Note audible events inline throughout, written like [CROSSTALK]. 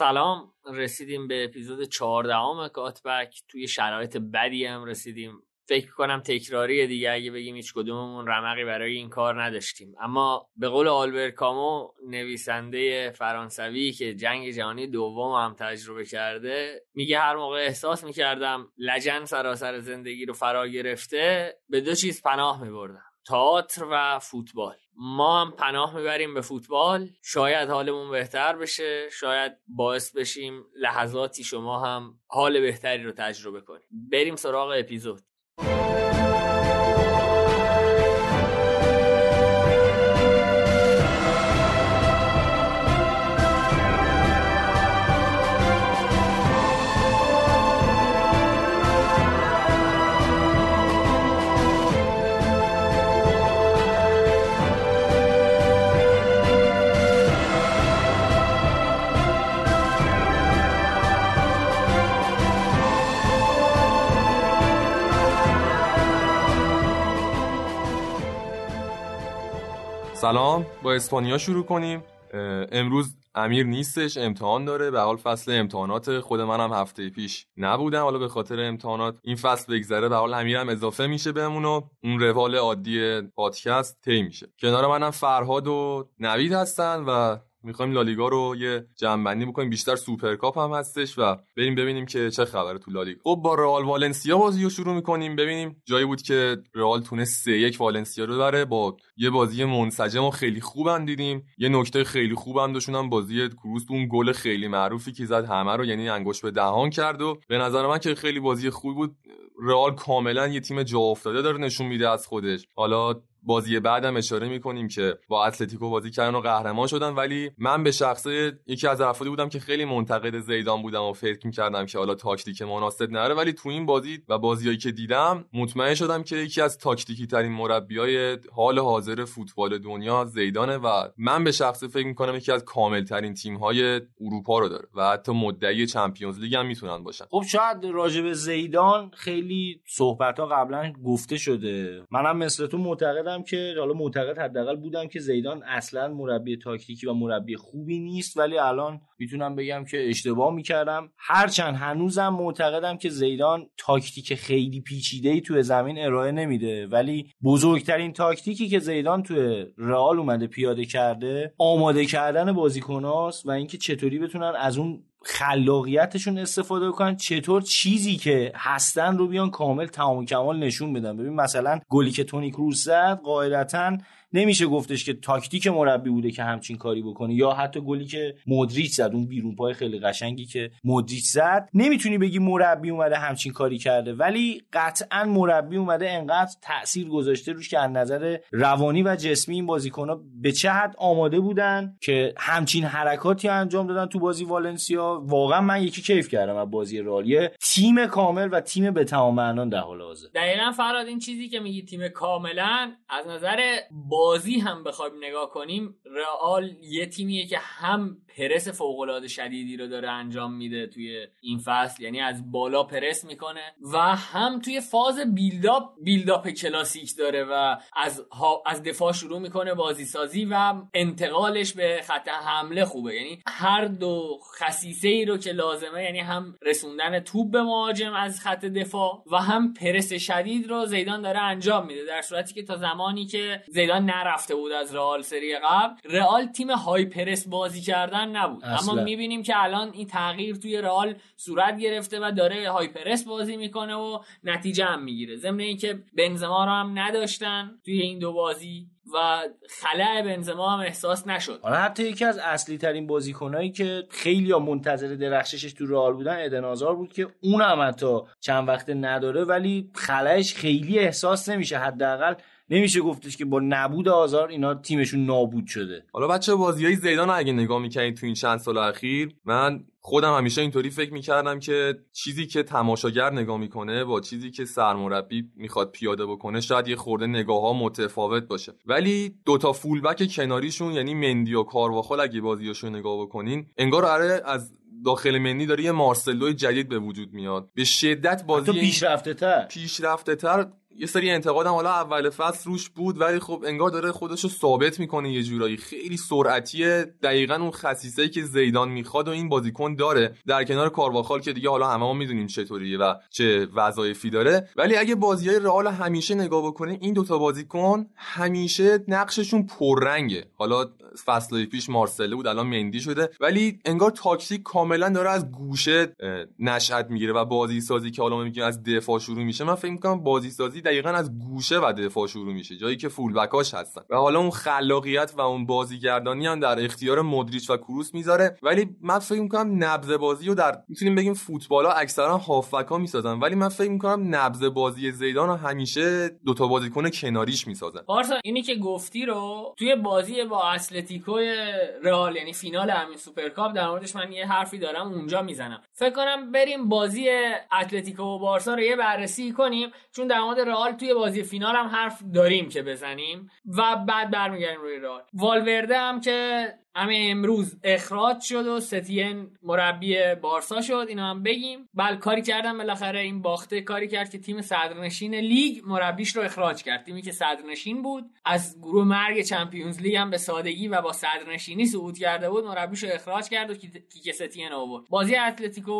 سلام رسیدیم به اپیزود 14 کاتبک. توی شرایط بدی هم رسیدیم. فکر کنم تکراریه دیگه اگه بگیم هیچ کدوممون رمقی برای این کار نداشتیم. اما به قول آلبر کامو نویسنده فرانسوی که جنگ جهانی دوم هم تجربه کرده میگه هر موقع احساس می‌کردم لجن سراسر زندگی رو فرا گرفته به دو چیز پناه میبردم. تئاتر و فوتبال. ما هم پناه می‌بریم به فوتبال. شاید حالمون بهتر بشه. شاید باعث بشیم لحظاتی شما هم حال بهتری رو تجربه کنیم. بریم سراغ اپیزود. سلام. با اسپانیا شروع کنیم. امروز امیر نیستش امتحان داره. به هر حال فصل امتحانات خود منم هفته پیش نبودم. حالا به خاطر امتحانات این فصل بگذره به هر حال امیرم اضافه میشه بهمون و اون روال عادی پادکست طی میشه. کنار منم فرهاد و نوید هستن و می‌خوایم لالیگا رو یه جمع‌بندی بکنیم. بیشتر سوپرکاپ هم هستش و بریم ببینیم که چه خبره تو لالیگا. خب با رئال والنسیا بازی رو شروع می‌کنیم. ببینیم جایی بود که رئال تونست 3 1 والنسیا رو بره با یه بازی منسجم و خیلی خوبم دیدیم. یه نکته خیلی خوبم داشتون هم بازی کروس. اون گل خیلی معروفی که زد همه رو یعنی انگشت به دهان کرد و به نظر من که خیلی بازی خوبی بود. رئال کاملا یه تیم جا افتاده داره نشون میده از خودش. حالا بازی بعدم اشاره می‌کنیم که با اتلتیکو بازی کردن و قهرمان شدن ولی من به شخصه یکی از افرادی بودم که خیلی منتقد زیدان بودم و فکر می‌کردم که حالا تاکتیک مناسب نره. ولی تو این بازی و بازیایی که دیدم مطمئن شدم که یکی از تاکتیکی ترین مربیای حال حاضر فوتبال دنیا زیدانه و من به شخصه فکر می‌کنم یکی از کامل ترین تیم های اروپا رو داره و حتی مدعی چمپیونز لیگ هم می‌تونن باشن. خب شاید راجب زیدان خیلی صحبت ها قبلا گفته شده. منم مثل تو معتقدم که حالا معتقد حداقل بودم که زیدان اصلا مربی تاکتیکی و مربی خوبی نیست ولی الان می‌تونم بگم که اشتباه می‌کردم. هرچند هنوزم معتقدم که زیدان تاکتیک خیلی پیچیده ای توی زمین ارائه نمیده ولی بزرگترین تاکتیکی که زیدان توی رئال اومده پیاده کرده آماده کردن بازیکناست و اینکه چطوری بتونن از اون خلاقیتشون استفاده کنن چطور چیزی که هستن رو بیان کامل تمام کمال نشون بدن. ببین مثلا گلی که تونی کروس زد قاعدتا نمیشه گفتش که تاکتیک مربی بوده که همچین کاری بکنه یا حتی گلی که مودریچ زد اون بیرون پای خیلی قشنگی که مودریچ زد. نمی‌تونی بگی مربی اومده همچین کاری کرده ولی قطعا مربی اومده انقدر تاثیر گذاشته روش که از نظر روانی و جسمی این بازیکن‌ها به چه حد آماده بودن که همچین حرکاتی انجام دادن تو بازی والنسیا. واقعا من یکی کیف کردم از بازی رئال. تیم کامل و تیم به تمام معنا در حال حاضر. دقیقا فراد این چیزی که میگی تیم کاملا از نظر بازی هم بخوایم نگاه کنیم رئال یه تیمیه که هم پرس فوق العاده شدیدی رو داره انجام میده توی این فصل یعنی از بالا پرس می‌کنه و هم توی فاز بیلداپ بیلداپ کلاسیک داره و از از دفاع شروع می‌کنه بازی سازی و انتقالش به خط حمله خوبه. یعنی هر دو خصیصه ای رو که لازمه یعنی هم رسوندن توپ به مهاجم از خط دفاع و هم پرس شدید رو زیدان داره انجام میده در صورتی که تا زمانی که زیدان نرفته بود از رئال سری قبل. رئال تیم های پرس بازی کردن نبود. اصلا. اما می‌بینیم که الان این تغییر توی رئال صورت گرفته و داره های پرس بازی می‌کنه و نتیجه هم می‌گیره. ضمن اینکه بنزما رو هم نداشتن توی این دو بازی و خلع بنزما هم احساس نشد. حالا حتی یکی از اصلی ترین بازیکنایی که خیلی منتظر درخششش تو رئال بودن ادن بود که اون هم حتی چند وقت نداره ولی خلعش خیلی احساس نمیشه. حداقل نمیشه گفتش که با نبود آزار اینا تیمشون نابود شده. حالا بچه بازی های زیدان اگه نگاه می‌کنید تو این چند سال اخیر من خودم همیشه اینطوری فکر می‌کردم که چیزی که تماشاگر نگاه می‌کنه با چیزی که سرمربی می‌خواد پیاده بکنه شاید یه خورده نگاه ها متفاوت باشه. ولی دوتا فولبک کناریشون یعنی مندی و کارواخال اگه بازیاشو نگاه بکنین انگار آره از داخل مندی داره یه مارسلو جدید به وجود میاد. به شدت بازی پیشرفته تر پیشرفته تر یه سری انتقادم حالا اول فصل روش بود ولی خب انگار داره خودش رو ثابت می‌کنه یه جورایی. خیلی سرعتیه دقیقا اون خصیصه که زیدان می‌خواد و این بازیکن داره. در کنار کارواخال که دیگه حالا همه ما می‌دونیم چطوریه و چه وظایفی داره. ولی اگه بازی های رئال همیشه نگاه بکنیم این دوتا بازیکن همیشه نقششون پررنگه. حالا فصل پیش مارسله بود الان مندی شده. ولی انگار تاکتیک کاملا داره از گوشه نشأت می‌گیره و بازی سازی که حالا میگیم از دفاع شروع میشه. من فکر می‌کنم بازی سازی دقیقا از گوشه و دفاع شروع میشه جایی که فول بکاش هستن. و حالا اون خلاقیت و اون بازیگردانی هم در اختیار مدریچ و کروس می‌ذاره. ولی من فکر می‌کنم نبض بازی رو در می‌تونیم بگیم فوتبالا اکثرا هافبک می‌سازن ولی من فکر می‌کنم نبض بازی زیدان رو همیشه دوتا بازیکن کناریش می‌سازن. پارسا اینی که گفتی رو توی بازی با اتلتیکو رئال یعنی فینال همین سوپرکاپ در موردش من یه حرفی دارم اونجا می‌زنم. فکر کنم بریم بازی اتلتیکو و بارسا رو یه بررسی کنیم چون در مورد رئال توی بازی فینال هم حرف داریم که بزنیم و بعد برمیگردیم روی رئال. والورده هم که همه امروز اخراج شد و ستین مربی بارسا شد اینو هم بگیم. بل کاری کردن بالاخره این باخته کاری کرد که تیم صدرنشین لیگ مربیش رو اخراج کرد. تیمی که صدرنشین بود از گروه مرگ Champions League هم به سادگی و با صدرنشینی صعود کرده بود مربیش رو اخراج کرد و کیک ستین آورد. بازی اتلتیکو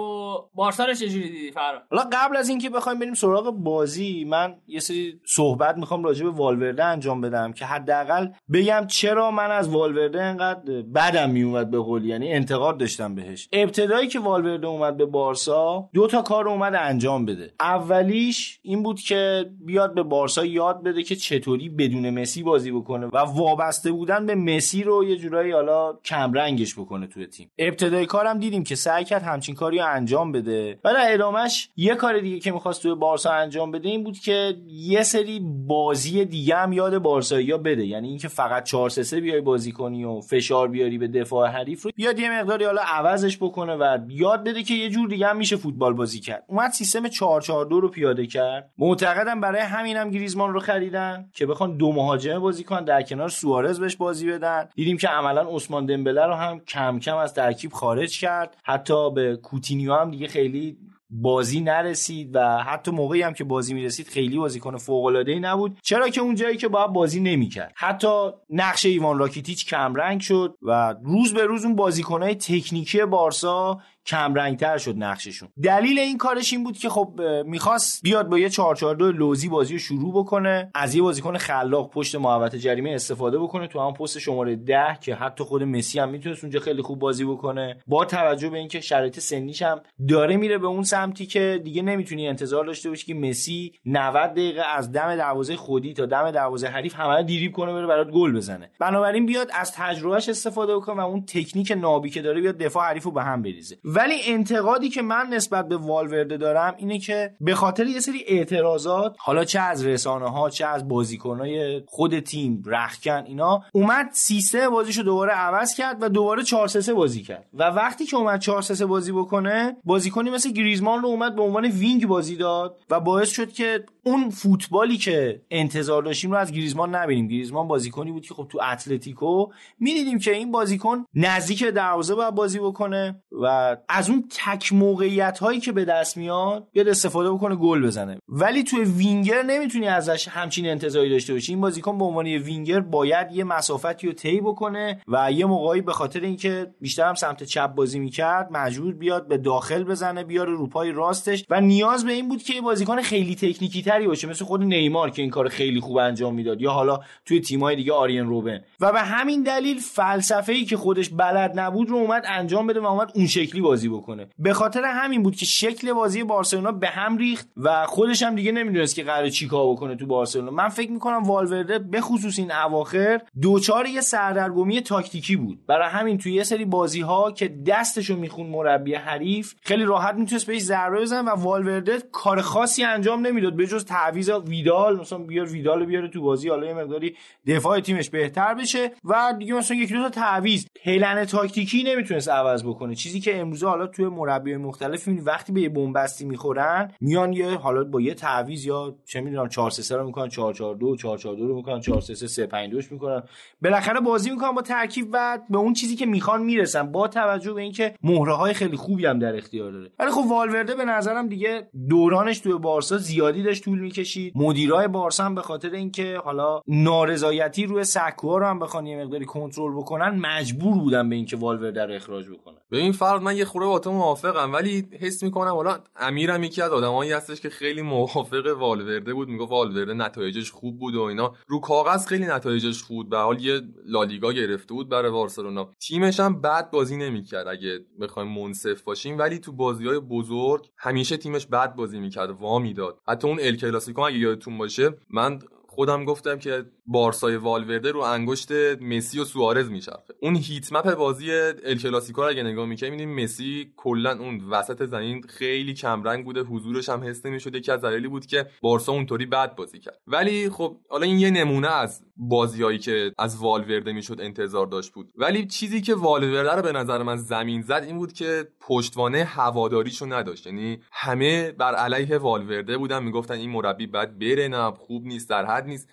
بارسا رو چجوری دیدی؟ فرا؟ حالا قبل از اینکه بخوایم بریم سراغ بازی من یه سری صحبت می‌خوام راجع به والورده انجام بدم که حداقل بگم چرا من از والورده انقدر بعدم میومد به قول یعنی انتقاد داشتم بهش. ابتدایی که والورده اومد به بارسا دو تا کار اومد انجام بده. اولیش این بود که بیاد به بارسا یاد بده که چطوری بدون مسی بازی بکنه و وابسته بودن به مسی رو یه جورایی حالا کمرنگش بکنه توی تیم. ابتدای کارم دیدیم که سعی کرد همچین کاری رو انجام بده. و در ادامهش یه کار دیگه که می‌خواست توی بارسا انجام بده این بود که یه سری بازی دیگه هم یاد بارسایی بده. یعنی اینکه فقط 4 3 بیای بازی کنی و فشار بیاری به دفاع حریف رو بیاد یه مقداری حالا عوضش بکنه و یاد بده که یه جور دیگه هم میشه فوتبال بازی کرد. اومد سیستم 442 رو پیاده کرد. معتقدم برای همینم هم گریزمان رو خریدن که بخوان دو مهاجمه بازی کنن در کنار سوارز بهش بازی بدن. دیدیم که عملا عثمان دمبله رو هم کم کم از ترکیب خارج کرد. حتی به کوتینیو هم دیگه خیلی بازی نرسید و حتی موقعی هم که بازی می‌رسید خیلی بازیکن فوق العاده نبود. چرا که اون جایی که باید بازی نمی‌کرد. حتی نقش ایوان راکیتیچ کمرنگ شد و روز به روز اون بازیکنهای تکنیکی بارسا کمرنگتر شد نقششون. دلیل این کارش این بود که خب می‌خواست بیاد با یه 442 لوزی بازی رو شروع بکنه از یه بازیکن خلاق پشت محوطه جریمه استفاده بکنه تو هم پست شماره 10 که حتی خود مسی هم می‌تونست اونجا خیلی خوب بازی بکنه. با توجه به اینکه شرایط سنیش هم داره میره به اون سمتی که دیگه نمی‌تونی انتظار داشته باشی که مسی 90 دقیقه از دم دروازه خودی تا دم دروازه حریف همه دریبل کنه بره برات گل بزنه. بنابراین بیاد از تجربهش استفاده بکنه و اون تکنیک نابی که داره بیاد دفاع حریف رو به هم بریزه. ولی انتقادی که من نسبت به والورده دارم اینه که به خاطر یه سری اعتراضات حالا چه از رسانه ها چه از بازیکنهای خود تیم رختکن اینا اومد سیستم بازیشو دوباره عوض کرد و دوباره 4 3 بازی کرد. و وقتی که اومد 4 3 بازی بکنه بازیکنی مثل گریزمان رو اومد به عنوان wing بازی داد و باعث شد که اون فوتبالی که انتظار داشتیم رو از گریزمان نبینیم. گریزمان بازیکنی بود که خب تو اتلتیکو می‌دیدیم که این بازیکن نزدیک دروازه باید بازی بکنه و از اون تک موقعیت هایی که به دست میاد بیاد استفاده بکنه گل بزنه. ولی توی وینگر نمی‌تونی ازش همچین انتظاری داشته باشی. این بازیکن به عنوان یه وینگر باید یه مسافتی رو طی بکنه و یه موقعی به خاطر اینکه بیشتر هم سمت چپ بازی می‌کرد مجبور بیاد به داخل بزنه بیاره روپای راستش. و نیاز به این بود که یه بازیکن خیلی تکنیکی تری باشه مثل خود نیمار که این کار خیلی خوب انجام می‌داد یا حالا توی تیمای دیگه آریان روبن. و به همین دلیل فلسفه ای که خودش بلد نبود رو اومد انجام بده و اومد اون شکلی بازی بکنه. به خاطر همین بود که شکل بازی بارسلونا به هم ریخت و خودش هم دیگه نمی‌دونست که قرار چیکار بکنه تو بارسلونا. من فکر می‌کنم والورده به خصوص این اواخر دوچار یه سردرگمی تاکتیکی بود. برای همین توی یه سری بازی ها که دستشو میخون مربی حریف خیلی راحت می‌تونست بهش ضربه بزنه و والورده کار خاصی انجام نمی‌داد. به جز تعویض ویدال مثلا بیار ویدال بیاره تو بازی حالا یه مقداری دفاع تیمش بهتر بشه و دیگه مثلا یک دو تا تعویض. پلن تاکتیکی نمی‌تونست عوض بکنه. چیزی که امروز حالا توی مربی مختلف می‌بینی وقتی به یه بنبستی می‌خورن میان یه حالا با یه تعویض یا چه می‌دونم 4 3 رو می‌کنن 4 4 2 4 4 2 رو می‌کنن 4 3 3 5 2 می‌کنن. بالاخره بازی می‌کنن با ترکیب و به اون چیزی که می‌خوان می‌رسن با توجه به اینکه مهره های خیلی خوبی هم در اختیار داره. ولی خب والورده به نظرم دیگه دورانش توی بارسا زیادی داشت طول می‌کشید. مدیرای بارسا هم به خاطر اینکه حالا نارضایتی روی سکوها رو هم بخوان یه مقداری کنترل بکنن مجبور بودن به اینکه والورده رو اخراج بکنن. به این فرض من یه خوره با تو موافقم ولی حس می‌کنم حالا امیرم یکی از آدمایی هستش که خیلی موافق والورده بود. میگه والورده نتایجش خوب بود و اینا. رو کاغذ خیلی نتایجش خوب به حال یه لالیگا گرفته بود برای بارسلونا. تیمش هم بد بازی نمی‌کرد اگه بخوایم منصف باشیم. ولی تو بازی های بزرگ همیشه تیمش بد بازی می‌کرد وا می‌داد حتی اون ال کلاسیکو اگه یادتون باشه من خودم گفتم که بارسای والورده رو انگشت مسی و سوارز میچرخه. اون هیت مپ بازی ال کلاسیکو رو اگه نگاه می‌کنیم مسی کلا اون وسط زمین خیلی کمرنگ بوده حضورش هم حس نمی‌شد. یکی از دلایلی بود که بارسا اونطوری بد بازی کرد. ولی خب حالا این یه نمونه از بازیایی که از والورده می‌شد انتظار داشت بود. ولی چیزی که والورده رو به نظر من زمین زد این بود که پشتوانه هواداریشو نداشت. یعنی همه بر علیه والورده بودن می‌گفتن این مربی بعد بره نه خوب نیست در حد نیست.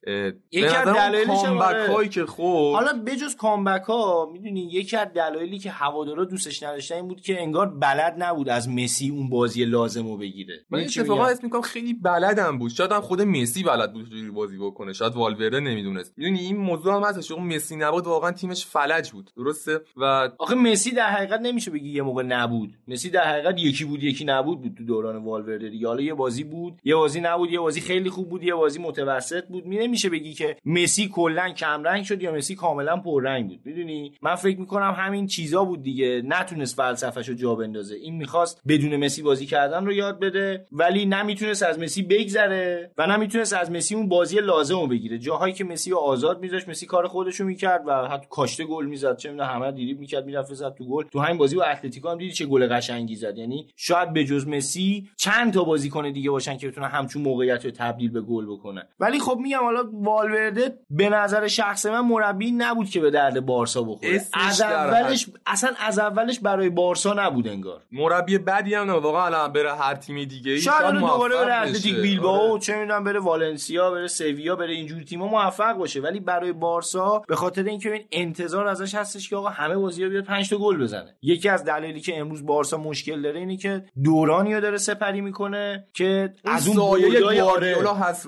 دلایلش هایی که خب حالا بجز کامبک ها می‌دونی یکی از دلایلی که هوادارا دوستش نداشتن این بود که انگار بلد نبود از مسی اون بازی لازمو بگیره. من اتفاقا اسم می‌کنم خیلی بلدم بود. شاید هم خود مسی بلد بود جوری بازی بکنه. شاید والورده نمی‌دونست. می‌دونی این موضوع هم هست اون مسی نبود واقعا تیمش فلج بود. درسته؟ و آخه مسی در حقیقت نمیشه بگی یه موقع نبود. مسی در حقیقت یکی بود یکی نبود بود تو دوران والورده حالا یه بازی بود یه بازی نبود یه بازی خیلی خوب بود یه بازی متوسط بود. می نمیشه بگی که مسی کلا کم رنگ شد یا مسی کاملا پررنگ بود؟ می‌دونی؟ من فکر می‌کنم همین چیزا بود دیگه. نتونست فلسفه‌شو جا بندازه. این می‌خواست بدون مسی بازی کردن رو یاد بده ولی نمی‌تونست از مسی بگذره و نمی‌تونست از مسی اون بازی لازمو بگیره. جاهایی که مسی رو آزاد میذاشت مسی کار خودشو می‌کرد و حتی کاشته گل می‌زد. چه می‌دونم همه دیریب می‌کرد می‌رفت زد تو گل. تو همین بازی با اتلتیکو هم دیدی چه گل قشنگی زد. یعنی شاید به جز مسی چند تا بازیکن دیگه باشن که بتونن همچون موقعیت رو تبدیل به گل بکنن. ولی خب میگم حالا والورده به نظر شخص من مربی نبود که به درد بارسا بخوره. از اولش اصلا از اولش برای بارسا نبود انگار. مربی بدی هم نه واقعا الان بره هر تیم دیگه ای شاید دوباره بره اتلتیک بیلبائو آره. چه می‌دونم بره والنسیا بره سویا بره اینجور تیم‌ها موفق باشه. ولی برای بارسا به خاطر اینکه این انتظار ازش هستش که آقا همه بازی‌ها بیاد 5 تا گل بزنه. یکی از دلایلی که امروز بارسا مشکل داره اینه که دورانی داره سپری می‌کنه که از اون بردای آره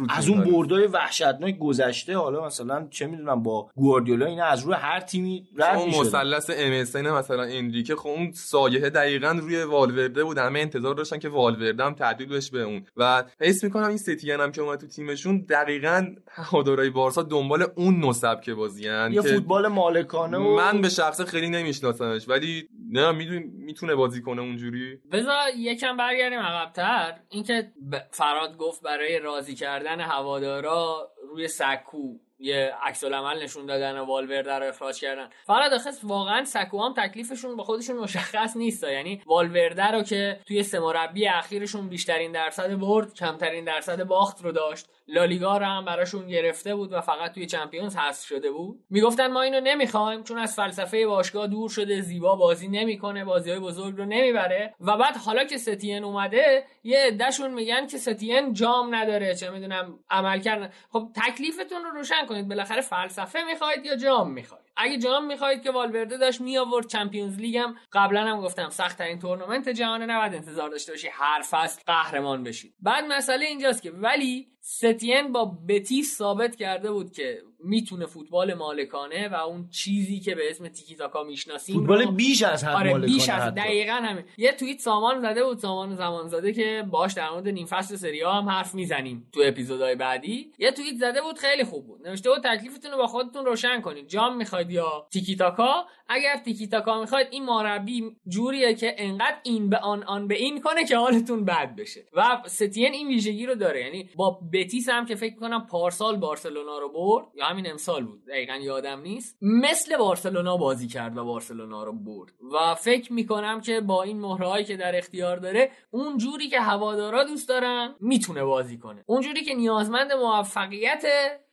از اون بردای وحشتناک گذشته حالا مثلا چه می‌دونم با گواردیولا اینا از روی هر تیمی رد می‌شد مثلث ام مثلا انریکه خب اون سایه دقیقا روی والورده بود. همه انتظار داشتن که والورده هم تبدیل بشه به اون. و حس می‌کنم این ستین هم که اومد تو تیمشون دقیقا هوادارهای بارسا دنبال اون نو سبک بازیان یا فوتبال مالکانه و... من به شخص خیلی نمیشناسمش ولی نه میدون می‌تونه بازی کنه اونجوری. بذار یکم برگردیم عقبتر. اینکه فراد گفت برای راضی کردن هوادارا روی سکو. یه عکس العمل نشون دادن و والورده رو اخراج کردن. فقط آخه واقعا سکو هم تکلیفشون با خودشون مشخص نیست. یعنی والورده رو که توی سه مربی اخیرشون بیشترین درصد برد کمترین درصد باخت رو داشت لالیگا رو هم براشون گرفته بود و فقط توی چمپیونز حذف شده بود. می‌گفتن ما اینو نمی‌خوایم چون از فلسفه باشگاه دور شده زیبا بازی نمی‌کنه بازی های بزرگ رو نمی‌بره. و بعد حالا که ستین اومده یه عدهشون میگن که ستین جام نداره چه می‌دونم عمل کردن. خب تکلیفتون رو روشن کنید بالاخره فلسفه می‌خواید یا جام می‌خواید؟ اگه جام می‌خواید که والورده داشت می آورد چمپیونز لیگ هم قبلا هم گفتم سخت ترین تورنمنت جهان نباید انتظار داشته باشی هر فصل قهرمان بشید. بعد مسئله اینجاست که ولی ستین با بتیس ثابت کرده بود که می‌تونه فوتبال مالکانه و اون چیزی که به اسم تیکی تاکا می‌شناسیم فوتبال بیش از حد آره مالکانه بیش از حتی. دقیقا همین. یه توییت سامان زده بود سامان زمان زده که باش در مورد نیم فصل سری هم حرف می‌زنیم تو اپیزودهای بعدی. یه توییت زده بود خیلی خوب بود. نوشته بود تکلیفتون رو با خودتون روشن کنید جام می‌خواید یا تیکی تاکا؟ اگر تیکی تاکا می‌خواید این مربی جوریه که انقدر این به آن آن به این کنه که حالتون بد بشه. و ستین این ویژگی رو داره. یعنی با بتیس هم که فکر کنم پارسال بارسلونا رو برد یا همین امسال بود. دقیقا یادم نیست. مثل بارسلونا بازی کرد و بارسلونا رو برد. و فکر می‌کنم که با این مهرهایی که در اختیار داره اون جوری که هوادارا دوست دارن می‌تونه بازی کنه. اون جوری که نیازمند موفقیت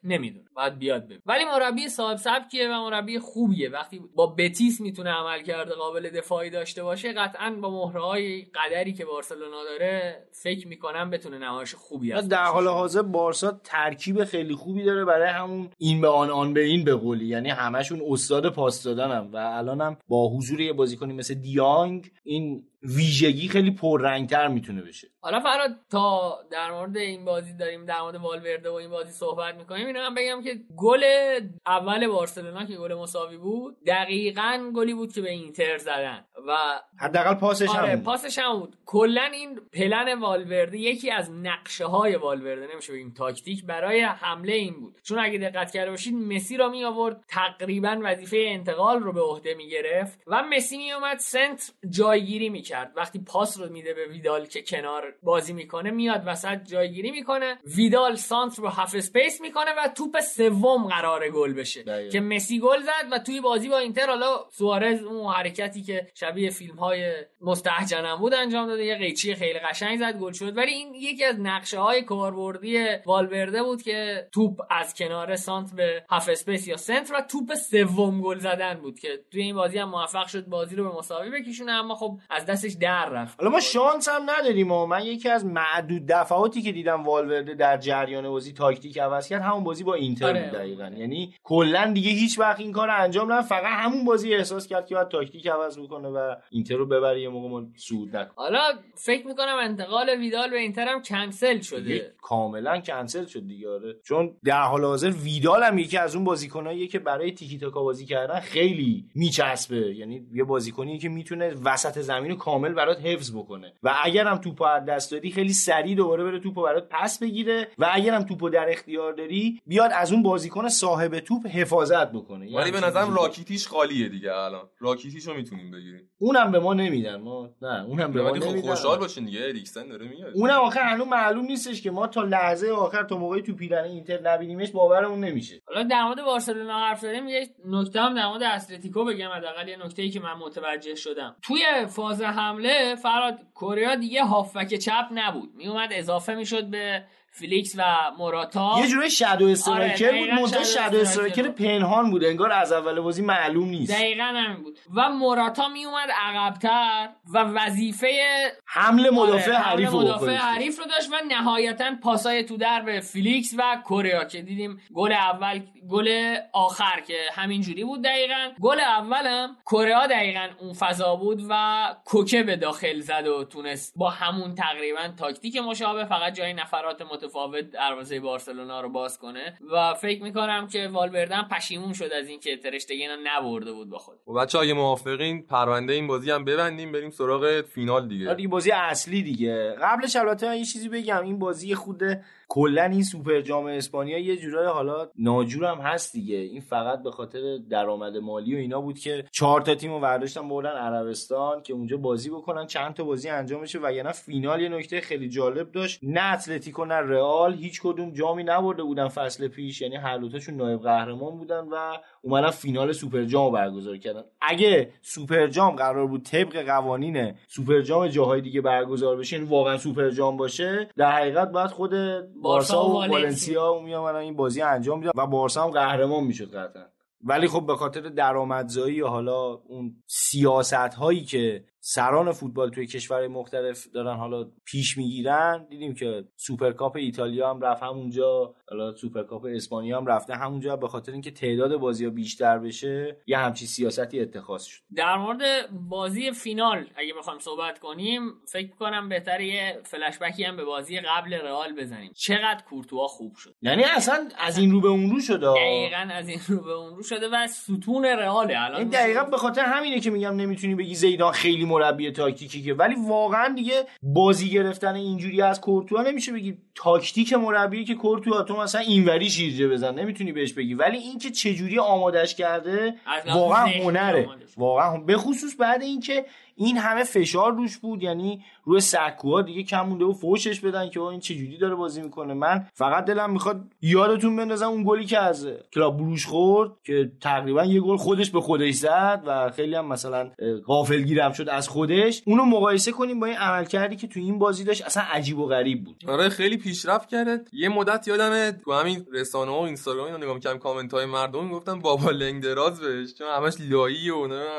نمی‌دونه. باید بیاد ببین ولی مربی صاحب سبکیه و مربی خوبیه. وقتی با بتیس می‌تونه عمل کرده قابل دفاعی داشته باشه قطعا با مهرهای قدری که بارسلونا داره فکر می‌کنم بتونه نمایش خوبی از در حال. حاضر بارسا ترکیب خیلی خوبی داره برای همون این به آن آن به این به قولی. یعنی همشون استاد پاس دادنم و الانم با حضور یه بازیکنی مثل دیانگ این ویژگی خیلی پررنگتر می‌تونه بشه. حالا فرهاد تا در مورد این بازی داریم در مورد والورده و این بازی صحبت می‌کنیم اینو هم بگم که گل اول بارسلونا که گل مساوی بود دقیقا گلی بود که به اینتر زدن. و حداقل پاسش آره هم پاسش هم بود. کلا این پلن والورده یکی از نقشه های والورده نمیشه بگیم تاکتیک برای حمله این بود. چون اگه دقت کرده باشید مسی را می آورد تقریبا وظیفه انتقال رو به عهده می گرفت و مسی می اومد سنتر جایگیری می کرد وقتی پاس رو میده به ویدال که کنار بازی می‌کنه میاد وسط جایگیری می‌کنه. ویدال سانتر رو half space می‌کنه و توپ سوم قراره گل بشه. دقیقا. که مسی گل زد و توی بازی با اینتر حالا سوارز اون حرکتی که شبیه فیلم های مستهجنم بود انجام داده یه قیچی خیلی قشنگ زد گل شد. ولی این یکی از نقشه های کاربردی والورده بود که توپ از کنار سانتر به half space یا سنتر و توپ سوم گل زدن بود که توی این بازی هم موفق شد بازی رو به مساوی بکشونه اما خب از دستش در رفت. حالا ما شانس هم نداریم و من یکی از معدود دفعاتی که دیدم والورده در جریان بازی تاکتیک عوض کرد همون بازی با اینتر آره. بود دقیقا. یعنی کلا دیگه هیچ وقت این کار انجام نداد فقط همون بازی احساس کرد که باید تاکتیک عوض بکنه و اینتر رو ببره یه موقع ما صعود نکنه حالا فکر می‌کنم انتقال ویدال به اینتر هم کنسل شده. کاملا کنسل شد دیگه آره. چون در حال حاضر ویدال هم یکی از اون بازیکناییه که برای تیکی تاکا بازی کردن خیلی میچسبه. یعنی یه بازیکنی که می‌تونه وسط زمین رو کامل برات حفظ بکنه. و اگر هم توپو از دست دادی خیلی سریع دوباره بره توپو برات پس بگیره و اگر هم توپو در اختیار داری بیاد از اون بازیکن صاحب توپ حفاظت بکنه. ولی به نظرم راکیتیش خالیه دیگه الان. راکیتیش رو می‌تونیم بگیریم. اونم به ما نمیدن. ما نه اونم به ما خب نمیدن. خوشحال باشین دیگه. اریکسن داره میاد. اونم آخر هنوز معلوم نیستش که ما تا لحظه آخر تا موقعی تو پیرهن اینتر نبینیمش باورمون نمیشه. حالا در مورد بارسلونا حرف زدیم یه نکته هم در مورد اتلتیکو بگم حداقل یه نکته ای که من متوجه شدم. توی فاز حمله فرهاد کوکه دیگه هافبک چپ نبود. میومد اضافه می‌شد به فلیکس و موراتا. یه جوری shadow striker بود. آره، دقیقاً منتها shadow striker پنهان بود. انگار از اول بازی معلوم نیست. دقیقا همین بود. و موراتا میومد عقبتر و وظیفه حمله مدافع آره، حریف حمله رو مدافع. حریف رو داشت و نهایتا پاسای تو در به فیلیکس و کوریا که دیدیم گل اول گل آخر که همین جوری بود دقیقا. گل اولم کوکه دقیقا اون فضا بود و کوکه به داخل زد و تونست با همون تقریبا تاکتیک مشابه فقط جای نفرات متفاوت دروازه بارسلونا رو باز کنه و فکر می‌کنم که والورده پشیمون شد از اینکه تراشتگن رو نبرده بود با خود. و بچه اگه موافقین پرونده این بازی هم ببندیم بریم سراغ فینال دیگه. آره، دیگه بازی اصلی دیگه. قبلش البته من یه چیزی بگم این بازی خود کلا این سوپر جام اسپانیا یه جورای حالا ناجورم هست دیگه. این فقط به خاطر درآمد مالی و اینا بود که چهار تا تیم رو برداشتن بردن عربستان که اونجا بازی بکنن. چند تا بازی انجام بشه وگرنه فینال یه نکته خیلی جالب داشت. نه اتلتیکو نه رئال هیچ کدوم جامی نبرده بودن فصل پیش. یعنی هر دوتاشون نایب قهرمان بودن و اومدن فینال سوپر جام رو برگزار کردن اگه سوپر جام قرار بود طبق قوانین سوپر جام جاهای دیگه برگزار بشه یعنی واقعا سوپر جام باشه در حقیقت باید خود بارسا و والنسیا. والنسیا میامدن این بازی انجام میدن و بارسا هم قهرمان می‌شد قطعا ولی خب به خاطر درآمدزایی حالا اون سیاست هایی که سران فوتبال توی کشورهای مختلف دارن حالا پیش می‌گیرن. دیدیم که سوپرکاپ ایتالیا هم رفت همونجا حالا سوپرکاپ اسپانیا هم رفته همونجا به خاطر اینکه تعداد بازی ها بیشتر بشه یه همچی سیاستی اتخاذ شد. در مورد بازی فینال اگه بخوایم صحبت کنیم فکر کنم بهتر یه فلش هم به بازی قبل رئال بزنیم. چقدر کورتوا خوب شد. یعنی اصلا از این رو به اون رو شده دقیقا از این رو به اون رو شده و ستون رئاله. الان این دقیقا به خاطر همینه که میگم نمی‌تونی بگی زیدان خیلی مربی تاکتیکی که. ولی واقعا دیگه بازی گرفتن اینجوری از کورتوا نمیشه بگی تاکتیک مربی که کورتوا تو مثلا اینوری شیرجه بزن نمی‌تونی بهش بگی. ولی اینکه چه جوری آمادش کرده واقعا هنره. واقعا به خصوص بعد اینکه این همه فشار روش بود یعنی روی سکوها دیگه کم مونده و فوشش بدن که این چجوری داره بازی می‌کنه. من فقط دلم می‌خواد یادتون بندازم اون گلی که از کلاب بروش خورد که تقریبا یه گل خودش به خودش زد و خیلی هم مثلا غافلگیرم شد از خودش. اونو مقایسه کنیم با این عملکردی که تو این بازی داشت اصلا عجیب و غریب بود. آره خیلی پیشرفت کرده یه مدت یادمه تو همین رسانه و اینستاگرام رو نگاه می‌کردم کامنت های مردم گفتن بابا لنگ دراز بهش چون همش لایی و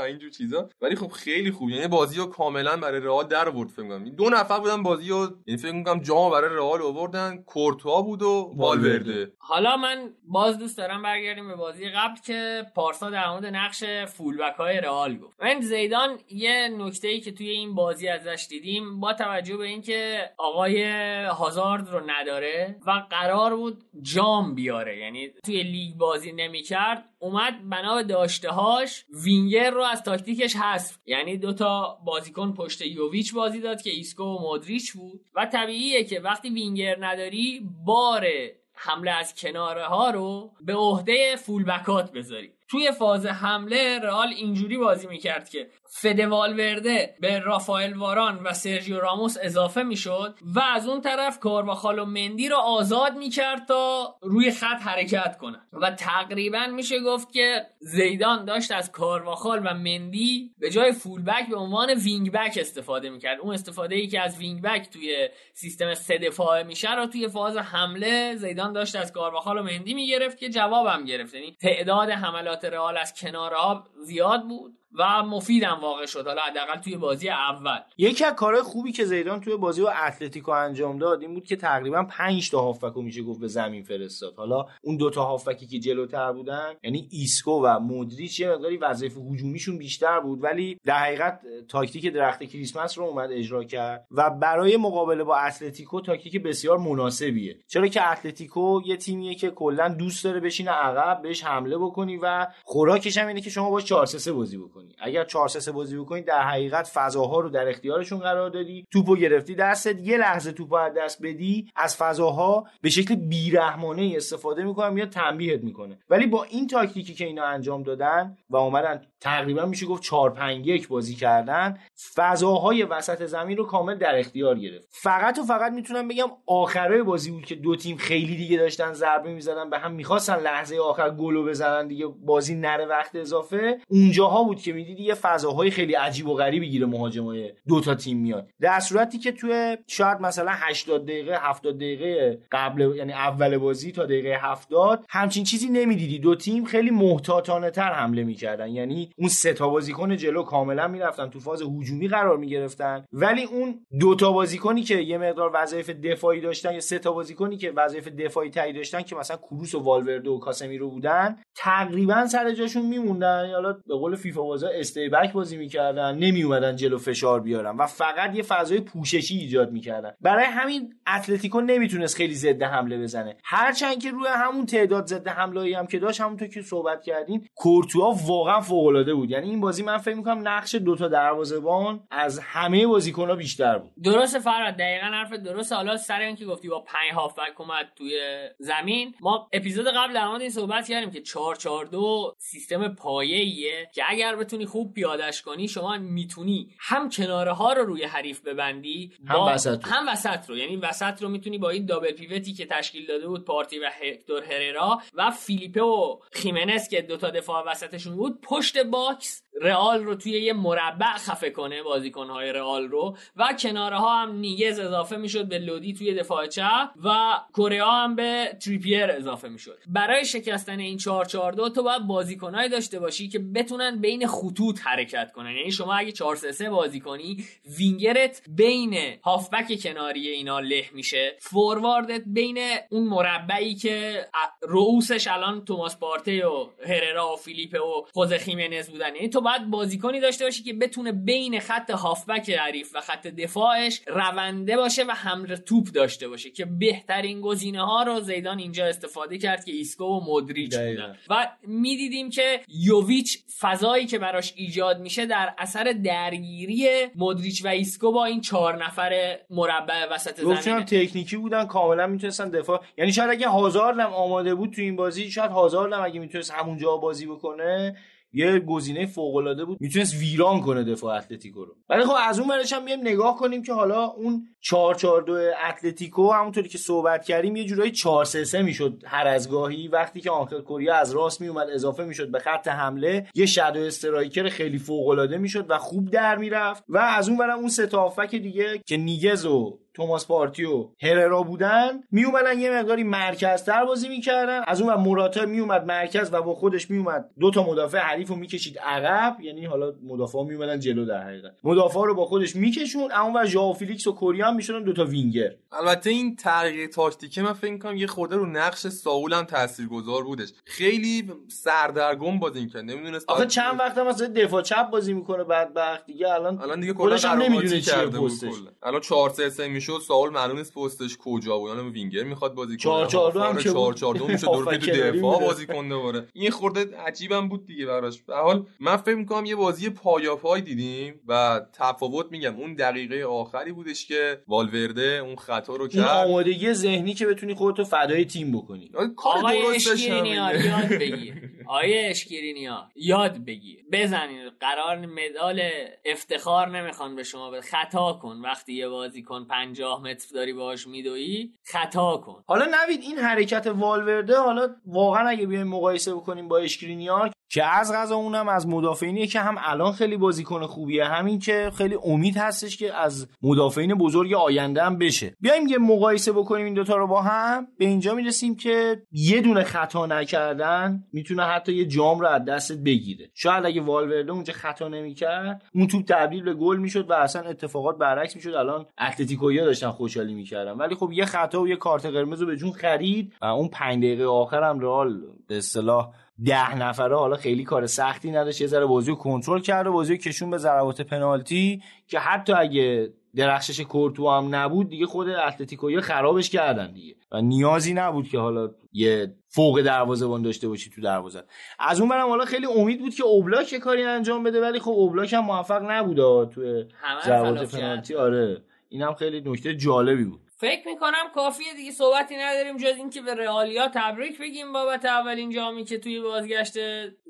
اینجور چیزا. ولی خب خیلی خوب یعنی بازی رو کاملا برای رئال در آورد فکر کنم دو نفر بودن بازی رو یعنی فکر می‌کنم جام برای رئال آوردن کورتوا بود و والورده. حالا من باز دوست دارم برگردیم به بازی قبل که پارسا در مورد نقش فولبک های رئال گفت. من زیدان یه نکته ای که توی این بازی ازش دیدیم با توجه به اینکه آقای هازارد رو نداره و قرار بود جام بیاره. یعنی توی لیگ بازی نمی‌کرد اومد بنا به داشتهاش وینگر رو از تاکتیکش حذف. یعنی دوتا بازیکن پشت یوویچ بازی داد که ایسکو و مودریچ بود. و طبیعیه که وقتی وینگر نداری بار حمله از کناره ها رو به عهده fullback ات بذاری. توی فاز حمله رئال اینجوری بازی می‌کرد که فده والورده به رافائل واران و سرژیو راموس اضافه می‌شد و از اون طرف کارواخال و مندی رو آزاد می‌کرد تا روی خط حرکت کنه و تقریبا میشه گفت که زیدان داشت از کارواخال و مندی به جای fullback به عنوان wing back استفاده می‌کرد. اون استفاده ای که از wing back توی سیستم سه دفاعه میشه رو توی فاز حمله زیدان داشت از کارواخال و مندی می‌گرفت که جوابم گرفت. یعنی تعداد حملات رئال از کناره ها زیاد بود. و مفیدم واقع شد. حالا حداقل توی بازی اول. یکی از کارهای خوبی که زیدان توی بازی با اتلتیکو انجام داد این بود که تقریبا 5 تا هافبک میشه گفت به زمین فرستاد. حالا اون دو تا هافبکی که جلوتر بودن یعنی ایسکو و مودریچ یه مقداری وظایف هجومیشون بیشتر بود ولی در حقیقت تاکتیک درخت کریسمس رو اومد اجرا کرد و برای مقابله با اتلتیکو تاکتیک بسیار مناسبیه. چرا که اتلتیکو یه تیمیه که کلا دوست داره بشینه عقب بهش حمله بکنی و خوراکش هم اینه که شما باش 4 3 بازی بکنی. اگر 4 3 بازی بکنی در حقیقت فضاها رو در اختیارشون قرار دادی. توپو گرفتی دستت یه لحظه توپو از دست بدی از فضاها به شکل بیرحمانه استفاده می‌کنن یا تنبیهت می‌کنه. ولی با این تاکتیکی که اینا انجام دادن و اومدن تقریبا میشه گفت 4 5 1 بازی کردن فضاهای وسط زمین رو کامل در اختیار گرفت. فقط و فقط می‌تونم بگم آخرای بازی بود که دو تیم خیلی دیگه داشتن ضربه می‌زدن به هم می‌خواستن لحظه آخر گلو بزنن دیگه بازی نره وقت اضافه. اونجاها بود که می‌دیدی یه فضاهای خیلی عجیب و غریبی گیره مهاجمای دو تا تیم میاد. در صورتی که توی شاید مثلا 80 دقیقه 70 دقیقه قبل یعنی اول بازی تا دقیقه 70 همچین چیزی نمی‌دیدی. دو تیم خیلی محتاطانه تر حمله می‌کردن. یعنی اون سه تا بازیکن جلو کاملا می‌رفتن تو فاز هجومی قرار می‌گرفتن. ولی اون دو تا بازیکنی که یه مقدار وظایف دفاعی داشتن یا سه تا بازیکنی که وظایف دفاعی تایی داشتن که مثلا کروس و والورده و کاسمیرو بودن تقریبا سر جاشون میموندن. حالا به قول فیفا بازا استی بک بازی می‌کردن نمی اومدن جلو فشار بیارن و فقط یه فضای پوششی ایجاد می‌کردن. برای همین اتلتیکو نمی‌تونست خیلی ضد حمله بزنه. هرچند که روی همون تعداد ضد حمله هم که داشت همونطور که صحبت کردین کورتوا واقعا فوق العاده بود. یعنی این بازی من فکر می‌کنم نقش دوتا دروازه‌بان از همه بازیکن‌ها بیشتر بود. درست فراد دقیقا حرف درست. حالا سر اینکه گفتی با 5 هافبک اومد توی زمین ما اپیزود قبل در این صحبت کردیم که 442 سیستم پایه‌ایه که اگر بتونی خوب پیادش کنی شما می‌تونی هم کناره ها رو روی حریف ببندی هم وسط رو. هم وسط رو یعنی وسط رو می‌تونی با این double pivot ی که تشکیل داده بود پارتی و هکتور هررا و فیلیپه و خیمنس که دوتا دفاع وسطشون بود پشت box رئال رو توی یه مربع خفه کنه بازیکنهای رئال رو و کناره ها هم نیگز اضافه می‌شد به لودی توی دفاع چپ و کره هم به تریپیر اضافه می‌شد برای شکستن این 442 تو باید بازیکنهایی داشته باشی که بتونن بین خطوط حرکت کنن. یعنی شما اگه 4 3 بازی کنی وینگرت بین هافبک کناری اینا له میشه. فورواردت بین اون مربعی که رؤوسش الان توماس پارتی و هررا و فیلیپ و خوزه خیمنز بودن. یعنی تو باید بازیکنی داشته باشی که بتونه بین خط هافبک حریف و خط دفاعش دونده باشه و حمل توپ داشته باشه که بهترین گزینه ها رو زیدان اینجا استفاده کرد که ایسکو و مودریچ بودن. و می‌دیدیم که یوویچ فضایی که براش ایجاد میشه در اثر درگیری مودریچ و ایسکو با این چهار نفر مربع وسط زمین تکنیکی بودن کاملا می‌تونستن دفاع. یعنی شاید اگه هازارد هم آماده بود تو این بازی شاید هازارد هم اگه می‌تونست همونجا بازی بکنه یه گزینه فوق العاده بود. می‌تونست ویران کنه دفاع اتلتیکو رو. ولی خب از اون ورش هم بیایم نگاه کنیم که حالا اون 4 4 2 اتلتیکو همونطوری که صحبت کردیم یه جورایی 4 3 3 می‌شد هر از گاهی. وقتی که آنخل کوریا از راست میومد اضافه می‌شد به خط حمله یه shadow striker خیلی فوق العاده می‌شد و خوب در می‌رفت. و از اون ورم اون سه تا دیگه که نیگز و توماس پارتی و هررا بودن میومدن یه مقداری مرکزتر بازی می‌کردن. از اون موراتا میومد مرکز و با خودش میومد دو تا مدافع حریف رو می‌کشید عقب. یعنی حالا مدافع میومدن جلو در حقیقت. مدافع رو با خودش می‌کشوند. اون و ژائو فیلیکس و کوریا می‌شدن دو تا وینگر. البته این تغییر تاکتیکه من فکر کنم یه خورده رو نقش ساول هم تاثیرگذار بودش. خیلی سردرگم بازی می‌کرد. نمی‌دونست آخه چند وقت مثلا دفاع چپ بازی می‌کنه بعد وقت دیگه. الان الان دیگه کلا نمی‌دونه چیه پستش. الان 4 3 3 می‌شد ساول معلوم نیست پستش کجا بود. الان وینگر می‌خواد بازی کنه. 4 4 2 هم که 4 4 2 میشه. دور تو دفاع بازی کنه دوباره. این خورده عجیبم بود دیگه براش. به حال من فکر می‌کنم یه بازی پایاپای دیدیم و تفاوت میگم. اون دقیقه آخری بودش که والورده اون خطا رو کرد. این آمادگی ذهنی که بتونی خودتو فدای تیم بکنی. آقای اشکرینیا [LAUGHS] یاد بگیر. آقای اشکرینیا یاد بگیر. بزنین. قرار مدال افتخار نمی‌خوان به شما به خطا کن. وقتی یه بازیکن 50 متر داری باهاش میدوی خطا کن. حالا نوید این حرکت والورده حالا واقعا اگه بیایم مقایسه بکنیم با اشکرینیار که از غذا اونم از مدافعینیه که هم الان خیلی بازیکن خوبیه. همین که خیلی امید هستش که از مدافعین بزرگ آینده هم بشه. بیایم یه مقایسه بکنیم این دوتا رو با هم. به اینجا می‌رسیم که یه دونه خطا نکردن می‌تونه حتی یه جام رو از دستت بگیره. شاید اگه والورده اونجا خطا نمی‌کرد اون توپ تبدیل به گل می‌شد و اصلا اتفاقات برعکس می‌شد. الان اتلتیکویا داشتن خوشحالی می‌کردن. ولی خب یه خطا و یه کارت قرمز رو به جون خرید و اون 5 دقیقه آخرم رئال به اصطلاح ده نفره حالا خیلی کار سختی نداشت. یه ذره بازی رو کنترل کرد و بازی کشون به ضربات پنالتی که حتی اگه درخشش کورتو هم نبود دیگه خود اتلتیکویا خرابش کردن دیگه. و نیازی نبود که حالا یه فوق دروازه‌بان داشته باشی تو دروازه. از اون برم حالا خیلی امید بود که اوبلاک یه کاری انجام بده ولی خب اوبلاک هم موفق نبود تو ضربات پنالتی. آره. اینم خیلی نکته جالبی بود. فکر می‌کنم کافیه دیگه صحبتی نداریم جز اینکه به رئالیا تبریک بگیم بابت اولین جامی که توی بازگشت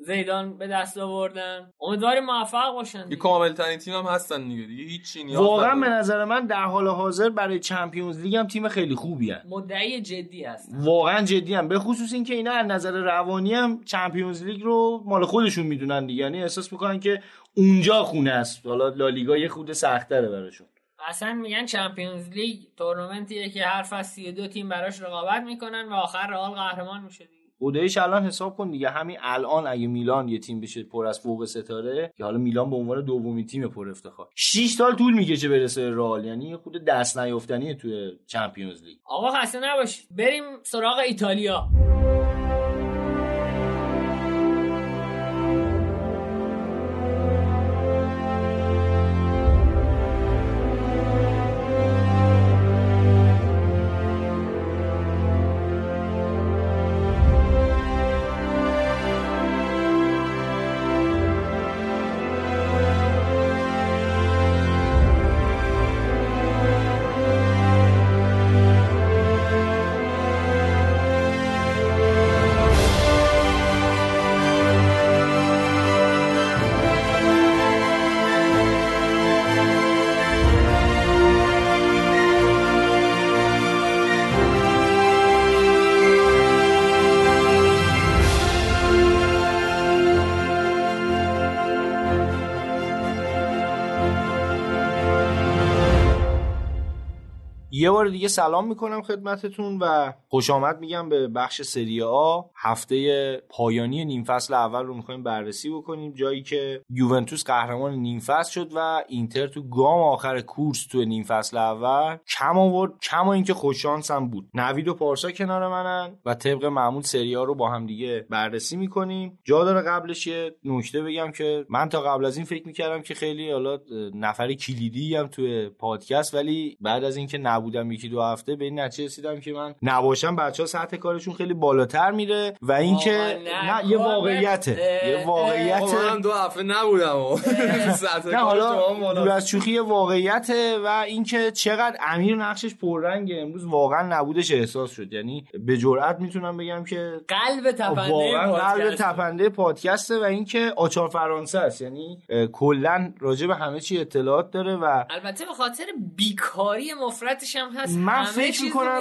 زیدان به دست آوردن. امیدواریم موفق باشن یه کامل ترین تیم هم هستن دیگه. دیگه هیچ نیاز واقعا به نظر من در حال حاضر برای چمپیونز لیگ هم تیم خیلی خوبی هست مدعی جدی هست واقعا جدی هم. به خصوص اینکه اینا از نظر روانی هم چمپیونز لیگ رو مال خودشون می‌دونن دیگه. یعنی احساس می‌کنن که اونجا خونه است. حالا لالیگا یه خود سختره براشون. اصلا میگن چمپیونز لیگ تورنمنتیه که هر فصل 32 تیم براش رقابت می‌کنن و آخر رئال قهرمان میشه دیگه. خداییش الان حساب کن دیگه. همین الان اگه میلان یه تیم بشه پر از فوق ستاره که حالا میلان به عنوان دومین تیم پر افتخار. 6 سال طول می‌کشه برسه رئال. یعنی خود دست نیافتنیه توی چمپیونز لیگ. آقا خسته نباشید. بریم سراغ ایتالیا. یه بار دیگه سلام می‌کنم خدمتتون و خوش آمد میگم به بخش سری آ. هفته پایانی نیم فصل اول رو می‌خوایم بررسی بکنیم. جایی که یوونتوس قهرمان نیم فصل شد و اینتر تو گام آخر کورس تو نیم فصل اول کم آورد. کما اینکه خوششانس هم بود. نوید و پارسا کنار منن و طبق معمول سری ها رو با هم دیگه بررسی می‌کنیم. جا داره قبلش یه نکته بگم که من تا قبل از این فکر می‌کردم که خیلی حالا نفر کلیدی هم توی پادکست ولی بعد از اینکه نبودم یکی دو هفته به این نتیجه رسیدم که من نباشم بچه ها سطح کارشون خیلی بالاتر میره و اینکه نه, یه واقعیته یه واقعیت من دو هفته نبودم. [LAUGHS] نه حالا دور از شوخی واقعیته و اینکه چقدر امیر نقشش پررنگ امروز واقعا نبودش احساس شد. یعنی به جرئت می‌تونم بگم که قلب تپنده واقعا قلب تپنده پادکسته و اینکه آچار فرانسه است. یعنی کلا راجع به همه چی اطلاعات داره و البته به خاطر بیکاری مفرتش هم هست من فکر می‌کنم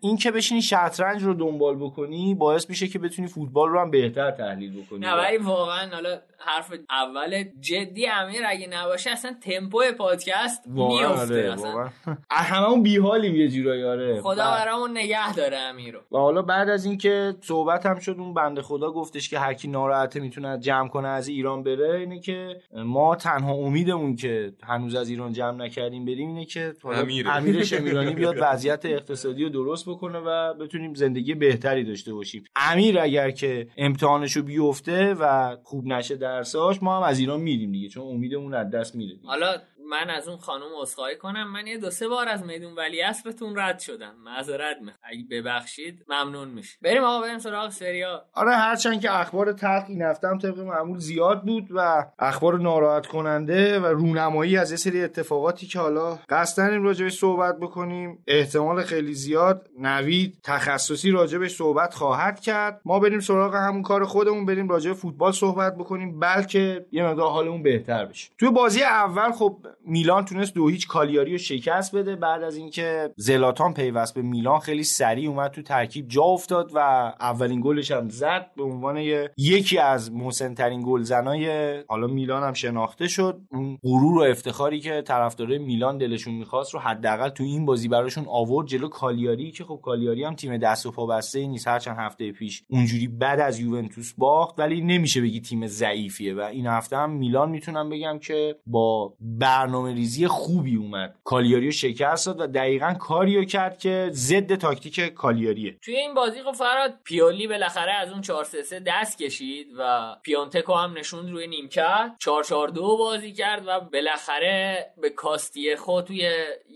این که بشینی شطرنج رو دنبال بکنی باعث میشه که بتونی فوتبال رو هم بهتر تحلیل بکنی. نه ولی واقعا حالا حرف اول جدی امیر اگه نباشه اصلا تمپو پادکست میفته اصلا. هممون بیحالیم یه جورایی آره. خدا برامون نگه داره امیرو و حالا بعد از اینکه صحبت هم شد اون بنده خدا گفتش که هر کی ناراحته می‌تونه جمع کنه از ایران بره. اینه که ما تنها امیدمون که هنوز از ایران جمع نکردیم بریم اینه که امیر, امیر [LAUGHS] شمیرانی بیاد وضعیت اقتصادی رو درست بکنه و بتونیم زندگی بهتری داشته باشیم. امیر اگر که امتحانشو بیفته و خوب نشه درساش ما هم از ایران میریم دیگه چون امیدمون از دست میره حالا من از اون خانم عذرخواهی کنم. من یه دو سه بار از میدون ولی اسبتون رد شدم. معذرت می‌خوام. اگه ببخشید ممنون میشه. بریم آقا بریم سراغ سریا آره هرچند که اخبار تلخ این هفته طبق معمول زیاد بود و اخبار ناراحت کننده و رونمایی از یه سری اتفاقاتی که حالا قصد داریم راجبش صحبت بکنیم احتمال خیلی زیاد نوید تخصصی راجبش صحبت خواهد کرد. ما بریم سراغ همون کار خودمون بریم راجع فوتبال صحبت بکنیم بلکه یه مقدار حالمون بهتر بشه. توی بازی اول خب میلان تونست دو هیچ کالیاری رو شکست بده. بعد از اینکه زلاتان پیوست به میلان خیلی سریع اومد تو ترکیب جا افتاد و اولین گلش هم زد به عنوان یکی از محسن ترین گلزنای حالا میلان هم شناخته شد. اون غرور و افتخاری که طرفدارای میلان دلشون می‌خواست رو حداقل تو این بازی براشون آورد جلو کالیاری که خب کالیاری هم تیم دست و پا بسته نیست. هر چند هفته پیش اونجوری بعد از یوونتوس باخت ولی نمیشه بگی تیم ضعیفیه. و این هفته هم میلان می‌تونم بگم که با برنامه برنامه ریزی خوبی اومد. کالیاریو شکست داد و دقیقا کاریو کرد که ضد تاکتیک کالیاریه. توی این بازی خب فراد پیولی بالاخره از اون 4 3 دست کشید و پیونتکو هم نشوند روی نیمکت. 4 4 2 بازی کرد و بالاخره به کاستی خود توی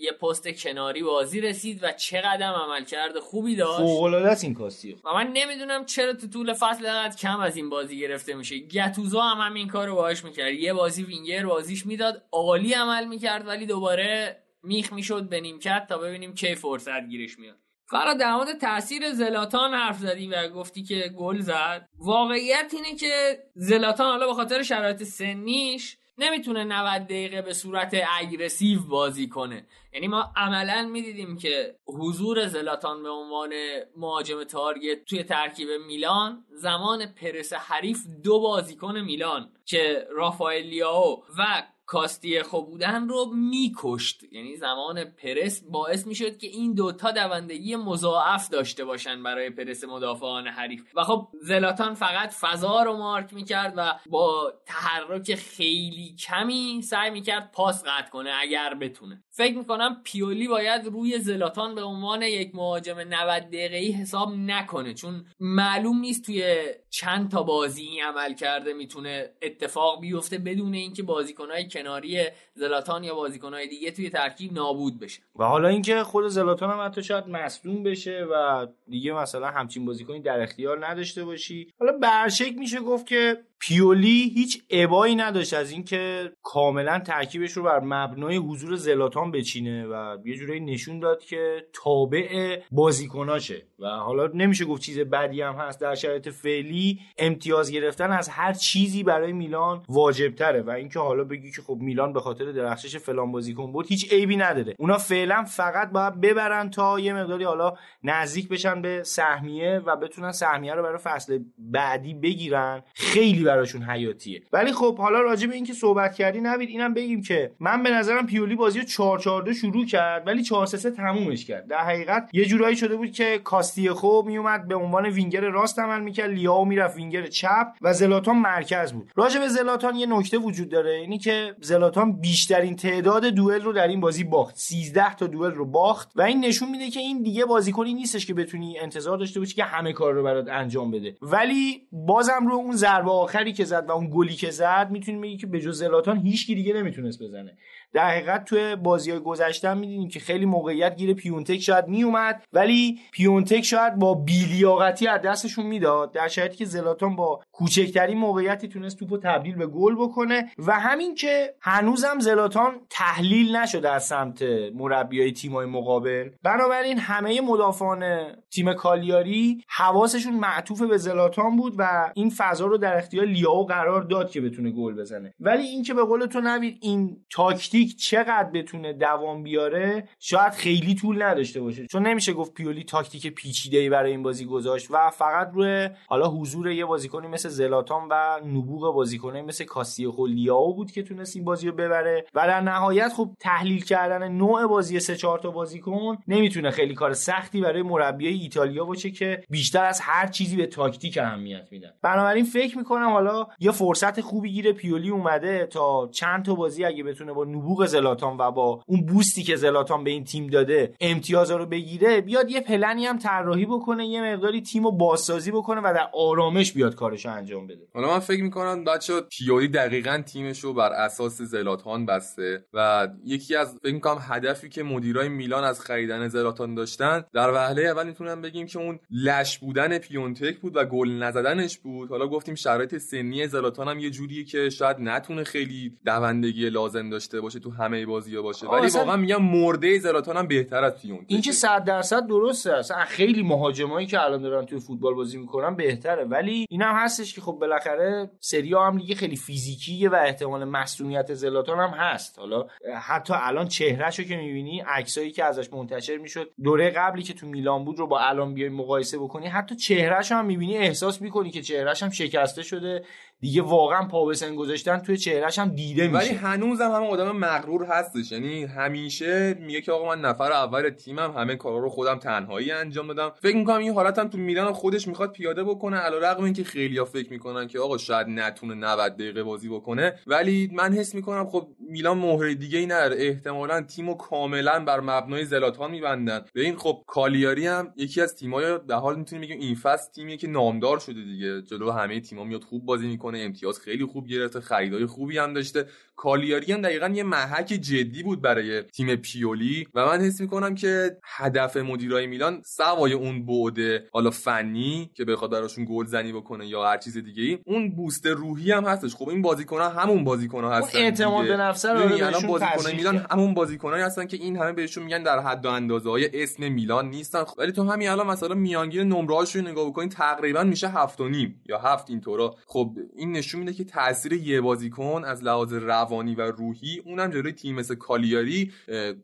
یه پست کناری بازی رسید و چقدر عمل کرده خوبی داشت. فوق العاده این کاستی و من نمی‌دونم چرا تو طول فصل انقدر کم از این بازی گرفته میشه. گتوزو هم همین کارو باهاش می‌کرد. یه بازی وینگر بازیش می‌داد. عالی عمل می‌کرد ولی دوباره میخ می‌شد به نیمکت تا ببینیم کی فرصت گیرش میاد. فرا در مورد تاثیر زلاتان حرف زدی و گفتی که گل زد. واقعیت اینه که زلاتان حالا به خاطر شرایط سنیش نمی‌تونه 90 دقیقه به صورت اگرسیو بازی کنه. یعنی ما عملا می‌دیدیم که حضور زلاتان به عنوان مهاجم تارگت توی ترکیب میلان زمان پرس حریف دو بازیکن میلان که رافائل لیاو و کاستی خوب بودن رو میکشت. یعنی زمان پرس باعث می‌شد که این دوتا دوندگی مضاعف داشته باشن برای پرس مدافعان حریف. و خب زلاتان فقط فضا رو مارک می‌کرد و با تحرک خیلی کمی سعی می‌کرد پاس قطع کنه اگر بتونه. فکر می‌کنم پیولی باید روی زلاتان به عنوان یک مهاجم 90 دقیقه‌ای حساب نکنه چون معلوم نیست توی چند تا بازی عمل کرده می‌تونه اتفاق بیفته بدون اینکه بازیکنهای کناری زلاتان یا بازیکنهای دیگه توی ترکیب نابود بشه و حالا اینکه خود زلاتان هم حتی شاید مصدوم بشه و دیگه مثلا همچین بازیکنی در اختیار نداشته باشی. حالا برشک میشه گفت که پیولی هیچ ابایی نداشت از اینکه کاملا ترکیبش رو بر مبنای حضور زلاتان بچینه و یه جورایی نشون داد که تابع بازیکناشه. و حالا نمیشه گفت چیز بدی هم هست. در شرایط فعلی امتیاز گرفتن از هر چیزی برای میلان واجب تره و اینکه حالا بگی که خب میلان به خاطر درخشش فلان بازیکن بود هیچ عیبی نداره. اونا فعلا فقط باید ببرن تا یه مقداری حالا نزدیک بشن به سهمیه و بتونن سهمیه رو برای فصل بعدی بگیرن. خیلی براشون حیاتیه. ولی خب حالا راجع به اینکه صحبت کردی نوید اینم بگیم که من به نظرم پیولی بازی رو 4 4 شروع کرد ولی 4 3 تمومش کرد. در حقیقت یه جورایی شده بود که کاستیخو میومد به عنوان وینگر راست عمل می‌کرد لیاو می‌رفت وینگر چپ و زلاتان مرکز بود. راجع به زلاتان یه نکته وجود داره اینی که زلاتان بیشترین تعداد دوئل رو در این بازی باخت. 13 تا دوئل رو باخت و این نشون میده که این دیگه بازیکنی نیستش که بتونی انتظار داشته باشی که همه کار رو برات انجام بده. ولی بازم رو اون ضربه آخری که زد و اون گلی که زد می‌تونی بگی که به جز زلاتان هیچ دیگه نمی‌تونست بزنه. در حقیقت توی بازی های گذشته می‌دونیم که خیلی موقعیت گیر پیونتک شاید میومد ولی پیونتک شاید با بیلیاقتی از دستشون می‌داد در شرایطی که زلاتان با کوچکترین موقعیتی تونست توپو تبدیل به گل بکنه و همین که هنوزم زلاتان تحلیل نشده از سمت مربیای تیمای مقابل. بنابراین همه مدافعان تیم کالیاری حواسشون معطوف به زلاتان بود و این فضا رو در اختیار لیاو قرار داد که بتونه گل بزنه. ولی اینکه به قول تو نوید این تاکتیک چقدر بتونه دوام بیاره شاید خیلی طول نداشته باشه. چون نمیشه گفت پیولی تاکتیک پیچیده ای برای این بازی گذاشت و فقط روی حالا حضور یه بازیکنی مثل زلاتان و نبوغ بازیکنی مثل کاستیخو لیاو بود که تونست این بازی رو ببره. و در نهایت خب تحلیل کردن نوع بازی سه چهار تا بازیکن نمی‌تونه خیلی کار سختی برای مربی ایتالیا باشه که بیشتر از هر چیزی به تاکتیک اهمیت میدن. بنابراین فکر می‌کنم حالا یه فرصت خوبی گیره پیولی اومده تا چند تا بازی اگه بتونه با نبوغ زلاتان و با اون بوستی که زلاتان به این تیم داده امتیازا رو بگیره بیاد یه پلنی هم طراحی بکنه یه مقداری تیم رو بازسازی بکنه و در آرامش بیاد کارش انجام بده. حالا من فکر می‌کنم بچه پیولی دقیقا تیمش رو بر اساس زلاتان بسته و یکی از فکر می‌کنم هدفی که مدیرای میلان از خریدن زلاتان داشتن در وهله اول می‌تونم بگیم که اون لش بودن پیونتک بود و گل نزدنش بود. حالا گفتیم شرایط سنی زلاتان هم یه جوریه که شاید نتونه خیلی دوندگی لازم داشته باشه. تو همه بازی‌ها باشه. ولی واقعا میگم مرده زلاتان هم بهتر از پیونتک این که 100 درصد درسته. اصلا خیلی مهاجمایی که الان دارن توی فوتبال بازی می‌کنن بهتره. ولی این هم هستش که خب بالاخره سری هم دیگه خیلی فیزیکیه و احتمال مصونیت زلاتان هم هست. حالا حتی الان چهرهشو که می‌بینی عکسایی که ازش منتشر می‌شد دوره قبلی که تو میلان بود رو با الان بیای مقایسه بکنی حتی چهرهش هم می‌بینی احساس می‌کنی که چهرهش هم شکسته شده. دیگه واقعا پا به سن گذاشتن توی چهرهش هم دیده میشه. ولی هنوزم هم آدم مغرور هستش. یعنی همیشه میگه که آقا من نفر اول تیمم همه کارا رو خودم تنهایی انجام دادم. فکر می‌کنم این حالتم تو میلان خودش می‌خواد پیاده بکنه علیرغم اینکه خیلیا فکر می‌کنن که آقا شاید نتونه 90 دقیقه بازی بکنه. ولی من حس می‌کنم خب میلان مهره دیگه ای نداره. احتمالا تیمو کاملا بر مبنای زلاتان میبندن. به این خب کالیاری هم یکی از تیمای به حال می‌تونیم بگیم این فصل تیمیه که نامدار شده دیگه. جلو همه تیم‌ها میاد خوب بازی می‌کنه. امتیاز خیلی خوب گرفته خریدای خوبی هم داشته. کالیاری هم دقیقا یه محک جدی بود برای تیم پیولی و من حس می‌کنم که هدف مدیرای میلان سوای اون بوده حالا فنی که بخواد براشون گل زنی بکنه یا هر چیز دیگه ای اون بوست روحی هم هستش. خب این بازیکن‌ها همون بازیکن‌ها هستن اون اعتماد به نفس رو الان بازیکن‌های میلان همون بازیکنایی هستن که این همه بهشون میگن در حد و اندازه های اسم میلان نیستن. ولی تو همین الان مثلا میانگین نمره‌هاش رو نگاه بکنین تقریبا میشه 7 و نیم یا 7 اینطورا. خب این نشون میده که تاثیر یه بازیکن از لحاظ روانی و روحی اونم جلوی تیم مثل کالیاری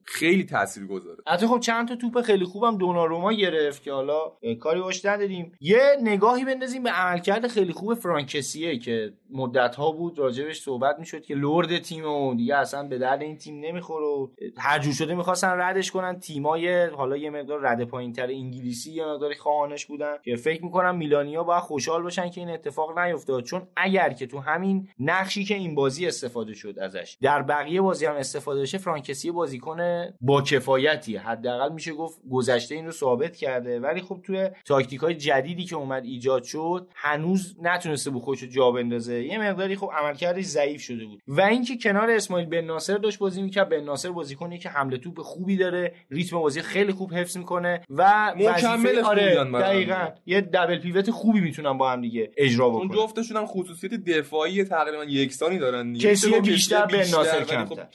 خیلی تاثیر گذاره حتی خب چند تا توپ خیلی خوبم دوناروما گرفت که حالا کاری باش نداریم. یه نگاهی بندازیم به عملکرد خیلی خوب فرانکسیه که مدت ها بود راجبش صحبت می‌شد که لرد تیم و دیگه اصلا به درد این تیم نمی‌خوره و هر جور شده می‌خواستن ردش کنن. تیمای حالا یه مقدار رد پایینتر انگلیسی یه مقداری خواهانش بودن که فکر می‌کنم میلانیا باید خوشحال باشن که این اتفاق نیفتاد. چون اگر که تو همین نقشی که این بازی استفاده شد ازش در بقیه بازی هم استفاده بشه فرانکسی بازیکن با کفایتی. حداقل میشه گفت گذشته این رو ثابت کرده. ولی خب توی تاکتیک های جدیدی که اومد ایجاد شد هنوز نتونسته بود خودشو جا بندازه. یه مقداری خب عملکردش ضعیف شده بود. و اینکه کنار اسماعیل بن ناصر داشت بازی می‌کرد. بن ناصر بازیکنی که حمله توپ خوبی داره ریتم بازی خیلی خوب حفظ می‌کنه و مکمل آره دقیقاً. یه دبل پیوت خوبی می‌تونن با هم دیگه اجرا بکنن. جفتشون هم خصوصیت دفاعی تقریبا یکسانی دارن کسی بیشتر بن ناصر کمتر.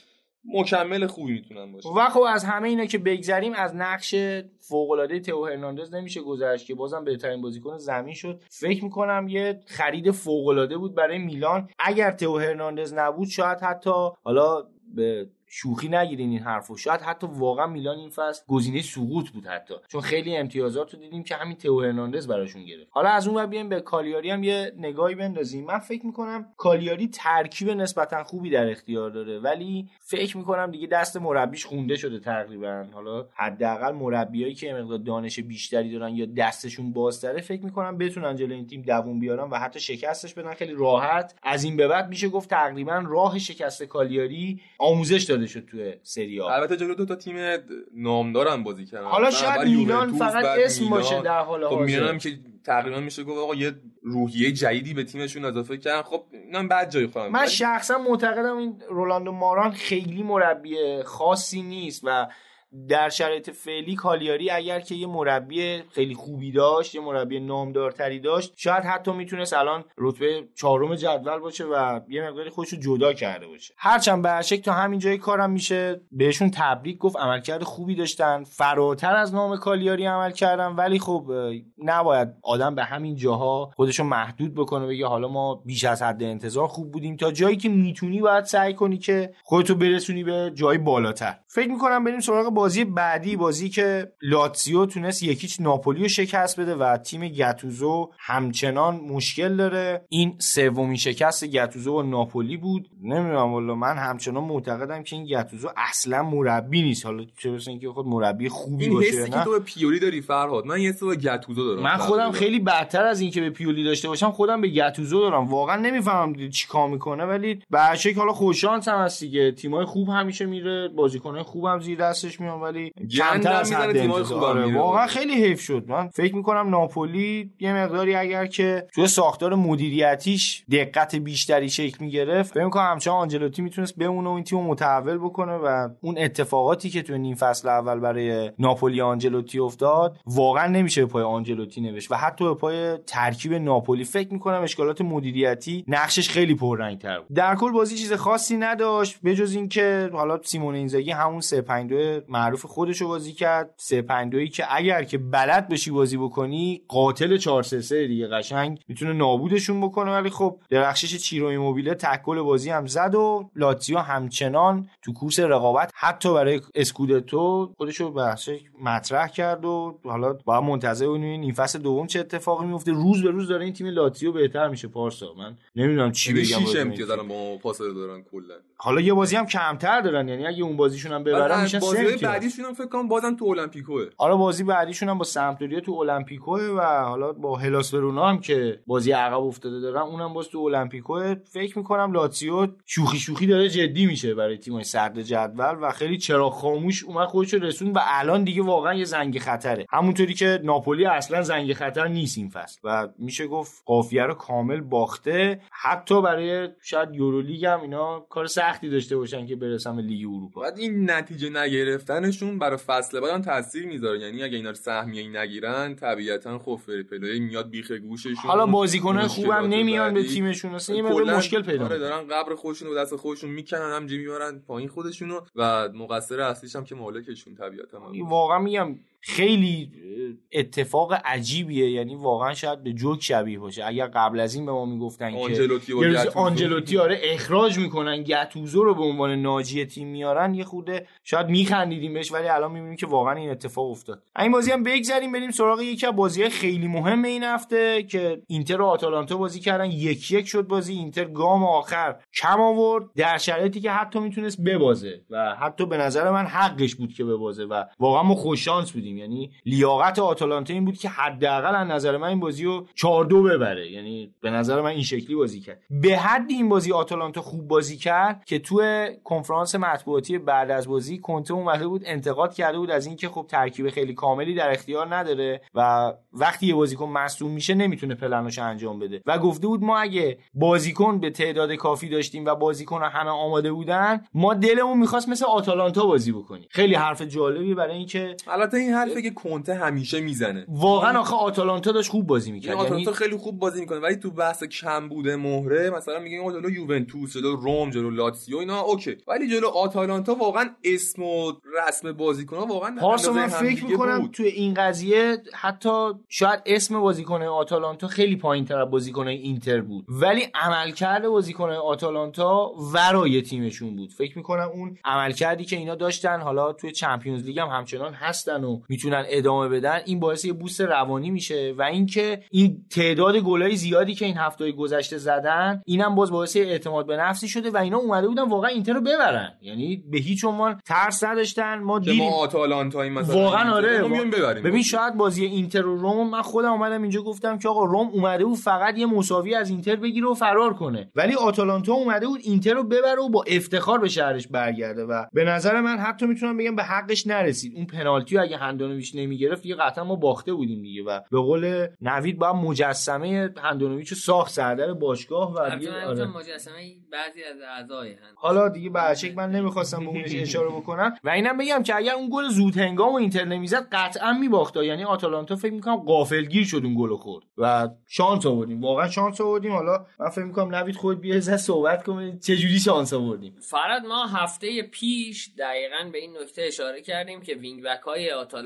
مکمل خوبی می‌تونن باشه. و خب از همه اینا که بگذریم از نقش فوق العاده تئو هرناندز نمیشه گذشت که بازم بهترین بازیکن زمین شد. فکر می‌کنم یه خرید فوق العاده بود برای میلان. اگر تئو هرناندز نبود شاید حتی حالا به شوخی نگیرین این حرفو. شاید حتی واقعا میلان این فصل گزینه سقوط بود حتی. چون خیلی امتیازات رو دیدیم که همین تئو هرناندز براشون گرفت. حالا از اون بیایم به کالیاری هم یه نگاهی بندازیم. من فکر می‌کنم کالیاری ترکیب نسبتا خوبی در اختیار داره ولی فکر می‌کنم دیگه دست مربیش خونده شده تقریبا. حالا حداقل مربیایی که مقدار دانش بیشتری دارن یا دستشون بازتره فکر می‌کنم بتونن جلوی این تیم دووم بیارن و حتی شکستش بدن. خیلی راحت. از این به بعد میشه گفت تقریبا راه شکست کالیاری آموزش داده شد توی سری البته جلو دو تا تیم نامدارم بازی کردن. حالا شاید میلان فقط اسم باشه در حال خب میلان که تقریبا میشه گفت آقا یه روحیه جدیدی به تیمشون اضافه کردن. خب اینا بعد جای خواهم من شخصا معتقدم این رولاندو ماران خیلی مربی خاصی نیست و در شرایط فعلی کالیاری اگر که یه مربی خیلی خوبی داشت یه مربی نامدارتری داشت شاید حتی می‌تونست الان رتبه چهارم جدول باشه و یه مقداری خودش رو جدا کرده باشه. هرچند به تا همین جای کارم میشه بهشون تبریک گفت عملکرد خوبی داشتن. فراتر از نام کالیاری عمل کردن ولی خب نباید آدم به همین جاها خودشو محدود بکنه بگه حالا ما بیش از حد انتظار خوب بودیم. تا جایی که می‌تونی باید سعی کنی که خودتو برسونی به جای بالاتر. فکر می‌کنم بریم سراغ بازی بعدی بازی که لاتزیو تونست یکیچ ناپولی رو شکست بده و تیم گتوزو همچنان مشکل داره. این سومین شکست گتوزو و ناپولی بود. نمی‌دونم والا من همچنان معتقدم که این گتوزو اصلا مربی نیست. حالا چه برسه اینکه خود مربی خوبی این باشه حسی که تو به پیولی داری فرهاد من یه به گتوزو دارم. من خودم خیلی بدتر از اینکه به پیولی داشته باشم خودم به گتوزو دارم. واقعا نمی‌فهمم چیکار می‌کنه ولی به حالا خوششانس هم هست دیگه. تیمای خوب همیشه میره بازیکنای خوبم زیر دستش میان. ولی کمتر از حد آره، واقعا خیلی حیف شد. من فکر می‌کنم ناپولی یه مقداری اگر که توی ساختار مدیریتیش دقت بیشتری شکل می‌گرفت فکر می‌کنم همچنان آنجلوتی می‌تونست بمونه و این تیمو متحول بکنه و اون اتفاقاتی که توی نیم فصل اول برای ناپولی آنجلوتی افتاد واقعا نمیشه به پای آنجلوتی نوشت. و حتی به پای ترکیب ناپولی فکر می‌کنم اشکالات مدیریتی نقشش خیلی پررنگتر بود. در کل بازی چیز خاصی نداشت بجز اینکه حالا سیمون اینزاگی همون 3 معروف خودش رو بازی کرد. 3 که اگر که بلد بشی بازی بکنی قاتل 4 3 دیگه قشنگ. می‌تونه نابودشون بکنه ولی خب درخشش چیرو ایموبیله تکل بازی هم زد و لاتزیو همچنان تو کورس رقابت حتی برای اسکودتو خودش رو بحث مطرح کرد و حالا با منتظر ببینیم این فصل دوم چه اتفاقی میفته. روز به روز داره این تیم لاتزیو بهتر میشه پارسا. من نمی‌دونم چی یعنی بگم شیش امتیاز دارن با پاس دارن کلا. حالا یه بازی هم کمتر دارن یعنی اگه اون بازیشون هم ببرن میشن بازی بعدیشون هم فکر کنم بازم تو المپیکوه آره بازی بعدیشون هم با سمپدوریا تو المپیکوه و حالا با هلاس ورونا هم که بازی عقب افتاده دارن اونم باز تو المپیکوه فکر می‌کنم لاتزیو شوخی شوخی داره جدی میشه برای تیمای صدر جدول و خیلی چرا خاموش اومد خودش رسون و الان دیگه واقعا یه زنگ خطره. همونطوری که ناپولی اصلا زنگ خطر نیست این فصل و میشه گفت قافیه رو کامل باخته. حتی برای شاید یورولیگ هم اینا کار سختی داشته باشن که برسن به لیگ اروپا. بعد این نتیجه نگرفتنشون برای فصل بعدم تاثیر می‌ذاره. یعنی اگه اینا رو سهمیه نگیرن طبیعتا خب پلی. میاد بیخ گوششون حالا بازیکنان خوبم نمیان به تیمشون. اصلا یه مشکل پیدا آره دارن قبر خودشون و دست خودشون می‌کنن هم می‌برن پایین خودشونو و مقصر اصلیش هم که مالکشون طبیعتا. واقعا میگم خیلی اتفاق عجیبیه. یعنی واقعا شاید به جوک شبیه باشه. اگر قبل از این به ما می‌گفتن که آنجلوتی آره اخراج می‌کنن گتوزو رو به عنوان ناجی تیم میارن یه خوده شاید میخندیدیم بهش ولی الان می‌بینیم که واقعا این اتفاق افتاد. این بازی هم بگذریم بریم سراغ یکی از بازی خیلی مهم این هفته که اینتر و آتالانتا بازی کردن. یک یک شد بازی. اینتر گام آخر کم آورد. در شرایطی که حتی می‌تونست ببازه و حتی به نظر من حقش بود که ببازه و واقعا ما خوششانس بودیم. یعنی لیاقت آتالانتا این بود که حداقل از نظر من این بازی رو 4 2 ببره. یعنی به نظر من این شکلی بازی کرد. به حد این بازی آتالانتا خوب بازی کرد که تو کنفرانس مطبوعاتی بعد از بازی کنته اومده بود انتقاد کرده بود از اینکه خب ترکیب خیلی کاملی در اختیار نداره و وقتی یه بازیکن مصدوم میشه نمی‌تونه پلنش انجام بده. و گفته بود ما اگه بازیکن به تعداد کافی داشتیم و بازیکن همه آماده بودن ما دلمون می‌خواست مثل آتالانتا بازی بکنیم. خیلی حرف جالبی برای اینکه البته این حرفه که کنته همیشه می‌زنه. واقعا آخه آتالانتا داشت خوب بازی می‌کرد. یعنی آتالانتا خیلی خوب بازی می‌کنه ولی تو بحث کم بوده مهره مثلا میگن جلو یوونتوس جلو روم جلو لاتسیو اینا اوکی. ولی جلو آتالانتا واقعا اسم و رسم بازیکن واقعا پارسا من فکر می‌کنم تو این قضیه حتی شاید اسم بازیکن آتالانتا خیلی پایین تر بازیکن اینتر بود. ولی عملکرد بازیکن آتالانتا ورای تیمشون بود. فکر می‌کنم اون عملکردی که اینا داشتن حالا توی چمپیونز لیگ هم همچنان هستن و می‌تونن ادامه بدن این باعث یه بوست روانی میشه و اینکه این تعداد گلای زیادی که این هفته گذشته زدن اینم باز باعث اعتماد به نفسی شده و اینا اومده بودن واقعا اینتر رو ببرن. یعنی به هیچ عنوان ترس نداشتن. ما دیدیم ما آتالانتا مثلا واقعا آره. ببین شاید بازی اینتر و روم من خودم اومدم اینجا گفتم که آقا روم اومده بود فقط یه مساوی از اینتر بگیره و فرار کنه. ولی آتالانتا اومده بود اینتر رو ببره و با افتخار به شهرش برگرده و به نظر من حتی می‌تونم بگم به حقش نرسید. اون پنالتی اگه هندونویچ نمی‌گرفت دیگه قطعا ما باخته بودیم دیگه و به قول نوید با مجسمه هندونویچ رو ساخت سردر باشگاه و آره. مجسمه بعضی از اعضای حالا دیگه برچک من نمی‌خواستم به اونش اشاره بکنم. و اینم بگم که اگر اون گل زود هنگام و اینتر نمی‌زد قطعا میباخت. یعنی آتالانتا فکر می‌کنم غافلگیر شد اون گل خورد و شانس آوردیم. واقعا شانس آوردیم. حالا من فکر می‌کنم نوید خود بیا صحبت کنیم چه جوری شانس آوردیم. فراد ما هفته پیش دقیقا به این نکته اشاره کردیم که وینگ بک های آتالانتا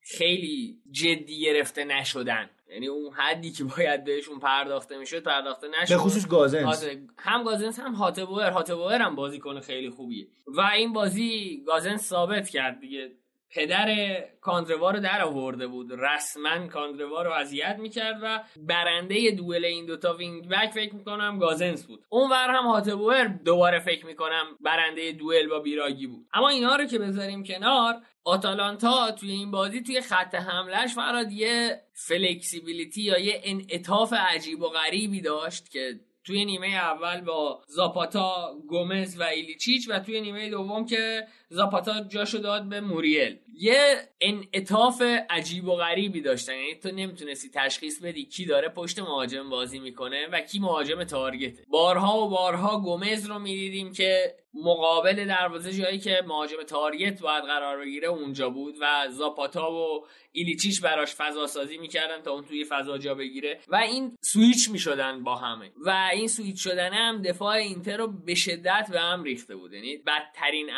خیلی جدی گرفته نشدن. یعنی اون حدی که باید بهشون پرداخته می‌شد پرداخته نشد. به خصوص گوزنس هم گوزنس هم هاته‌بور هاته‌بور هم بازیکن خیلی خوبیه. و این بازی گوزنس ثابت کرد دیگه. پدر کاندروا رو در آورده بود. رسما کاندروا رو اذیت می‌کرد و برنده دوئل این دوتا وینگ بک فکر می‌کنم گوزنس بود. اونور هم هاته‌بور دوباره فکر می‌کنم برنده دوئل با بیراگی بود. اما اینا رو که بذاریم کنار آتالانتا توی این بازی توی خط حملهش فراد یه flexibility یا یه انعطاف عجیب و غریبی داشت که توی نیمه اول با زاپاتا گومز و ایلیچیچ و توی نیمه دوم که زاپاتا جاشو داد به موریل. یه انعطاف عجیب و غریبی داشتن. یعنی تو نمی‌تونستی تشخیص بدی کی داره پشت مهاجم بازی می‌کنه و کی مهاجم target ه. بارها و بارها گومز رو می‌دیدیم که مقابل دروازه جایی که مهاجم target باید قرار بگیره اونجا بود و زاپاتا و ایلیچیچ براش فضا سازی می‌کردن تا اون توی فضا جا بگیره و این سویچ می‌شدن با همه. و این سویچ شدن هم دفاع اینتر رو به شدت به هم ریخته بود. یعنی بدترین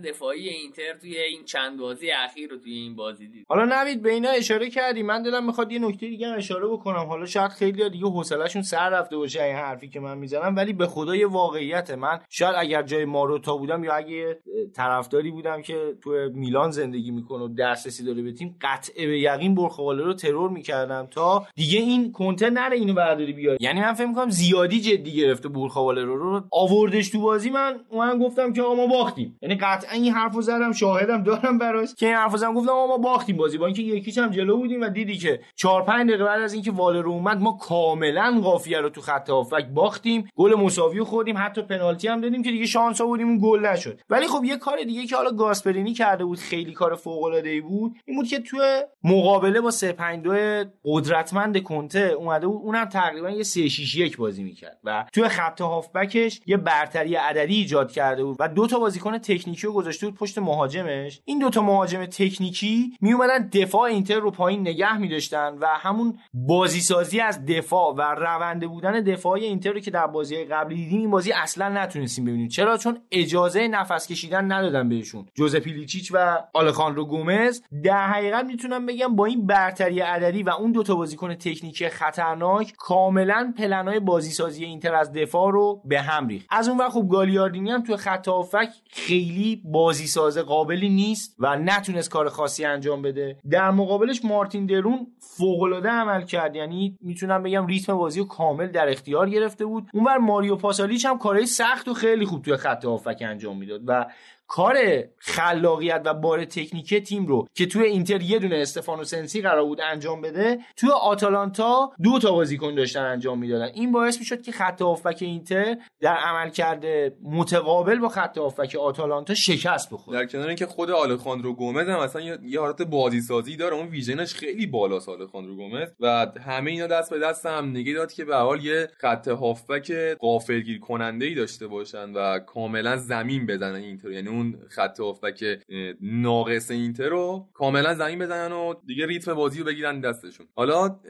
دفاعی اینتر توی این چند بازی اخیر رو توی این بازی دید. حالا نوید به اینا اشاره کردی؟ من دلم می‌خواد یه نکته دیگه اشاره بکنم. حالا شاید خیلی دیگه حوصلهشون سر رفته باشه این حرفی که من می‌زنم ولی به خدای واقعیت من شاید اگر جای ماروتا بودم یا اگه طرفداری بودم که تو میلان زندگی می‌کنه و دسترسی داره به تیم قطعه به یقین برخواله رو ترور می‌کردم تا دیگه این کنتر نره اینو برداری بیاد یعنی من فکر می‌کنم زیادی جدی گرفته برخواله رو, رو آوردش تو بازی من من گفتم که آقا ما باختیم. یعنی قطعا این حرفو زدم شاهدم دارم براش. که این حرفو زدم گفتم ما باختیم بازی. با اینکه یکیش هم جلو بودیم و دیدی که 4 5 دقیقه بعد از اینکه والر اومد ما کاملا قافیه رو تو خط هافک باختیم. گل مساوی خوردیم. حتی پنالتی هم دادیم که دیگه شانس آوردیم اون گل نشد. ولی خب یه کار دیگه که حالا گاسپرینی کرده بود خیلی کار فوق العاده ای بود این بود که تو مقابله با 352 قدرتمند کنته اومده بود. اونم تقریبا یه 3 6 1 بازی می‌کرد و تو خط هافبکش یه برتری عددی ایجاد کرده بود و دو تا بازیکن تکنیکی رو گذاشته بود پشت مهاجمش. این دو تا مهاجم تکنیکی می اومدن دفاع اینتر رو پایین نگه می داشتن و همون بازی سازی از دفاع و رونده بودن دفاع اینتر رو که در بازی قبلی دیدیم این بازی اصلا نتونستیم ببینیم. چرا؟ چون اجازه نفس کشیدن ندادن بهشون. جوزه پیلیچیچ و آلخاندرو گومز در حقیقت می‌تونم بگم با این برتری عددی و اون دوتا بازیکن تکنیکی خطرناک کاملا پلنای بازی سازی اینتر از دفاع رو به هم ریخت. از اون وقت خوب گالیاردینی هم تو خط خیلی بازی سازه قابلی نیست و نتونست کار خاصی انجام بده. در مقابلش مارتین درون فوق العاده عمل کرد. یعنی می‌تونم بگم ریتم بازی رو کامل در اختیار گرفته بود. اونور ماریو پاسالیچ هم کارهای سخت و خیلی خوب توی خط هافک انجام می‌داد و کار خلاقیت و بار تکنیک تیم رو که توی اینتر یه دونه استفانو سنسی قرار بود انجام بده توی آتالانتا دو تا بازیکن داشتن انجام می‌دادن. این باعث می‌شد که خط هافبک اینتر در عمل کرده متقابل با خط هافبک آتالانتا شکست بخوره. در کنار اینکه خود آلخاندرو گومز هم مثلا یه حالت بازی سازی داره اون ویژنش خیلی بالاست آلخاندرو گومز. و همه اینا دست به دست هم نگه داد که به حال یه خط هافبک غافلگیر کننده ای داشته باشن و کاملا زمین بزنن اینتر. یعنی اون خط هافبک ناقص اینتر رو کاملا زمین بزنن و دیگه ریتم بازی رو بگیرن دستشون. حالا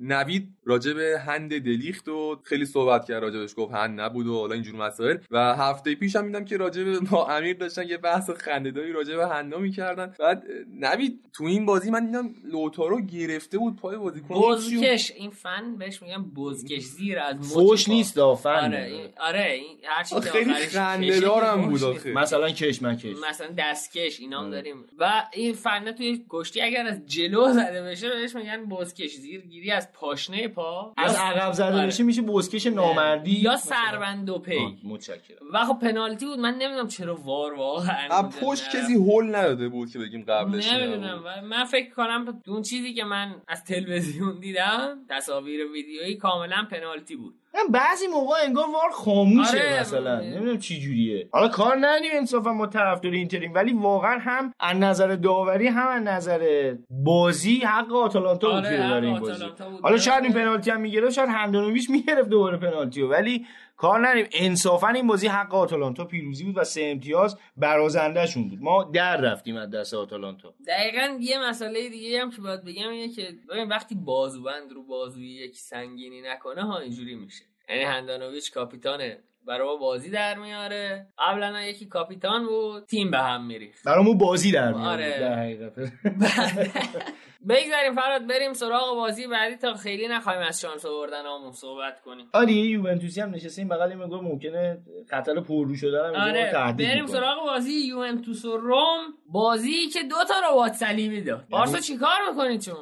نوید راجع به هند دلیخت و خیلی صحبت کرد راجبش گفت هند نبود و حالا اینجور مسائل. و هفته پیش هم دیدم که راجع به با امیر داشتن یه بحث خنده‌داری راجع به هندا می‌کردن. بعد نوید تو این بازی من دیدم لوتارو گرفته بود پای بازیکن. بزکش. این فن بهش میگم بزکش. زیر از فوش نیست فن آره این آره هر چی خیلی خنده دارم بود آخه. مثلا کش مکش مثلا دستکش اینا هم داریم. و این فن توی کشتی اگر از جلو زده بشه بهش میگن بزکش زیر گیری از پاشنه پا. از عقب زده آره. بشه میشه بزکش نامردی. یا سربند و پی. متشکرم. و خب پنالتی بود. من نمی‌دونم چرا وار واقعا پشت کسی هول نداده بود که بگیم قبلش نمی‌دونم. من فکر کنم اون چیزی که من از تلویزیون دیدم تصاویر ویدیویی کاملا پنالتی بود. بعضی موقع انگار وار خاموشه آره مثلا. نمی‌دونم چی جوریه. حالا کار ندیم انصافا ما طرفدار اینتریم ولی واقعا هم از نظر داوری هم از نظر بازی حق آتالانتا بود آره این بازی. حالا شاید این پنالتی هم می‌گرفت شاید هندانویچ می‌گرفت دوباره پنالتی ولی کار نداریم. انصافا این بازی حق آتالانتا پیروزی بود و سه امتیاز برازندهشون بود. ما در رفتیم از دست آتالانتا. دقیقا یه مسئله دیگه هم که باید بگم اینه که وقتی بازوبند رو بازوی یک سنگینی نکنه ها اینجوری میشه. یعنی هندانویچ کاپیتانه. برای بازی در میاره. قبلا یکی کاپیتان بود تیم به هم میریخت. برامون بازی در میاره. آره. در [LAUGHS] بگذاریم فراد بریم سراغ بازی بعدی تا خیلی نخواهیم از شانس آوردن همون صحبت کنیم. آره یوونتوسی هم نشستیم بغل میگه ممکنه خطر پررو شدن آره بریم سراغ بازی یوونتوس و روم. بازی که دو تا ربات صلیبی داد. یعنی بارسا چیکار می‌کنید چون؟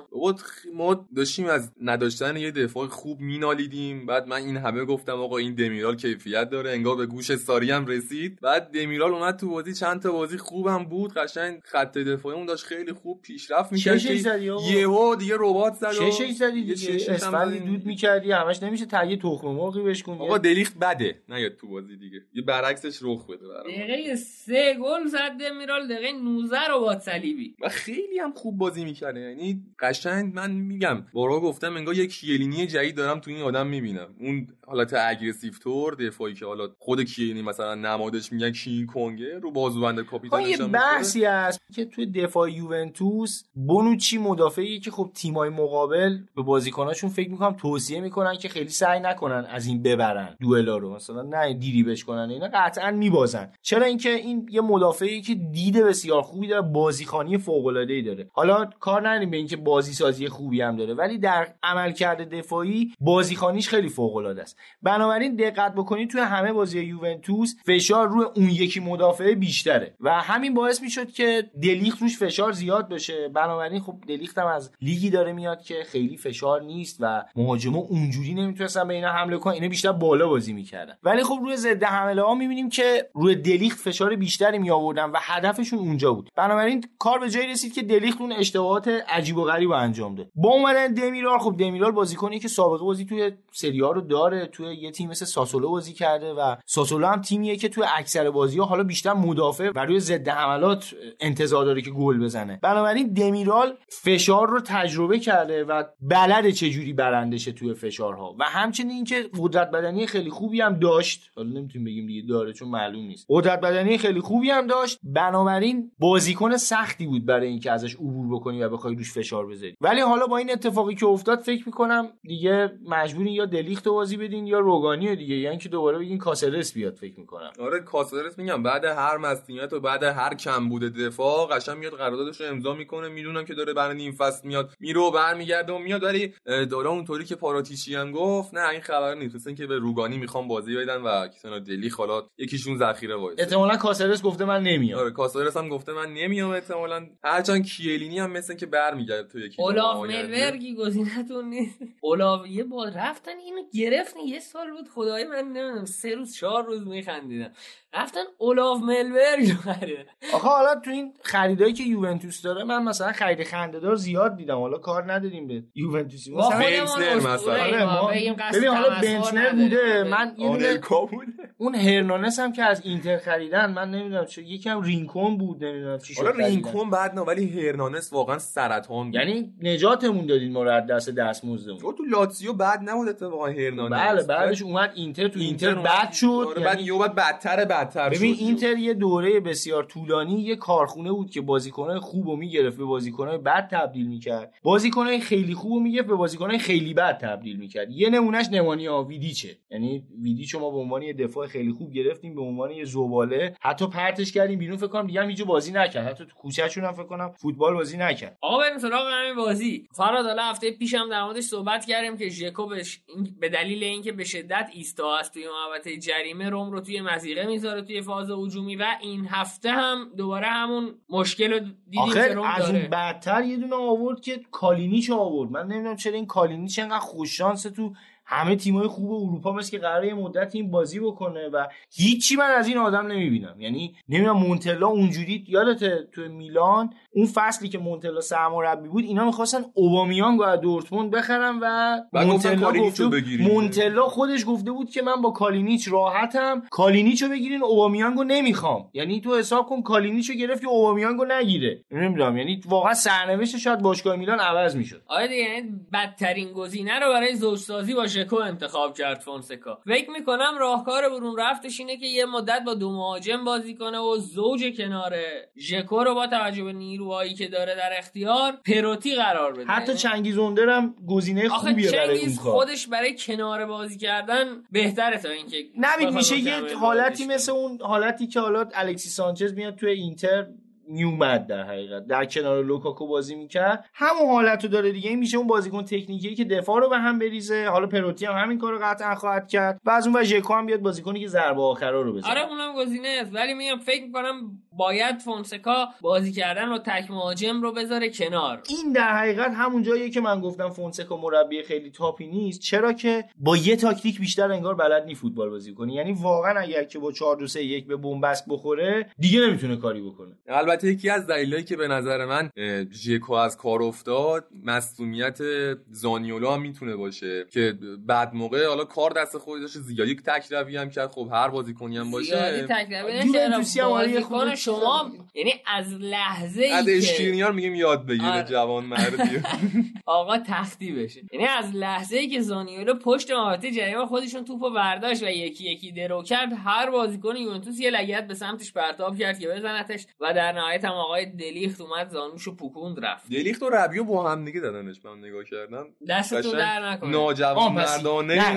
ما داشتیم از نداشتن یه دفاع خوب مینالیدیم. بعد من این همه گفتم آقا این دمیرال کیفیت داره. انگار به گوش ساری هم رسید. بعد دمیرال اومد تو بازی. چند تا بازی خوبم بود. قشنگ خط دفاعی داشت خیلی خوب پیشرفت می‌کرد. یهو دیگه ربات زد چه زدی دیگه. اسفندی دود می‌کردی همش نمیشه تگه تخم مرغی بهش کنی آقا دلیخت بده. نیاد تو بازی دیگه. یه برعکسش رخ بده دقیقه سه گل زد دمیرال دقیقه 19 ربات صلیبی. و خیلی هم خوب بازی می‌کرد یعنی قشنگ من میگم بارا گفتم انگار یک کیلینی جدید دارم تو این آدم می‌بینم. اون حالت اگریسیو تور دفاعی که حالا خود کیلینی مثلا نمادش میگن کی کنگه رو بازوبند کاپیتانش یه بحثی هست که توی دفاع یوونتوس بونوچی مدافعی که خب تیمای مقابل به بازیکناشون فکر می‌کنم توصیه می‌کنن که خیلی سعی نکنن از این ببرن دوئلا رو. مثلا نه دیریبش کنن اینا قطعا میبازن. چرا اینکه این یه مدافعی که دیده بسیار خوبی داره بازیخانی فوق العاده ای داره. حالا کار نداریم به اینکه بازی سازی خوبی هم داره ولی در عملکرد دفاعی بازیخانیش خیلی فوق العاده است. بنابراین دقت بکنید توی همه بازی یوونتوس فشار روی اون یکی مدافع بیشتره و همین باعث می‌شد که دلیخت روش فشار زیاد بشه. بنابراین خب دلیخت هم از لیگی داره میاد که خیلی فشار نیست و مهاجما اونجوری نمی‌تونستن به اینا حمله کنن اینا بیشتر بالا بازی می‌کردن. ولی خب روی ضد حمله ها می‌بینیم که روی دلیخت فشار بیشتری می آوردن و هدفشون اونجا بود. بنابراین کار به جایی رسید که دلیخت اون اشتباهات عجیب و غریب انجام ده با اومدن دمیرال خب دمیرال بازیکنی که سابقه بازی توی سری رو داره توی یه تیم مثل ساسولو بازی کرده و ساسولو هم تیمیه که توی اکثر بازی ها حالا بیشتر مدافع و روی ضد حملات انتظار داره که گل بزنه. بنابراین دمیرال رو تجربه کرده و بلد چجوری برندشه توی فشارها. و همچنین اینکه قدرت بدنی خیلی خوبی هم داشت. حالا نمی‌تونیم بگیم دیگه داره چون معلوم نیست. قدرت بدنی خیلی خوبی هم داشت. بنابراین بازیکن سختی بود برای اینکه ازش عبور بکنی و بخوای روش فشار بذاری. ولی حالا با این اتفاقی که افتاد فکر می‌کنم دیگه مجبورین یا دلیخت بازی بدین یا روگانی دیگه. یعنی که دوباره بگین کاسرس بیاد فکر می‌کنم. آره کاسرس میگم بعد هر مصونیت و بعد هر کم بوده دفاع قشنگ میاد قراردادش رو امضا می‌کنه. می‌دونم که داره برای نیم فصل میاد میره برمیگرده و میاد. ولی داره اونطوری که پاراتیشی هم گفت نه این خبر نیست. مثلا که به روگانی می‌خوام بازی بدن و کسانا دلی حالا یکیشون ذخیره وایسه. احتمالاً کاسرس گفته من نمیام. آره کاسرس هم گفته من نمیام احتمالاً. هرچند کیلینی هم مثلا که برمیگرده تو یکی اولاف ملورگی گزینه‌تون نیست. اولاف یه با رفتن اینو گرفتن یه سال بود. خدای من نمی‌دونم سه روز چهار روز میخندیدم. رفتن اولاف ملبرگ آخه حالا تو این خریدایی که یوونتوس داره من مثلا خرید خنده دار زیاد دیدم. حالا کار نداریم به یوونتوسی ما مثلا. آره، بگیم قصد ببین حالا بنچنر نداریم. بوده. من اون هرنانس هم که از اینتر خریدن من نمی‌دونم چه یکم رینکون بود نمی‌دونم چی شد حالا. رینکون بعد نه ولی هرنانس واقعا سرطان بود. یعنی نجاتمون دادین ما رو از دست دستمزدمون. تو تو لاتزیو بعد نبود اتفاقا هرنانس. بله بعدش اومد اینتر تو اینتر بد شد. آره، بعد یعنی یه بعد بدتر بدتر ببین شد. اینتر یه دوره بسیار طولانی یه کارخونه بود که بازیکنهای خوب رو می‌گرفت به بازیکنهای بد تبدیل می‌کرد. بازیکنهای خیلی خوب می‌گرفت به بازیکنهای خیلی بد تبدیل می‌کرد. یه نمونهش نمانیا ویدیچه یعنی ویدیچ ما به عنوان یه دفاع خیلی خوب گرفتیم به عنوان یه زباله. حتی پرتش کردیم بیرون فکر کنم دیگه هم بازی نکرد. حتی تو کوچه‌شون هم فکر کنم فوتبال بازی نکرد. آقا بریم سراغ همین بازی. فراد حالا هفته پیشم در موردش صحبت کردیم که ژکو بهش- این- به دلیل اینکه به شدت ایستا است توی محوطه جریمه روم رو توی مزیقه می‌ذاره توی فاز هجومی و این هفته هم دوباره همون مشکل رو دیدیم که روم از داره. اون بدتر یه آورد که کالینیچ آورد. من نمی‌دونم چرا این کالینیچ انقدر خوششانس تو همه تیمای خوب اروپا مثل که قراره یه مدت این بازی بکنه و هیچی من از این آدم نمی‌بینم. یعنی نمی‌دونم مونتلا اونجوری یادته تو میلان اون فصلی که مونتلا سرمربی بود اینا می‌خواستن اوبامیانگ رو از دورتموند بخرن و مونتلا گفته. مونتلا خودش گفته بود که من با کالینیچ راحتم کالینیچ رو بگیرین اوبامیانگ رو نمی‌خوام. یعنی تو حساب کن کالینیچ رو گرفت که اوبامیانگ رو نگیره. نمی‌دونم یعنی واقعا سرنوشت شاید باشگاه میلان عوض می‌شد. آره یعنی بدترین گزینه رو برای زوجسازی با ژکو انتخاب کرد فونسکا. فکر می‌کنم راهکار برون رفتش اینه که یه مدت با دو مهاجم بازی کنه و زوج کنار ژکو رو با توجه به نیروهایی که داره در اختیار پروتی قرار بده. حتی چنگیز اوندر هم گزینه خوبیه برای اون کار. خودش برای کنار بازی کردن بهتره تا اینکه بخواد میشه یه حالتی مثل اون حالتی که حالا الکسی سانچز میاد توی اینتر میومد در حقیقت. در کنار لوکاکو بازی می‌کرد. همون حالت رو داره دیگه. میشه اون بازیکن تکنیکی که دفاع رو به هم بریزه. حالا پروتی هم همین کارو قطعا خواهد کرد. و از اون و ژکو هم بیاد بازیکنی که ضربه آخرا رو بزنه. آره اونم گزینه است ولی میگم فکر می‌کنم باید فونسکا بازی کردن با تک مهاجم رو بذاره کنار. این در حقیقت همون جاییه که من گفتم فونسکا مربی خیلی top ی نیست. چرا که با یه تاکتیک بیشتر انگار بلد نی فوتبال بازی کنی یعنی واقعا اگر که با 4 2 3 1 به بنبست بخوره دیگه نمی‌تونه کاری بکنه. البته یکی از دلایلی که به نظر من ژکو از کار افتاد مصونیت زانیولو هم می‌تونه باشه که بعد موقع حالا کار دست خودش داشت زیادی تک روی هم کرد. خب هر بازیکنی هم زیادی باشه یوونتوسی هم شما یعنی از لحظه ای از که اشکرینیار میگیم یاد بگیره آره. جوان مردی [LAUGHS] [LAUGHS] آقا تختی بشه یعنی از لحظه ای که زانیولو پشت محوطه جریمه خودشون توپو برداشت و یکی یکی درو کرد هر بازیکن یوونتوس یه لگت به سمتش پرتاب کرد که بزنتش و در نهایت هم آقای دلیخت اومد زانوشو پوکوند رفت. دلیخت و ربیو با هم دیگه دادنش من نگاه کردم. دستتون قشنگ در نکنه. ناجوان مردانه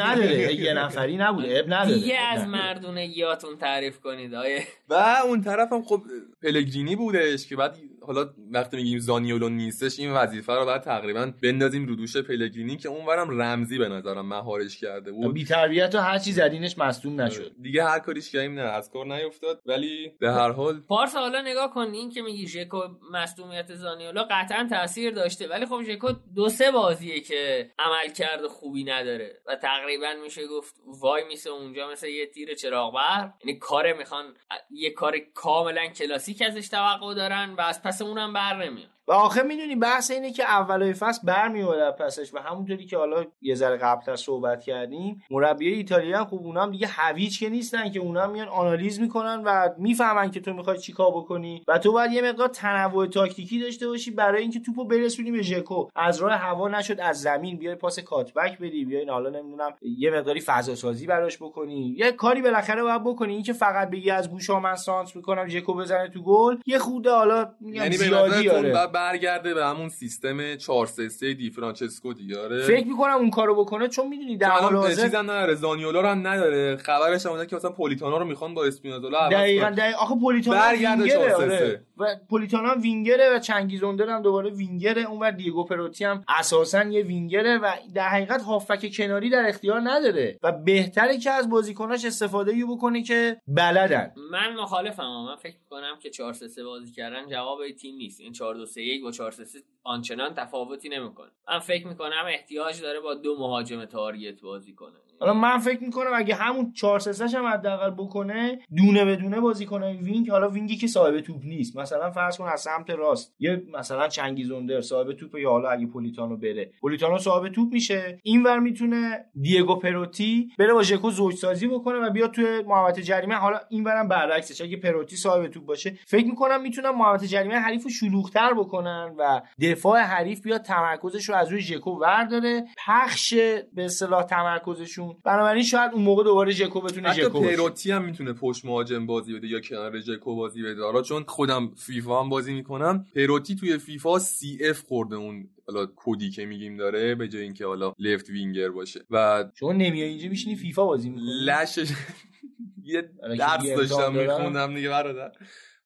نداره. [LAUGHS] یه نفری نبوده اب نداره. دیگه از نداره. مردونگیاتون تعریف کنید آیه. و اون طرف هم خب پلگرینی بودش که بعد حالا وقتی میگیم زانیولو نیستش این وظیفه رو بعد تقریبا بندازیم رو دوش پلگرینی که اونورم رمزی به نظرم مهارش کرده بود. بی تربیت و هر چی زدینش مصدوم نشد. دیگه هر کاریش کردیم نه از کار نیفتاد. ولی به هر حال پارسا حالا نگاه کن این که میگی ژکو مصدومیت زانیولا قطعا تاثیر داشته ولی خب ژکو دو سه بازیه که عمل کرده خوبی نداره و تقریبا میشه گفت وای میسه اونجا مثل یه تیر چراغ برق یعنی کار می‌خوان یه کار کاملا کلاسیک ازش توقع دارن و از پس اونم بر نمیاد. و آخه می‌دونی بحث اینه که اولای فصل برمیاد از پسش و همونطوری که حالا یه ذره قبلتر صحبت کردیم مربی ایتالیا هم خوب اونا هم دیگه هویج که نیستن که اونا هم میان آنالیز می‌کنن و می‌فهمن که تو می‌خوای چیکار بکنی و تو باید یه مقدار تنوع تاکتیکی داشته باشی برای اینکه توپو برسونی به ژکو از راه هوا نشد از زمین بیای پاس کاتبک بدی بیای حالا نمی‌دونم یه مقداری فضا سازی براش بکنی یه کاری بالاخره باید بکنی اینکه فقط بگی از گوشا من سانس می‌کنم ژکو بزنه تو گل یه خوده حالا میگم یعنی زیادی آره. برگرده به همون سیستم 4 3 3 دی فرانچسکو دیگه آره. فکر می‌کنم اون کارو بکنه چون می‌دونی در حال حاضر چیزا نداره زانیولو رو هم نداره. خبرش هم اومده که مثلا پولیتانو رو می‌خوان با اسپینازولا عوض دقیقاً کنن. دقیقاً. آخه پولیتانا برگرده وینگره 4-3-3. آره. و پولیتانا هم وینگره و چنگیزوندر هم دوباره وینگره. اونور دیگو پروتی هم اساسا یه وینگره و در حقیقت هافک کناری در اختیار نداره. و بهتره که از بازیکناش استفاده یو بکنه که بلدن. من مخالفم من فکر می‌کنم که 4 3 3 بازی کردن جواب تیم نیست. این 4 2 3 1 با 4 3 3 آنچنان تفاوتی نمی‌کنه. من فکر می‌کنم احتیاج داره با دو مهاجم target بازی کنه. حالا من فکر می‌کنم اگه همون 4 3 هم حداقل بکنه دونه به دونه بازی کنه wing. حالا wing ی که صاحب توپ نیست. مثلا فرض کن از سمت راست. یه مثلا چنگیز اوندر صاحب توپ یا حالا اگه پولیتانو بره. پولیتانو صاحب توپ میشه. اینور می‌تونه دیگو پروتی بره با ژکو زوج سازی بکنه و بیاد توی محوطه جریمه. حالا اینورم برعکسش. اگه پروتی صاحب توپ باشه فکر می‌کنم می‌تونن محوطه جریمه حریف رو شلوغ‌تر بکنن و دفاع حریف بیاد تمرکزش رو از روی ژکو ورداره پخش به اصطلاح تمرکزشون بنابراین شاید اون موقع دوباره ژکو بتونه حتی ژکو باشه. پروتی هم می‌تونه پشت مهاجم بازی بده یا کنار ژکو بازی بده. حالا چون خودم فیفا هم بازی می‌کنم پروتی توی فیفا CF خورده اون حالا کدی که میگیم داره به جای اینکه حالا left winger باشه. و شما نمیای اینجا میشینی فیفا بازی می‌کنی. لشش [LAUGHS] یه درس داشتم. میخوندم دیگه برادر.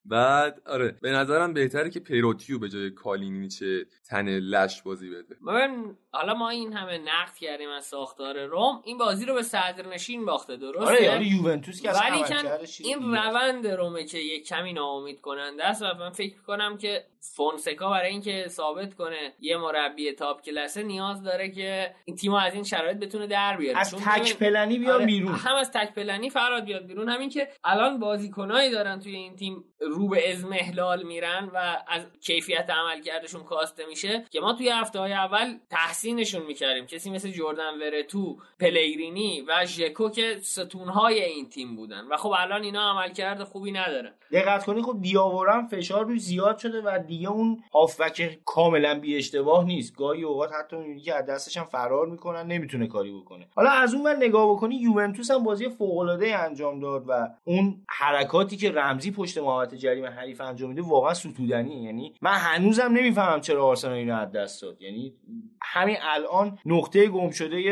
بعد آره به نظرم بهتره که پیروتیو به جای کالینیچه تن لش بازی بده. ببین حالا ما این همه نقد کردیم از ساختار روم این بازی رو به صدرنشین باخته درسته؟ آره آره یوونتوس که ولی این. روند رومه که یک کمی ناامید کننده است و من فکر کنم که فونسکا برای اینکه ثابت کنه یه مربی تاپ کلاسه نیاز داره که این تیمو از این شرایط بتونه در بیاره. از تک پلنی بیان آره، بیرون. هم از تک پلنی فراد بیاد بیرون. همین که الان بازیکنایی دارن توی این تیم رو به ازمهلال میرن و از کیفیت عملکردشون کاسته میشه که ما توی هفته های اول تحسینشون می‌کردیم. کسی مثل جردن ورتو پلیگرینی و ژکو که ستونهای این تیم بودن. و خب الان اینا عملکرد خوبی ندارن دقت کنی خب دیاورم فشار روش زیاد شده و دیگه اون هافبک کاملا بی اشتباه نیست. گاهی اوقات حتی می‌بینی که از دستش هم فرار می‌کنن نمی‌تونه کاری بکنه. حالا از اون ور نگاه بکنی یوونتوس هم بازی فوق العاده انجام داد و اون حرکاتی که رمزی پشت محوطه جریمه حریف انجام میده واقعا ستودنیه. یعنی من هنوزم نمی‌فهمم چرا آرسنال اینو از دست داد. یعنی همین الان نقطه گم شده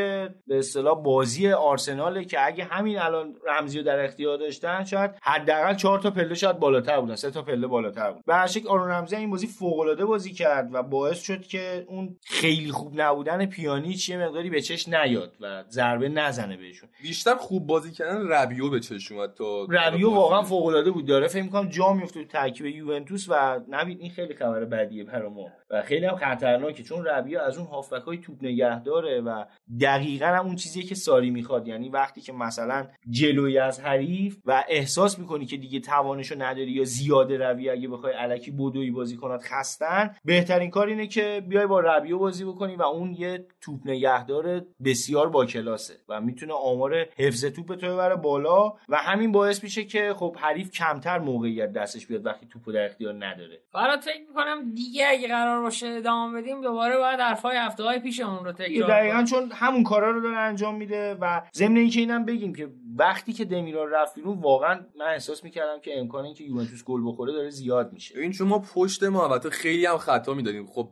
به اصطلاح بازی آرسناله که اگه همین الان رمزی رو در اختیار داشتن شاید حداقل چهار تا پله شاید بالاتر بودن سه تا پله بالاتر بود. به هر شکل آرون رمزی این بازی فوق العاده بازی کرد و باعث شد که اون خیلی خوب نبودن پیانیچ یه مقداری به چش نیاد و ضربه نزنه بهشون. بیشتر خوب بازی کردن ربیو به چشم اومد تا ربیو. واقعا فوق العاده بود. داره فکر می‌کنم جا میفته تو ترکیب یوونتوس و نوید این خیلی خبر بدیه برا ما و خیلی هم خطرناکه چون ربیو از اون هافبک های توپ نگه داره و دقیقا هم اون چیزیه که ساری می‌خواد. یعنی وقتی که مثلا جلوی از حریف و احساس می‌کنی که دیگه توانشو نداری یا زیاده روی اگه بخوای علکی بدوی بازی کنات خستن بهترین کار اینه که بیای با ربیو بازی بکنی و اون یه توپ نگهدار بسیار با کلاسه و می‌تونه آمار حفظ توپ تو ببره بالا و همین باعث میشه که خب حریف کمتر موقعیت دستش بیاد وقتی توپو در اختیار نداره. فراد فکر می‌کنم دیگه اگه قرار باشه ادامه بدیم دوباره باید حرفای هفته های پیشمون رو تکرار دقیقا. چون همون کارا رو داره انجام میده و ضمن اینکه اینم بگیم که وقتی که دمیرال رفت بیرون واقعا من احساس می‌کردم که امکان اینکه یوونتوس گل بخوره داره زیاد میشه. ببین چون ما پشت محوطه خیلی هم خطا می‌دادیم. خب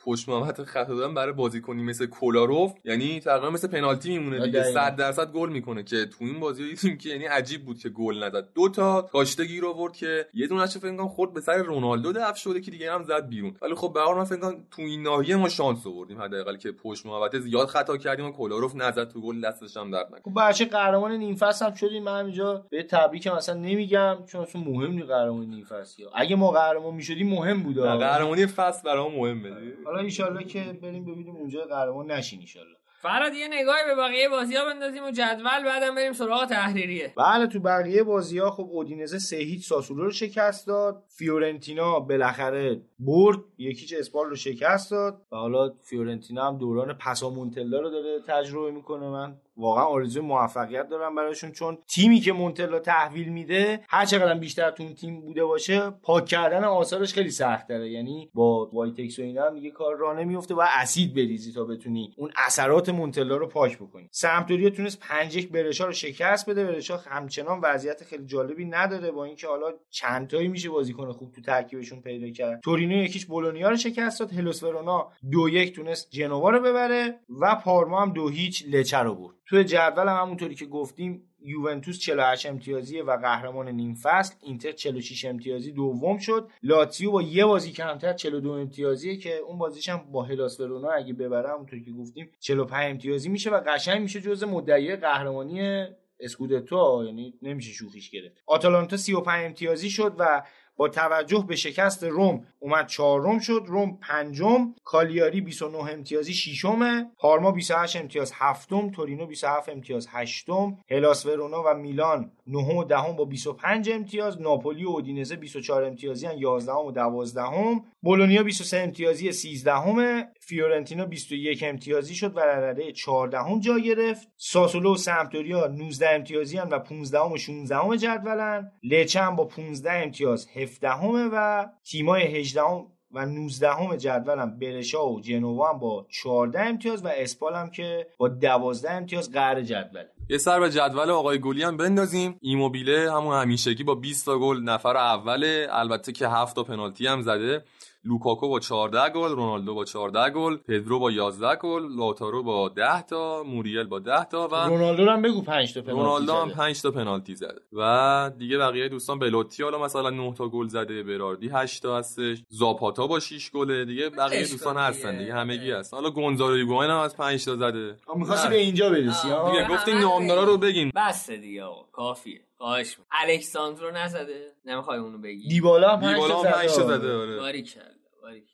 پشت محوطه خطا دادن برای بازیکنی مثل کولاروف یعنی تقریبا مثل پنالتی میمونه دیگه. دقیقاً. 100 درصد گل می‌کنه که تو این بازی دیدیم که یعنی عجیب بود که گل نزد. دو تا کاشته گیر آورد که یه دونه فکر کنم خورد به سر رونالدو دفع شده که دیگه هم زد بیرون. ولی خب به هر حال فکر کنم تو این ناحیه ما شانس آوردیم حداقل که پشت محوطه زیاد خطا کردیم و کولاروف نزد تو گل دستش هم درد نکنه. خب بچه قهرمان نیم فصل هم شدیم. من همینجا به تبریکم اصلا نمیگم چون اصلا مهم نیست قهرمان نیم فصل اگه ما قهرمان می‌شدیم مهم بود نه، قهرمانی فصل برام مهمه. حالا ایشالله که بریم ببینیم اونجا قهرمان نشین ایشالله فراد یه نگاهی به بقیه بازی ها بندازیم و جدول بعدم بریم سراغ تحریریه. بله تو بقیه بازی ها خب اودینزه سه هیچ ساسولو رو شکست داد. فیورنتینا بالاخره برد یک هیچ اسپال رو شکست داد. و حالا فیورنتینا هم دوران پسامونتلا رو داره تجربه می‌کنه. من واقعا آرزوی موفقیت دارم براشون چون تیمی که مونتلا تحویل میده هر چقدر بیشتر تو اون تیم بوده باشه پاک کردن آثارش خیلی سخت داره یعنی با وایتکس و اینا هم دیگه کار راه نمیفته و اسید بریزی تا بتونی اون اثرات مونتلا رو پاک بکنی. سمپدوریا تونست 5 1 برشا رو شکست بده. برشا همچنان وضعیت خیلی جالبی نداره با اینکه حالا چند تایی میشه بازیکن خوب تو ترکیبشون پیدا کرد. تورینو یکیش بولونیا رو شکست داد. هلوس ورونا دو یک تونست جنوا رو ببره و پارما هم دو هیچ لچه رو برد. توی جدول هم همونطوری که گفتیم یوونتوس 48 امتیازیه و قهرمان نیم فصل اینتر 46 امتیازی دوم شد. لاتزیو با یه بازی کمتر 42 امتیازیه که اون بازیش هم با هلاس ورونا اگه ببره همونطوری که گفتیم 45 امتیازی میشه و قشنگ میشه جزء مدعی قهرمانی اسکودتو یعنی نمیشه شوخیش گرفت. آتالانتا 35 امتیازی شد و با توجه به شکست روم اومد چهارم شد. روم پنجم کالیاری 29 امتیازی ششمه پارما 28 امتیاز هفتم تورینو 27 امتیاز هشتم هلاس ورونا و میلان نهم و دهم با 25 امتیاز ناپولی و اودینزه 24 امتیازی هن 11 و 12 هم. بولونیا 23 امتیازی 13 همه فیورنتینا 21 امتیازی شد و رده 14 هم جا گرفت. ساسولو و سمپدوریا 19 امتیازی هن و 15 و 16 هم جدولن لچه با 15 امتیاز 17 همه و تیمای 18 هم و 19 همه جدول هم برشا و جنوا هم با 14 امتیاز و اسپال هم که با 12 امتیاز قعر جدول. یه سر به جدول آقای گلی هم بندازیم. ایموبیله همون همیشگی با 20 تا گل نفر اوله. البته که 7 تا پنالتی هم زده. لوکاکو با 14 گل رونالدو با 14 گل پدرو با 11 گل لاتارو با 10 تا موریل با 10 تا و رونالدو هم بگو 5 تا پنالتی رونالدو هم 5 تا پنالتی زده. و دیگه بقیه دوستان بلوتی حالا مثلا 9 تا گل زده براردی 8 تا هستش. زاپاتا با 6 گله دیگه بقیه دوستان هستن دیگه. همگی هست حالا گونزالو ایگوین هم از 5 تا زده. می‌خواستی به اینجا برسی دیگه گفتین نامدارا رو بگین بس دیگه آقا کافیه. خواهش الکساندرو نزده؟ نمی‌خوای اونو بگی. دیبالا هم 5 تا زده. آره. باریکل باریک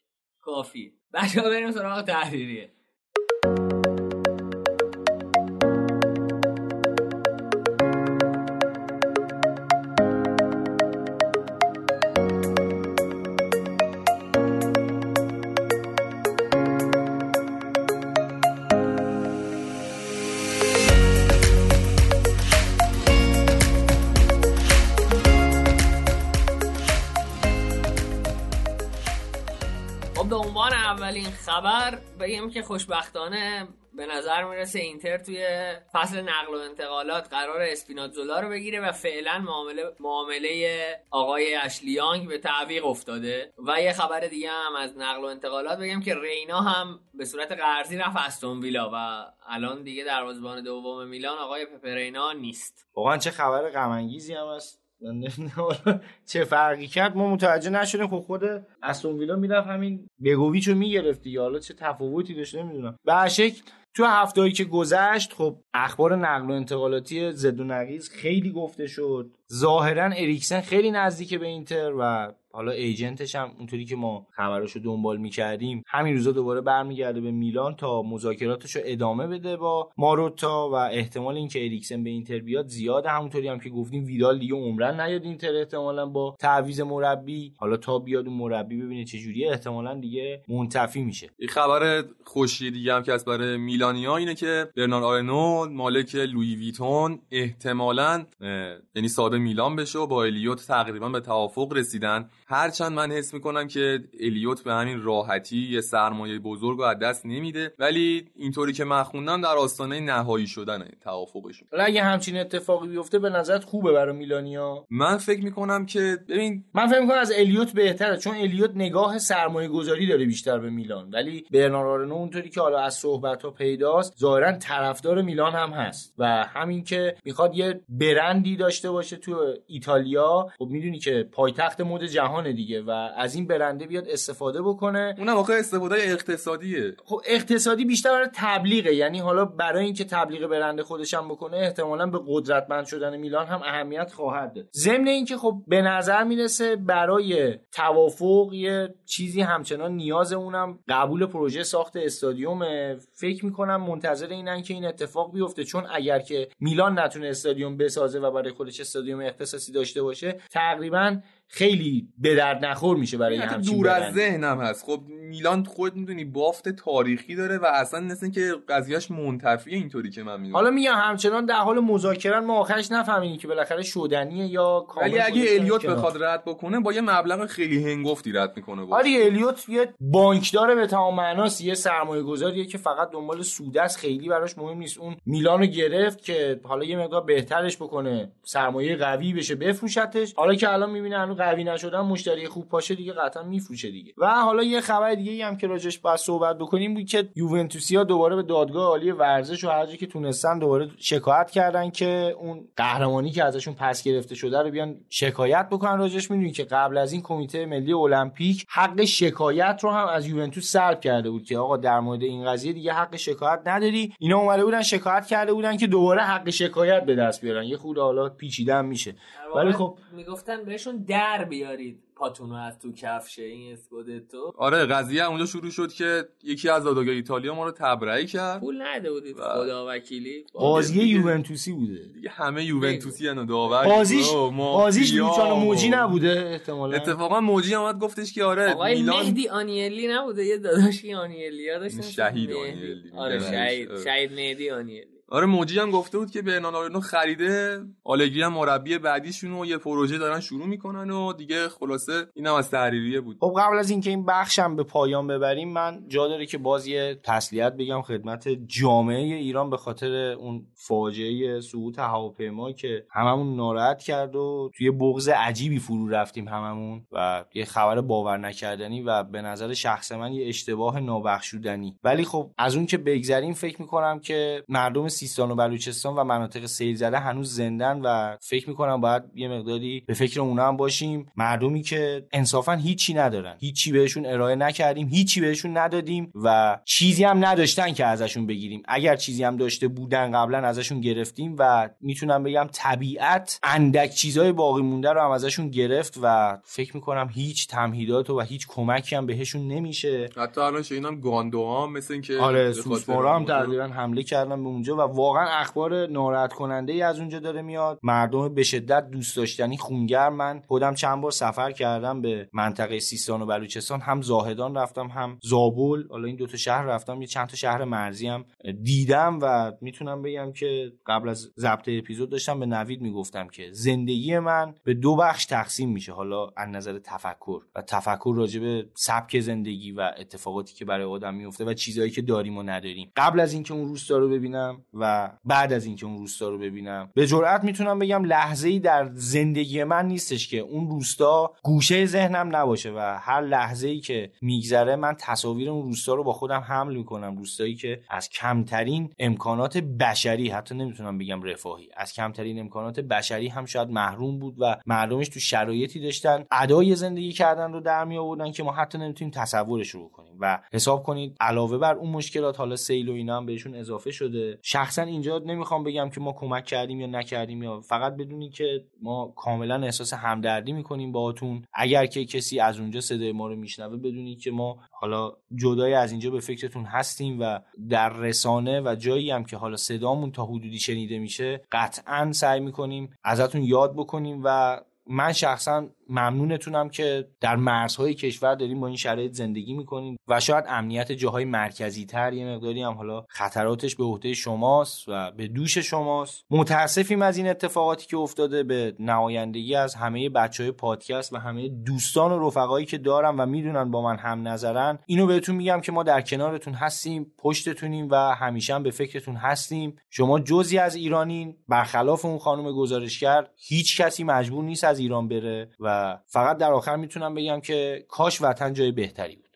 کافیه. بچه‌ها بریم سراغ تحریریه. خبر بگیم که خوشبختانه به نظر می‌رسه اینتر توی فصل نقل و انتقالات قرار اسپیناتزولا رو بگیره و فعلا معامله معامله آقای اشلیانگ به تعویق افتاده. و یه خبر دیگه هم از نقل و انتقالات بگم که رینا هم به صورت قرضی رفت استون ویلا و الان دیگه دروازه‌بان دوم میلان آقای پپرینا نیست. واقعا چه خبر غم انگیزی چه فرقی کرد؟ ما متوجه نشدیم. خب خود استون ویلا می‌رفت همین بگوویچ رو می‌گرفتی حالا چه تفاوتی داشته نمی‌دونم. به شکل تو هفتهایی که گذشت خب اخبار نقل و انتقالاتی زد و نقیز خیلی گفته شد. ظاهرا اریکسن خیلی نزدیک به اینتر و حالا ایجنتش هم اونطوری که ما خبرش رو دنبال می‌کردیم همین روزا دوباره برمیگرده به میلان تا مذاکراتش رو ادامه بده با ماروتا و احتمال اینکه اریکسن به اینتر بیاد زیاده همونطوری هم که گفتیم ویدال دیگه عمرن نیاد اینتر احتمالا با تعویض مربی. حالا تا بیاد اون مربی ببینه چه جوریه احتمالا دیگه منتفی میشه. این خبر خوشی دیگه هم که از برای میلانیا اینه که برنار آرنو مالک لوی ویتون احتمالا یعنی صاحب میلان بشه و با الیوت تقریبا به توافق رسیدن. هرچند من حس می‌کنم که الیوت به همین راحتی یه سرمایه بزرگ رو از دست نمیده ولی اینطوری که من خوندم در آستانه نهایی شدن توافقشون. حالا اگه همچین اتفاقی بیفته به نظرت خوبه برای میلانیا؟ من فکر می‌کنم که ببین من فکر می‌کنم از الیوت بهتره چون الیوت نگاه سرمایه گذاری داره بیشتر به میلان. ولی برنار آرنو اونطوری که حالا از صحبت ها پیداست ظاهرا طرفدار میلان هم هست و همین که می‌خواد یه برندی داشته باشه تو ایتالیا خب می‌دونی که پایتخت مد جهان دیگه و از این برنده بیاد استفاده بکنه. اونم واقعا استفاده اقتصادیه. خب اقتصادی بیشتر برای تبلیغه یعنی حالا برای اینکه تبلیغ برنده خودش هم بکنه احتمالا به قدرتمند شدن میلان هم اهمیت خواهد داد. ضمن اینکه خب به نظر می‌رسه برای توافق یه چیزی همچنان نیاز اونم قبول پروژه ساخت استادیوم فکر می‌کنم منتظر اینن که این اتفاق بیفته. چون اگر که میلان نتونه استادیوم بسازه و برای خودش استادیوم اختصاصی داشته باشه تقریبا خیلی به درد نخور میشه برای همچین دور از ذهنم هست. خب میلان خود می‌دونی بافت تاریخی داره و اصلا مثل که قضیهش منتفیه اینطوری که من می‌دونم. حالا میگم همچنان در حال مذاکره ما آخرش نفهمیم که بالاخره شدنیه یا ولی اگه الیوت بخواد رد بکنه با یه مبلغ خیلی هنگفتی رد می‌کنه آره الیوت یه بانکدار به تمام معناست یه سرمایه گذاریه که فقط دنبال سود است. خیلی براش مهم نیست. اون میلانو گرفت که حالا یه مقدار بهترش بکنه سرمایه قوی بشه بفروشتش. حالا که الان می‌بینه قوی نشدن مشتری خوب پاشه دیگه قطعا میفروشه دیگه. و حالا یه خبر دیگه هم که راجش باید صحبت بکنیم بود که یوونتوسیا دوباره به دادگاه عالی ورزش و هر که تونستن دوباره شکایت کردن که اون قهرمانی که ازشون پس گرفته شده رو بیان شکایت بکنن. راجش می‌دونی که قبل از این کمیته ملی المپیک حق شکایت رو هم از یوونتوس سلب کرده بود که آقا در مورد این قضیه دیگه حق شکایت نداری. اینا اومده بودن شکایت کرده بودن که دوباره حق شکایت به دست بیارن. یه خورده حالا پیچیدن میشه. ولی خب می‌گفتن بهشون در بیارید پاتونو از تو کفشه این اسکودتو آره قضیه اونجا شروع شد که یکی از دادگاه ایتالیا ما رو تبرئه کرد پول نده بودید خدا وکیلی بازی یوونتوسی بوده دیگه همه یوونتوسی ان داور بازیش بازیش لوچانو موجی نبوده احتمالاً اتفاقا موجی اومد گفتش که آره آقای میلان مهدی آنیلی نبوده یه داداشی آنیلی ها داشتن شهید. آنیلی. آره. شهید. شهید مهدی آنیلی آره موجی هم گفته بود که برناردو خریده. آلگری هم مربی بعدیشون و یه پروژه دارن شروع می‌کنن و دیگه خلاصه اینم از تحریریه بود. خب قبل از اینکه این بخشم به پایان ببریم من جا داره که باز یه تسلیت بگم خدمت جامعه ایران به خاطر اون فاجعه سقوط هواپیما که هممون ناراحت کرد و توی بغض عجیبی فرو رفتیم هممون و یه خبر باور نکردنی و به نظر شخص من یه اشتباه نابخشودنی. ولی خب از اون که بگذریم فکر می‌کنم که مردم سیستان و بلوچستان و مناطق سیل زده هنوز زندن و فکر می‌کنم باید یه مقداری به فکر اونا هم باشیم. مردمی که انصافا هیچی ندارن. هیچی بهشون ارائه نکردیم هیچی بهشون ندادیم و چیزی هم نداشتن که ازشون بگیریم. اگر چیزی هم داشته بودن قبلا ازشون گرفتیم و می‌تونم بگم طبیعت اندک چیزای باقی مونده رو هم ازشون گرفت و فکر می‌کنم هیچ تمهیدات و هیچ کمکی هم بهشون نمیشه. حتی الان گاندو هم مثل اینکه آره سوسمارا هم تقریبا حمله کردن به اونجا و واقعا اخبار ناراحت کننده ای از اونجا داره میاد. مردم به شدت دوست داشتنی خونگر من. خودم چند بار سفر کردم به منطقه سیستان و بلوچستان. هم زاهدان رفتم هم زابل. حالا این دوتا شهر رفتم یه چند تا شهر مرزی هم دیدم و می‌تونم بگم که قبل از ضبط اپیزود داشتم به نوید می‌گفتم که زندگی من به دو بخش تقسیم میشه. حالا از نظر تفکر و تفکر راجع به سبک زندگی و اتفاقاتی که برای آدم میفته و چیزهایی که داریم و نداریم. قبل از اینکه اون روستا رو ببینم و بعد از اینکه اون روستا رو ببینم به جرئت می‌تونم بگم لحظه ای در زندگی من نیستش که اون روستا گوشه ذهنم نباشه و هر لحظه ای که میگذره من تصاویر اون روستا رو با خودم حمل می‌کنم. روستایی که از کمترین امکانات بشری حتی نمی‌تونم بگم رفاهی از کمترین امکانات بشری هم شاید محروم بود و مردمش تو شرایطی داشتن ادای زندگی کردن رو در می آوردن که ما حتی نمی‌تونیم تصورش رو بکنیم. و حساب کنید علاوه بر اون مشکلات حالا سیل و اینا هم بهشون اضافه شده. شخصا اینجا نمی‌خوام بگم که ما کمک کردیم یا نکردیم یا فقط بدونی که ما کاملا احساس همدردی می‌کنیم باهاتون. اگر که کسی از اونجا صدای ما رو میشنوه بدونید که ما حالا جدای از اینجا به فکرتون هستیم و در رسانه و جایی هم که حالا صدامون تا حدودی شنیده میشه قطعا سعی می‌کنیم ازتون یاد بکنیم و من شخصا ممنونتونم که در مرزهای کشور داریم با این شرایط زندگی می‌کنیم و شاید امنیت جاهای مرکزی تر یه مقداری هم حالا خطراتش به عهده شماست و به دوش شماست. متاسفیم از این اتفاقاتی که افتاده. به نمایندگی از همه بچه های پادکست و همه دوستان و رفقایی که دارم و می‌دونن با من هم نظرن اینو بهتون میگم که ما در کنارتون هستیم پشتتونیم و همیشه هم به فکرتون هستیم. شما جزی از ایرانین. برخلاف اون خانم گزارشگر هیچ کسی مجبور نیست از ایران بره و فقط در آخر می‌تونم بگم که کاش وطن جای بهتری بود.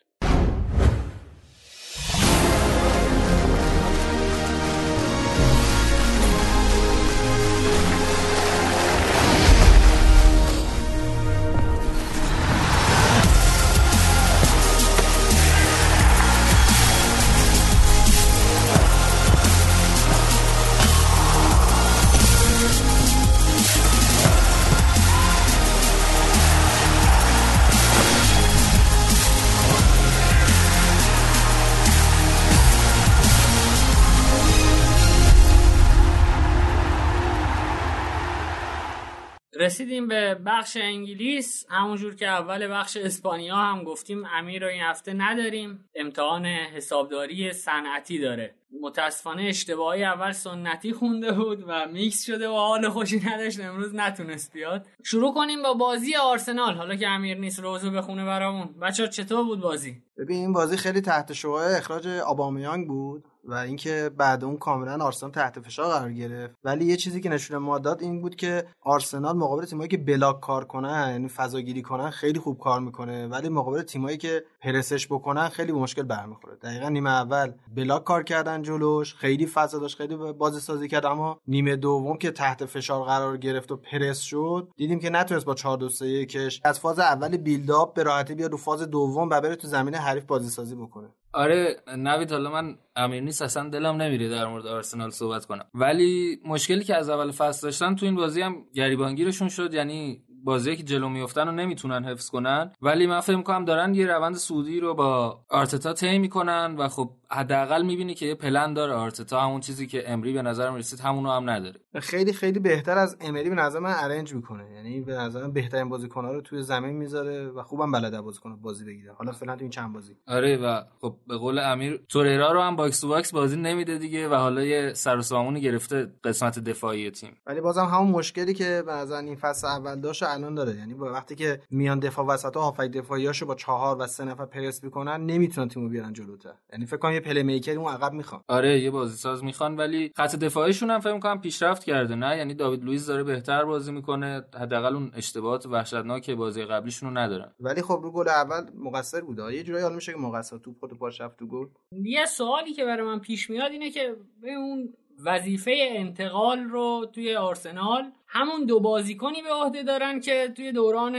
رسیدیم به بخش انگلیس. همونجور که اول بخش اسپانیا هم گفتیم امیر رو این هفته نداریم. امتحان حسابداری صنعتی داره. متاسفانه اشتباهی اول سنتی خونده بود و میکس شده و حال خوشی نداشت. امروز نتونست بیاد. شروع کنیم با بازی آرسنال. حالا که امیر نیست روزو بخونه برامون. بچه چطور بود بازی؟ ببین این بازی خیلی تحت شعاع اخراج آبامیانگ بود. و اینکه بعد اون کاملا آرسنال تحت فشار قرار گرفت. ولی یه چیزی که نشون ما داد این بود که آرسنال مقابل تیمایی که block کار کنن یعنی فضاگیری کنن خیلی خوب کار می‌کنه. ولی مقابل تیمایی که پرسش بکنن خیلی به مشکل برمیخوره. دقیقا نیمه اول block کار کردن جلوش خیلی فضا داشت خیلی بازی سازی کرد اما نیمه دوم که تحت فشار قرار گرفت و پرس شد دیدیم که نتونست با 4 2 3 کش از فاز اول بیلداپ به راحتی بیاد رو فاز دوم و بره تو زمین حریف بازی سازی بکنه. آره نوید حالا من امیر نیست اصلا دلم نمیره در مورد آرسنال صحبت کنم. ولی مشکلی که از اول فصل داشتن تو این بازی هم گریبانگیرشون شد یعنی بازی که جلو میفتن رو نمی‌تونن حفظ کنن. ولی من فکر می‌کنم دارن یه روند سعودی رو با آرتتا طی می‌کنن و خب حداقل می‌بینی که یه پلن داره آرتتا همون چیزی که امری به نظرم رسید همونو هم نداره. خیلی خیلی بهتر از امری به نظر من ارنج می‌کنه. یعنی به نظر من بهترین بازیکن‌ها رو توی زمین می‌ذاره و خوبم بلده بازیکن بازی بگیره. حالا فعلا تو این چند بازی. آره و خب به قول امیر توریرا رو هم box to box بازی نمیده دیگه و حالا یه سر و گرفته قسمت دفاعی تیم. ولی بازم همون مشکلی که به نظر این فصل اول داشت الان داره. یعنی با وقتی که میان دفاع وسط ها هافبک دفاعیاشو با چهار و سه نفر پرس می‌کنن نمی‌تونن تیمو بیارن جلوتر. یعنی فکر کنم یه playmaker اون عقب می‌خوان. آره یه بازی ساز می‌خوان ولی خط دفاعیشون هم فکر می‌کنم پیشرفت کرده نه؟ یعنی داوید لوئیس داره بهتر بازی می‌کنه حداقل اون اشتباهات وحشتناک بازی قبلیشون رو ندارن. ولی خب رو گل اول مقصر بوده. یه جورایی حال میشه که مقصر توپ خود پاش رفت تو گل. یه سوالی که برای من پیش میاد اینه که به اون وظیفه انتقال رو توی آرسنال همون دو بازیکنی به عهده دارن که توی دوران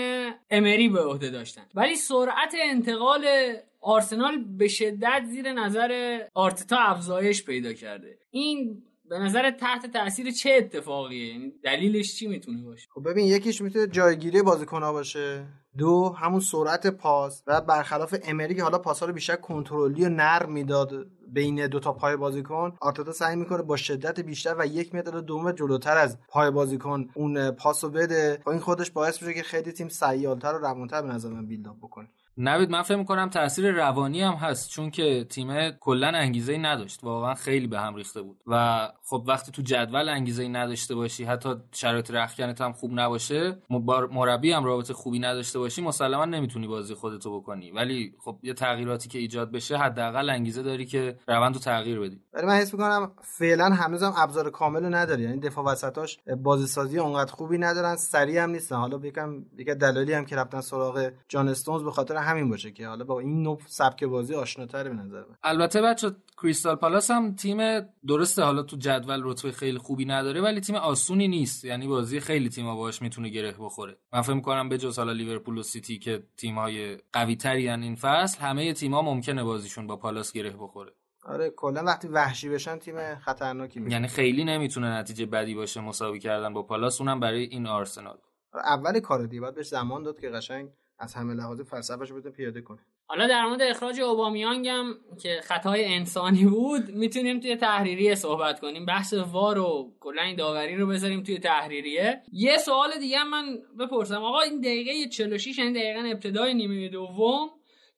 امری به عهده داشتن. ولی سرعت انتقال آرسنال به شدت زیر نظر آرتتا افزایش پیدا کرده. این به نظر تحت تاثیر چه اتفاقیه؟ یعنی دلیلش چی می‌تونه باشه؟ خب ببین یکیش می‌تونه جایگیری بازیکن‌ها باشه. دو همون سرعت پاس و برخلاف امری که حالا پاسا رو بیشتر کنترلی و نرم می‌داد بین دو تا پای بازیکن آرتتا سعی می‌کنه با شدت بیشتر و یک متر دو متر جلوتر از پای بازیکن اون پاس رو بده. و این خودش باعث میشه که خیلی تیم سیالتر و روانتر به نظر من بیلداپ بکنه. نوید من فکر می‌کنم تاثیر روانی هم هست چون که تیم کلا انگیزه ای نداشت. واقعا خیلی به هم ریخته بود. و خب وقتی تو جدول انگیزه ای نداشته باشی حتی شرایط رختکنت هم خوب نباشه مربی هم رابطه خوبی نداشته باشی مسلما نمی‌تونی بازی خودتو بکنی. ولی خب یه تغییراتی که ایجاد بشه حداقل انگیزه داری که روند رو تغییر بدی. ولی من حس می‌کنم فعلا هنوزم ابزار کامل نداره یعنی دفاع وسطاش بازی سازی اونقدر خوبی ندارن سریع هم نیستن. حالا یکم دیگه دلالی هم که رفتن سراغ جان استونز به خاطر همین باشه که حالا با این نوع سبک بازی آشناتره به نظر من. البته بچه کریستال پالاس هم تیم درسته حالا تو جدول رتبه خیلی خوبی نداره ولی تیم آسونی نیست. یعنی بازی خیلی تیم‌ها باهاش می‌تونه گره بخوره. من فکر می‌کنم به جز حالا لیورپول و سیتی که تیم‌های قوی‌تری این فصل همه تیم‌ها ممکنه بازیشون با پالاس گره بخوره. آره کلا وقتی وحشی بشن تیم خطرناکی میشه. یعنی خیلی نمی‌تونه نتیجه بدی باشه مساوی کردن با پالاس اونم برای این آرسنال. اول کار دی بهش زمان داد که قشنگ از همه لحاظ فلسفه‌ش رو پیاده کنه. حالا در مورد اخراج اوبامیانگ هم که خطای انسانی بود می‌تونیم توی تحریریه صحبت کنیم. بحث وار و کلا این داوری رو بذاریم توی تحریریه. یه سوال دیگه من بپرسم. آقا این دقیقه 46 یعنی دقیقا ابتدای نیمه دوم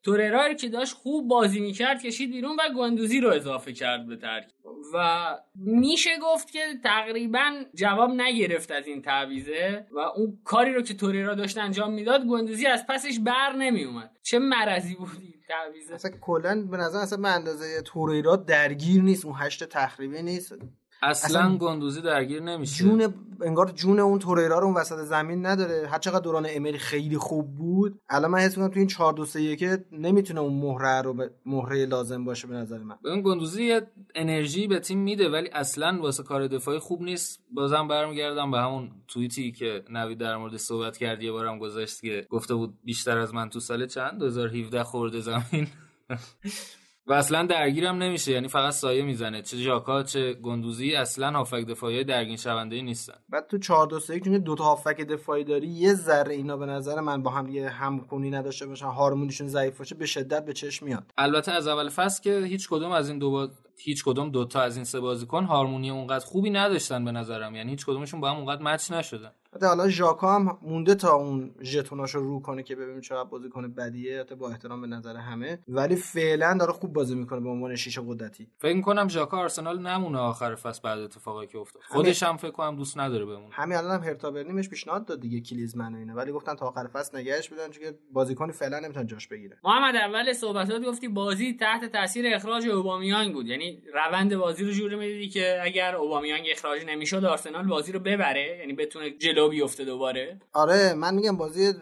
توررا که داشت خوب بازی می‌کرد کشید بیرون و گندوزی رو اضافه کرد به ترکیب و میشه گفت که تقریبا جواب نگرفت از این تعویزه و اون کاری رو که توررا داشت انجام می‌داد گندوزی از پسش بر نمیومد چه مرضی بودی تعویزه اصلا کلا به نظر اصلا به اندازه توررا درگیر نیست اون هشت تخریبی نیست. اصلا, اصلا گندوزی درگیر نمیشه. جون انگار جون اون توریرا رو اون وسط زمین نداره. هر چقدر دوران امری خیلی خوب بود الان من حس می‌کنم تو این 4 2 3 که نمی‌تونه اون مهره رو به مهره لازم باشه به نظر من. اون گندوزی انرژی به تیم میده ولی اصلا واسه کار دفاعی خوب نیست. بازم برمیگردم به همون توییتی که نوید در مورد صحبت کرد یه بارم گذاشت که گفته بود بیشتر از من تو سال چند؟ 2017 خورده زمین. [LAUGHS] و اصلا درگیرم نمیشه یعنی فقط سایه می‌زنه. چه ژاکا چه گندوزی اصلا هافک دفاعی درگیر شونده ای نیستن. بعد تو 4 2 3 دو تا هافک دفاعی داری یه ذره اینا به نظر من با هم یه همخونی نداشته باشن هارمونیشون ضعیف باشه به شدت به چشم میاد. البته از اول فصل که هیچ کدوم از این دو با... هیچ کدوم دوتا از این سه بازیکن هارمونی اونقدر خوبی نداشتن به نظرم. یعنی هیچ کدومشون با هم اونقدر مچ نشدن. حتی حالا ژاکا هم مونده تا اون ژتوناشو رو کنه که ببینیم چقدر بازیکن بدیه حتی با احترام به نظر همه. ولی فعلا داره خوب بازی می‌کنه به عنوان شیشه قدرتی. فکر کنم ژاکا آرسنال نمونه آخر فصل بعد اتفاقی که افتاد. خودش هم فکر کنم دوست نداره بمونه. همین الان هم هرتا برنیمش پیشنهاد داد دیگه کلیزمن و اینا. ولی گفتن تا آخر فصل نگهش بدن چون بازیکن فعلا نمی‌تونه جاش بگیره محمد اول صحبتات گفتی بازی تحت تاثیر اخراج اوبامیانگ بود. یعنی روند بازی رو جوری می‌دیدی که اگر اوبامیانگ اخراج نمی‌شد آرسنال بازی رو ببره؟ یعنی بتونه جلو بیفته دوباره. آره من میگم بازی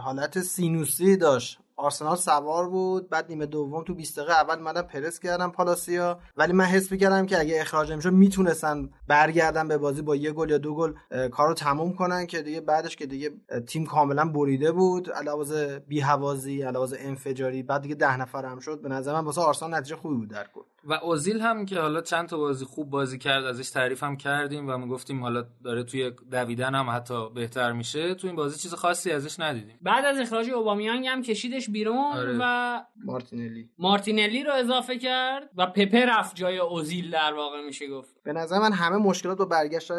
حالت سینوسی داشت. آرسنال سوار بود بعد نیمه دوم تو 20 دقیقه اول مدن پرس کردم پالاسیا ولی من حس می‌کردم که اگه اخراج نمی‌شد می‌تونستن برگردن به بازی با یه گل یا دو گل کارو تموم کنن که دیگه بعدش که دیگه تیم کاملا بریده بود. علاوه بی حوازی علاوه انفجاری بعد دیگه ده نفر هم شد. به نظر من واسه آرسنال نتیجه خوبی بود در کل. و اوزیل هم که حالا چند تا بازی خوب بازی کرد ازش تعریف هم کردیم و می‌گفتیم حالا داره توی دویدن هم حتی بهتر میشه. تو این بازی چیز خاصی ازش ندیدیم. بعد از اخراج اوبامیانگ هم کشیدش بیرون آره. و مارتینلی. مارتینلی رو اضافه کرد و پپه رفت جای اوزیل در واقع میشه گفت. به نظر من همه مشکلات با برگشت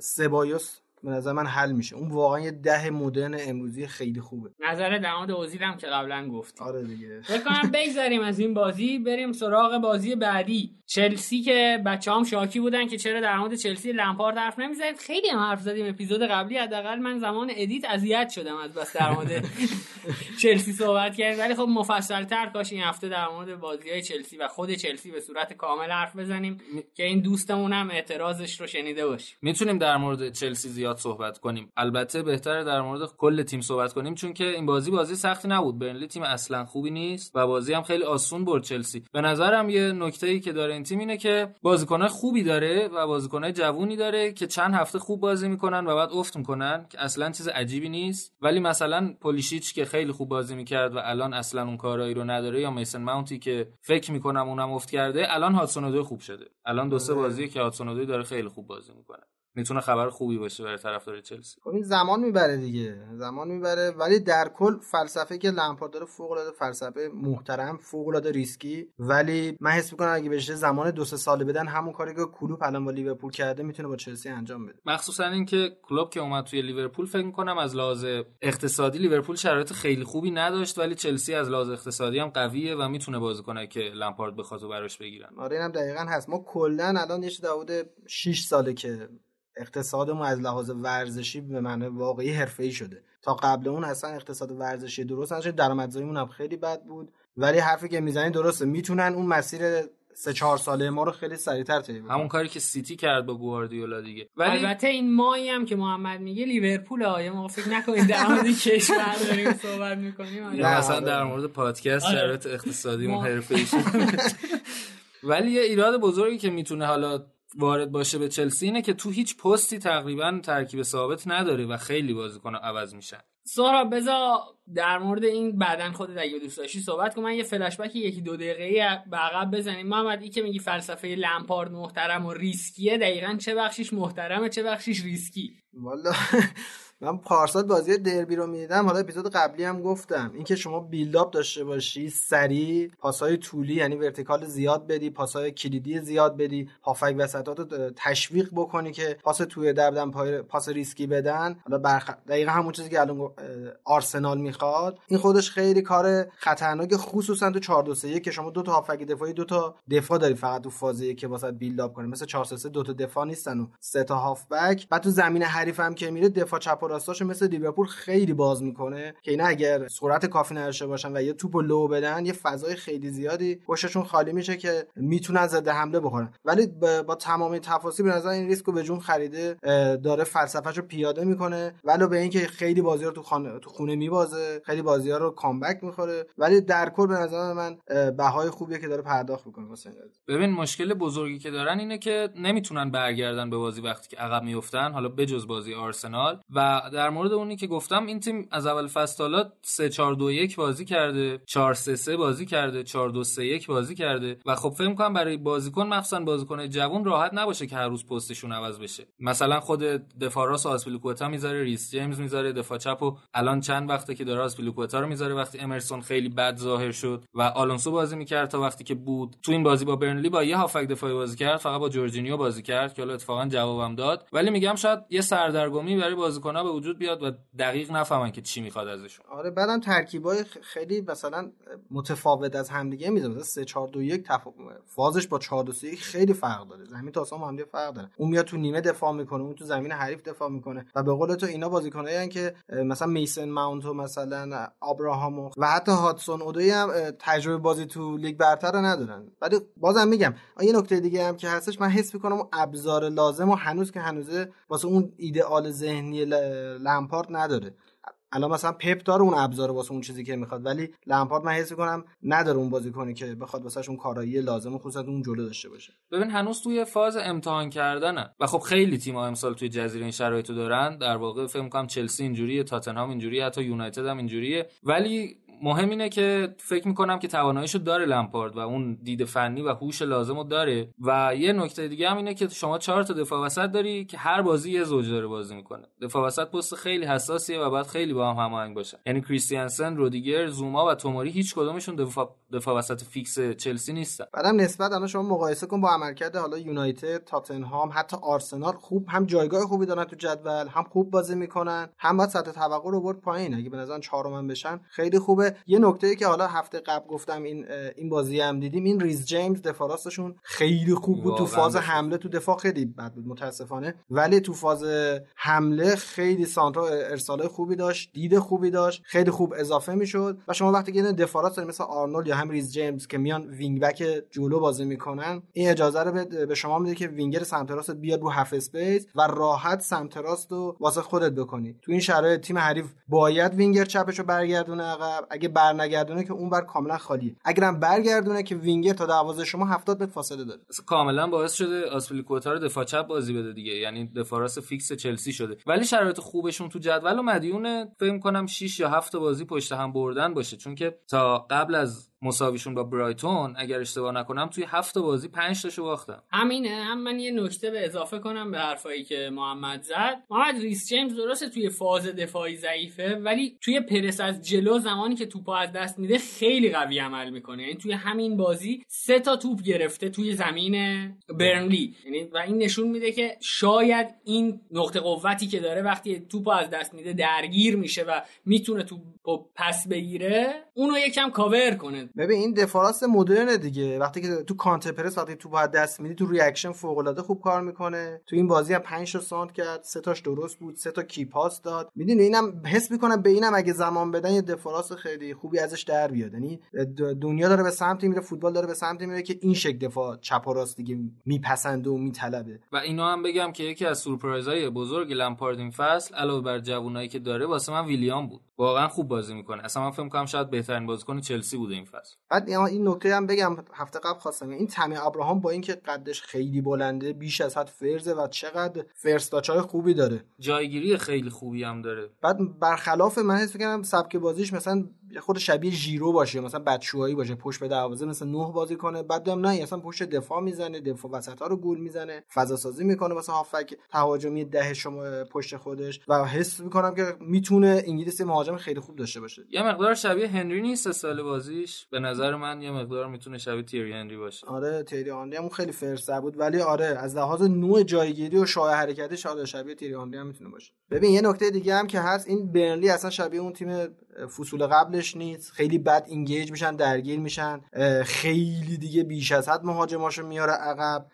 سبایوس به نظر من حل میشه. اون واقعا یه ده مدرن امروزی خیلی خوبه. نظر در مورد اوزیل هم که قبلا گفت آره دیگه. فکر کنم بگذاریم از این بازی بریم سراغ بازی بعدی. چلسی که بچه هم شاکی بودن که چرا در مورد چلسی لمپارد حرف نمی‌زنید خیلی هم حرف زدیم اپیزود قبلی حداقل من زمان edit اذیت شدم از بس در مورد [LAUGHS] چلسی صحبت کرد ولی خب مفصل تر کاش این هفته در مورد بازی های چلسی و خود چلسی به صورت کامل حرف بزنیم که این دوستمون هم اعتراضش رو شنیده باشیم. می‌تونیم در مورد چلسی زیاد صحبت کنیم. البته بهتره در مورد کل تیم صحبت کنیم چون که این بازی بازی سختی نبود. برنلی تیم اصلا خوبی نیست و بازی هم خیلی آسون برد چلسی. به نظرم یه نکته ای که داره این تیم اینه که بازیکنای خوبی داره و بازیکنای جوونی داره که چند هفته خوب بازی می‌کنن و بعد افت می‌کنن که اصلا چیز عجیبی نیست. ولی مثلا پولیشیچ که خیلی خوب بازی می‌کرد و الان اصلا اون کارایی رو نداره یا میسن ماونتی که فکر می‌کنم اونم افت کرده الان هاتسون خوب شده. الان دو سه بازی که هاتسون داره خیلی خوب بازی می‌کنه. می‌تونه خبر خوبی باشه برای طرفدار چلسی. خب این زمان می‌بره دیگه. زمان می‌بره. ولی در کل فلسفه که لمپارد داره فوق العاده فلسفه محترم فوق العاده ریسکی. ولی من حس می‌کنم اگه بشه زمان دو سه ساله بدن همون کاری که کلوب الان با لیورپول کرده می‌تونه با چلسی انجام بده. مخصوصا اینکه کلوب که اومد توی لیورپول فکر می‌کنم از لحاظ اقتصادی لیورپول شرایط خیلی خوبی نداشت ولی چلسی از لحاظ اقتصادی هم قویه و می‌تونه بازیکنه که لمپارد بخواد و براش بگیرن. آره اینم دقیقا هست. ما کلا الان یه داوود 6 ساله که اقتصادمون از لحاظ ورزشی به معنی واقعی حرفه‌ای شده. تا قبل اون اصلا اقتصاد ورزشی درست نشه درآمدزاییمون هم خیلی بد بود. ولی حرفی که می‌زنی درسته می‌تونن اون مسیر سه چهار ساله ما رو خیلی سریعتر طی کنن همون کاری که سیتی کرد با گواردیولا دیگه. ولی البته این مایی هم که محمد میگه لیورپول آیه ما فکر نکنید در مورد کشور داریم صحبت می‌کنیم. یا نه، آره. در مورد پادکست آره. شرایط اقتصادی ما- ما حرفه‌ای [LAUGHS] ولی یه ایراد بزرگی که می‌تونه حالا وارد باشه به چلسی اینه که تو هیچ پستی تقریبا ترکیب ثابت نداره و خیلی بازیکن عوض میشن. سورا بزا در مورد این بعدن خودت اگه دوست داشتی صحبت کن. من یه فلش بک یکی دو دقیقه به عقب بزنیم. محمد این که میگی فلسفه لمپارد محترم و ریسکیه دقیقا چه بخشیش محترمه چه بخشیش ریسکی؟ والا من پارسال بازی دربی رو می‌دیدم. حالا اپیزود قبلی هم گفتم. اینکه شما build-up داشته باشی سریع پاسهای طولی یعنی vertical زیاد بدی پاسهای کلیدی زیاد بدی هافبک وسطات تشویق بکنی که پاس توی پای پاس ریسکی بدن. حالا برخ... دقیقا همون چیزی که الان آرسنال می‌خواد. این خودش خیلی کار خطرناکه خصوصا تو 4 2 3 که شما دو تا هافبک دفاعی دو تا دفاع داری فقط تو فاز یک که واسه build-up کنی مثل 4 3 دو تا دفاع نیستن و سه تا هافبک. بعد تو زمین حریف هم که میره دفاع چپ راستاشو مثل لیورپول خیلی باز می‌کنه که اینا اگر سرعت کافی نداشته باشن و یه توپو لو بدن یه فضای خیلی زیادی پشتشون خالی میشه که می‌تونن ضد حمله بکنن. ولی با, تمام تفاصیل به نظر این ریسکو به جون خریده داره فلسفهشو پیاده می‌کنه. ولو به اینکه خیلی بازی رو تو خانه تو خونه میبازه خیلی بازی ها رو کامبک می‌خوره. ولی در کل به نظر من بهای خوبیه که داره پرداخت می‌کنه واسه. ببین مشکل بزرگی که دارن اینه که نمی‌تونن برگردن به بازی وقتی که عقب میفتن حالا بجز بازی آرسنال. و در مورد اونی که گفتم این تیم از اول فصل حالا 3 4 2 1 بازی کرده 4 3 3 بازی کرده 4 2 3 1 بازی کرده و خب فکر کنم برای بازیکن مخصوصا بازیکن جوان راحت نباشه که هر روز پستشون عوض بشه. مثلا خود دفاع راست آسپیلیکوتا می‌ذاره ریس جیمز می‌ذاره دفاع چپ و الان چند وقته که داره آسپیلیکوتا رو می‌ذاره وقتی امرسون خیلی بد ظاهر شد و آلونسو بازی می‌کرد تا وقتی که بود. تو این بازی با برنلی با یه هافبک دفاعی بازی کرد فقط با جورجینیو بازی کرد که حالا اتفاقا جوابم داد. ولی میگم شاید یه سردرگمی برای بازیکن‌ها به وجود بیاد و دقیق نفهمن که چی می‌خواد ازشون. آره بعدم ترکیبای خیلی مثلا متفاوت از همدیگه می‌زنه مثلا 3 4 2 1 تف... فازش با 4 2 3 1 خیلی فرق داره. زمین تا هم دیگه فرق داره. اون میاد تو نیمه دفاع می‌کنه اون تو زمین حریف دفاع می‌کنه و به قول تو اینا بازیکنایی که مثلا میسن ماونت و مثلا ابراهام و, حتی هادسون اودوی هم تجربه بازی تو لیگ برتر رو ندارن. ولی بازم میگم یه نکته دیگه هم که هستش من حس می‌کنم ابزار لازم و هنوز که هنوزه واسه اون ایدئال ذهنی لمپارد نداره. الان مثلا پپ داره اون ابزار واسه اون چیزی که می‌خواد ولی لمپارد من حس می‌کنم نداره اون بازیکنی که بخواد واسهش اون کارایی لازم خصوصا اون جلو داشته باشه. ببین هنوز توی فاز امتحان کردنه. و خب خیلی تیم‌ها امسال توی جزیره این شرایطو دارن. در واقع فکر می‌کنم چلسی اینجوریه تاتنهام اینجوریه حتی یونایتد هم اینجوریه. ولی مهم اینه که فکر می‌کنم که تواناییشو داره لمپارد و اون دید فنی و هوش لازمو داره. و یه نکته دیگه هم اینه که شما چهار تا دفاع وسط داری که هر بازی یه زوج داره بازی می‌کنه. دفاع وسط پست خیلی حساسیه و باید خیلی با هم هماهنگ باشن یعنی کریستیانسن رودیگر زوما و توماری هیچ کدومشون دفاع دفاع وسط فیکس چلسی نیستن. بعدم نسبت الان شما مقایسه کن با عملکرد حالا یونایتد تاتنهام حتی آرسنال خوب هم جایگاه خوبی دارن تو جدول هم خوب بازی می‌کنن هم باید سطح توقع رو برد پایین. اگه به نظر چهارم بشن خیلی خوبه. یه نکته که حالا هفته قبل گفتم این این بازی هم دیدیم این ریس جیمز دفاع راستشون خیلی خوب بود. تو فاز حمله تو دفاع خیلی بد بود متاسفانه. ولی تو فاز حمله خیلی سانترا ارسال خوبی داشت دید خوبی داشت خیلی خوب اضافه می‌شد. و شما وقتی که دفاع راست مثل آرنولد یا هم ریس جیمز که میان wing back جلو بازی می‌کنن این اجازه رو به شما میده که وینگر سمت راست بیاد رو half space و راحت سمت راست رو واسه خودت بکنی. تو این شرایط تیم حریف باید وینگر چپش رو برگردونه عقب. اگه برنگردونه که اون بر کاملا خالیه. اگرم برگردونه که وینگر تا دروازه شما 70 متر فاصله داره. کاملا باعث شده آسپلیکوتا رو دفاع چپ بازی بده دیگه. یعنی دفاع راست فیکس چلسی شده. ولی شرایط خوبشون تو جدول و مدیون فکر کنم 6 یا 7 بازی پشت هم بردن باشه. چون که تا قبل از مساویشون با برایتون اگر اشتباه نکنم توی هفت بازی 5 تاشو باختن همینه. هم من یه نکته به اضافه کنم به حرفایی که محمد زد. محمد ریس جیمز درسته توی فاز دفاعی ضعیفه ولی توی پرس از جلو زمانی که توپو از دست میده خیلی قوی عمل می‌کنه. یعنی توی همین بازی سه تا توپ گرفته توی زمین برنلی. یعنی و این نشون میده که شاید این نقطه قوتی که داره وقتی توپو از دست میده درگیر میشه و می‌تونه توپو پس بگیره اونو یکم کاور کنه. ببین این دفاع راست مدرن دیگه. وقتی که تو counter press وقتی توپو دست میدی تو reaction فوق العاده خوب کار می‌کنه. تو این بازی هم 5 تا سانتر کرد سه تاش درست بود سه تا key pass داد. می‌دونی اینم حس می‌کنم به اینم اگه زمان بدن یه دفاع راست خیلی خوبی ازش در بیاد. یعنی دنیا داره به سمتی میره فوتبال داره به سمتی میره که این شکل دفاع چپ و راست دیگه میپسنده و میطلبه. و اینو هم بگم که یکی از سورپرایزهای بزرگ لمپارد این فصل علاوه بر جوونایی که داره واسه من ویلیام بود. واقعا خوب بازی می‌کنه. اصلا من فکر کنم شاید بهترین بازیکن چلسی بوده این بعد این نکته هم بگم هفته قبل خواستم. این تمی ابراهام با اینکه قدش خیلی بلنده بیش از حد فرزه و چقدر فرستاچای خوبی داره. جایگیری خیلی خوبی هم داره. بعد برخلاف من حس می‌کنم سبک بازیش مثلا خود شبیه ژیرو باشه مثلا بچوهایی باشه پشت به دروازه مثلا نه بازی کنه بعد هم نه اصلا پشت دفاع می‌زنه دفاع وسط ها رو گول می‌زنه فضا سازی می‌کنه مثلا هافک تهاجمی ده شما پشت خودش و حس می‌کنم که می‌تونه انگلیس مهاجم خیلی خوب داشته باشه. یه مقدار شبیه هنری نیست سال بازیش؟ به نظر من یه مقدار می‌تونه شبیه تیری هنری باشه. آره تیری هنری هم خیلی فرسته بود ولی آره از لحاظ نوع جایگیری و شاه حرکتش آره شبیه تیری هنری هم می‌تونه باشه. ببین یه نکته دیگه هم که هست این برنلی اصلا شبیه اون تیم فصول قبلش نیست. خیلی بد engage میشن درگیر میشن. خیلی دیگه بیش از حد مهاجماشو میاره عقب.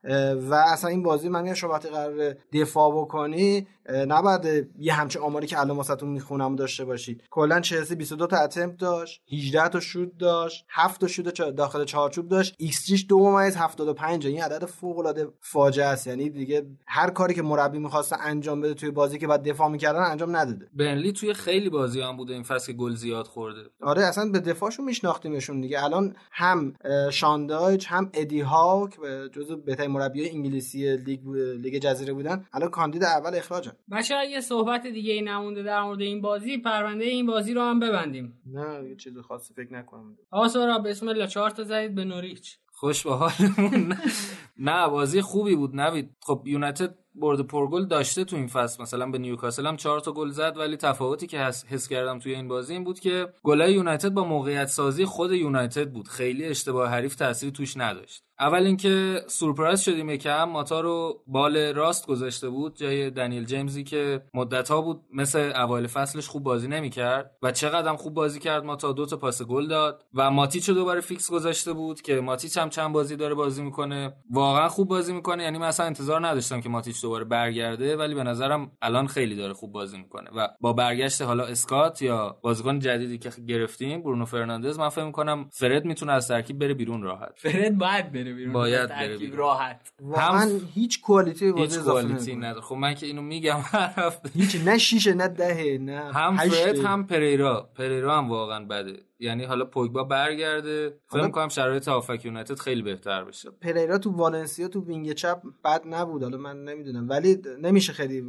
و اصلا این بازی من شما وقتی قراره دفاع بکنی نباید یه همچین آماری که الان واسهتون می‌خونم داشته باشید. کلا چلسی 22 تا attempt داشت 18 تا شوت داشت 7 تا شوت داخل چارچوب داشت. ایکس جیش 2.75 این عدد فوق العاده فاجعه است. یعنی دیگه هر کاری که مربی می‌خواسته انجام بده توی بازی که بعد دفاع می‌کردن انجام نداده. برنلی توی خیلی بازی هم بوده این فصل که گل زیاد خورده. آره اصلا به دفاعشون میشناختیمشون دیگه. الان هم شان دایچ هم ادی هاو جزو بهترین مربیای انگلیسی لیگ لیگ جزیره بودن. الان کاندید اول اخراجن. بچه یه صحبت دیگه ای نمونده در مورد این بازی پرونده این بازی رو هم ببندیم. نه یه چیز خاصی فکر نکنم. آقا سورا بسم الله چهار تا زدید به نوریچ. خوش به حالمون نه بازی خوبی بود نوید. خب یونایتد برد پرگل داشته تو این فصل. مثلا به نیوکاسل هم چهار تا گل زد ولی تفاوتی که حس, حس کردم توی این بازی این بود که گلای یونایتد با موقعیت سازی خود یونایتد بود. خیلی اشتباه حریف تاثیری توش نداشت. اول اینکه سورپرایز شدیم یکم ماتا رو بال راست گذاشته بود جای دنیل جیمزی که مدت ها بود مثل اوایل فصلش خوب بازی نمی‌کرد و چقدر خوب بازی کرد. ماتا دو تا پاس گل داد و ماتیچ رو دوباره فیکس گذاشته بود که ماتیچ هم چند بازی داره بازی می‌کنه. واقعا خوب بازی می‌کنه یعنی مثلا انتظار نداشتم که ماتیچ دوباره برگرده ولی به نظرم الان خیلی داره خوب بازی می‌کنه. و با برگشت حالا اسکات یا بازیکن جدیدی که گرفتیم برونو فرناندز من فکر می‌کنم فرد می‌تونه از ترکیب بره بیرون راحت. فرد باید بره بیرون باید بره بیرون. راحت. هم هیچ quality هیچ quality نداره. خب من که اینو میگم [LAUGHS] هر هیچ نه شیشه نه دهه نه هم فرد هم پریرا. پریرا هم واقعا بده. یعنی حالا پوگبا برگرده. فکر می‌کنم شرایط هافبک یونایتد خیلی بهتر بشه. پریرا تو والنسیا تو wing چپ بد نبود حالا من نمی‌دونم. ولی نمیشه خیلی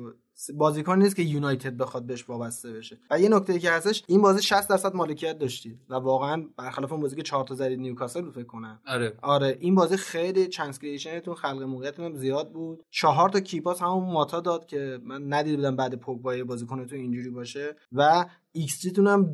بازیکن نیست که یونایتد بخواد بهش وابسته بشه. و یه نکته که هستش این بازی 60 درصد مالکیت داشتید و واقعا برخلاف اون بازی که 4 تا زدید نیوکاسل فکر کنم. آره. آره این بازی خیلی chance creation تون خلق موقعیتتون زیاد بود. چهار تا key pass همون ماتا داد که من ندیده بودم بعد پوگبا بازیکنتون اینجوری باشه. و ایکس جی هم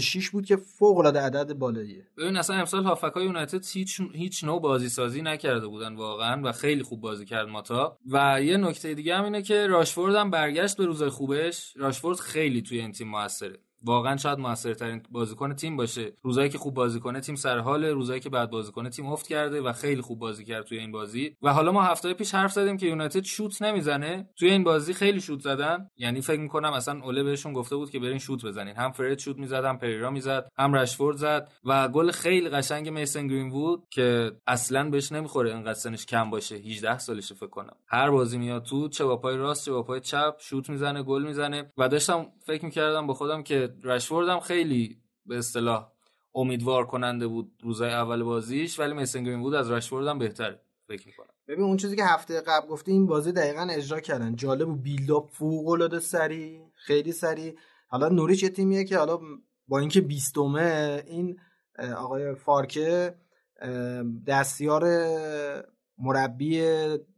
2.96 بود که فوق العاده عدد بالاییه ببین اصلا امسال هافبکای یونایتد هیچ هیچ نوع بازی سازی نکرده بودن واقعا و خیلی خوب بازی کرد ماتا. و یه نکته دیگه هم اینه که راشفورد هم برگشت به روزای خوبش. راشفورد خیلی توی این تیم موثره. واقعا شاید موثرترین بازیکن تیم باشه. روزایی که خوب بازی کنه تیم سر حال روزایی که بد بازی کنه تیم افت کرده و خیلی خوب بازی کرد توی این بازی. و حالا ما هفته پیش حرف زدیم که یونایتد شوت نمی‌زنه. توی این بازی خیلی شوت زدن. یعنی فکر می‌کنم اصلا اوله بهشون گفته بود که برین شوت بزنین. هم فرد شوت می‌زد هم پریرا می‌زد هم رشفورد زد. و گل خیلی قشنگ میسن گرین وود که اصلا بهش نمی‌خوره اینقدر سنش کم باشه. 18 سالشه فکر کنم. هر بازی میاد تو چه با پای راست چه با پای چپ شوت می‌زنه گل می‌زنه. و داشتم فکر می‌کردم با خودم که رشفورد هم خیلی به اصطلاح امیدوار کننده بود روزای اول بازیش ولی میسن بود از رشفورد هم بهتر فکر می‌کنم. ببین اون چیزی که هفته قبل گفتی این بازی دقیقا اجرا کردن. جالب و بیلداپ فوق العاده سری خیلی سری حالا نوریچ یه تیمیه که حالا با اینکه 20 این آقای فارکه دستیار مربی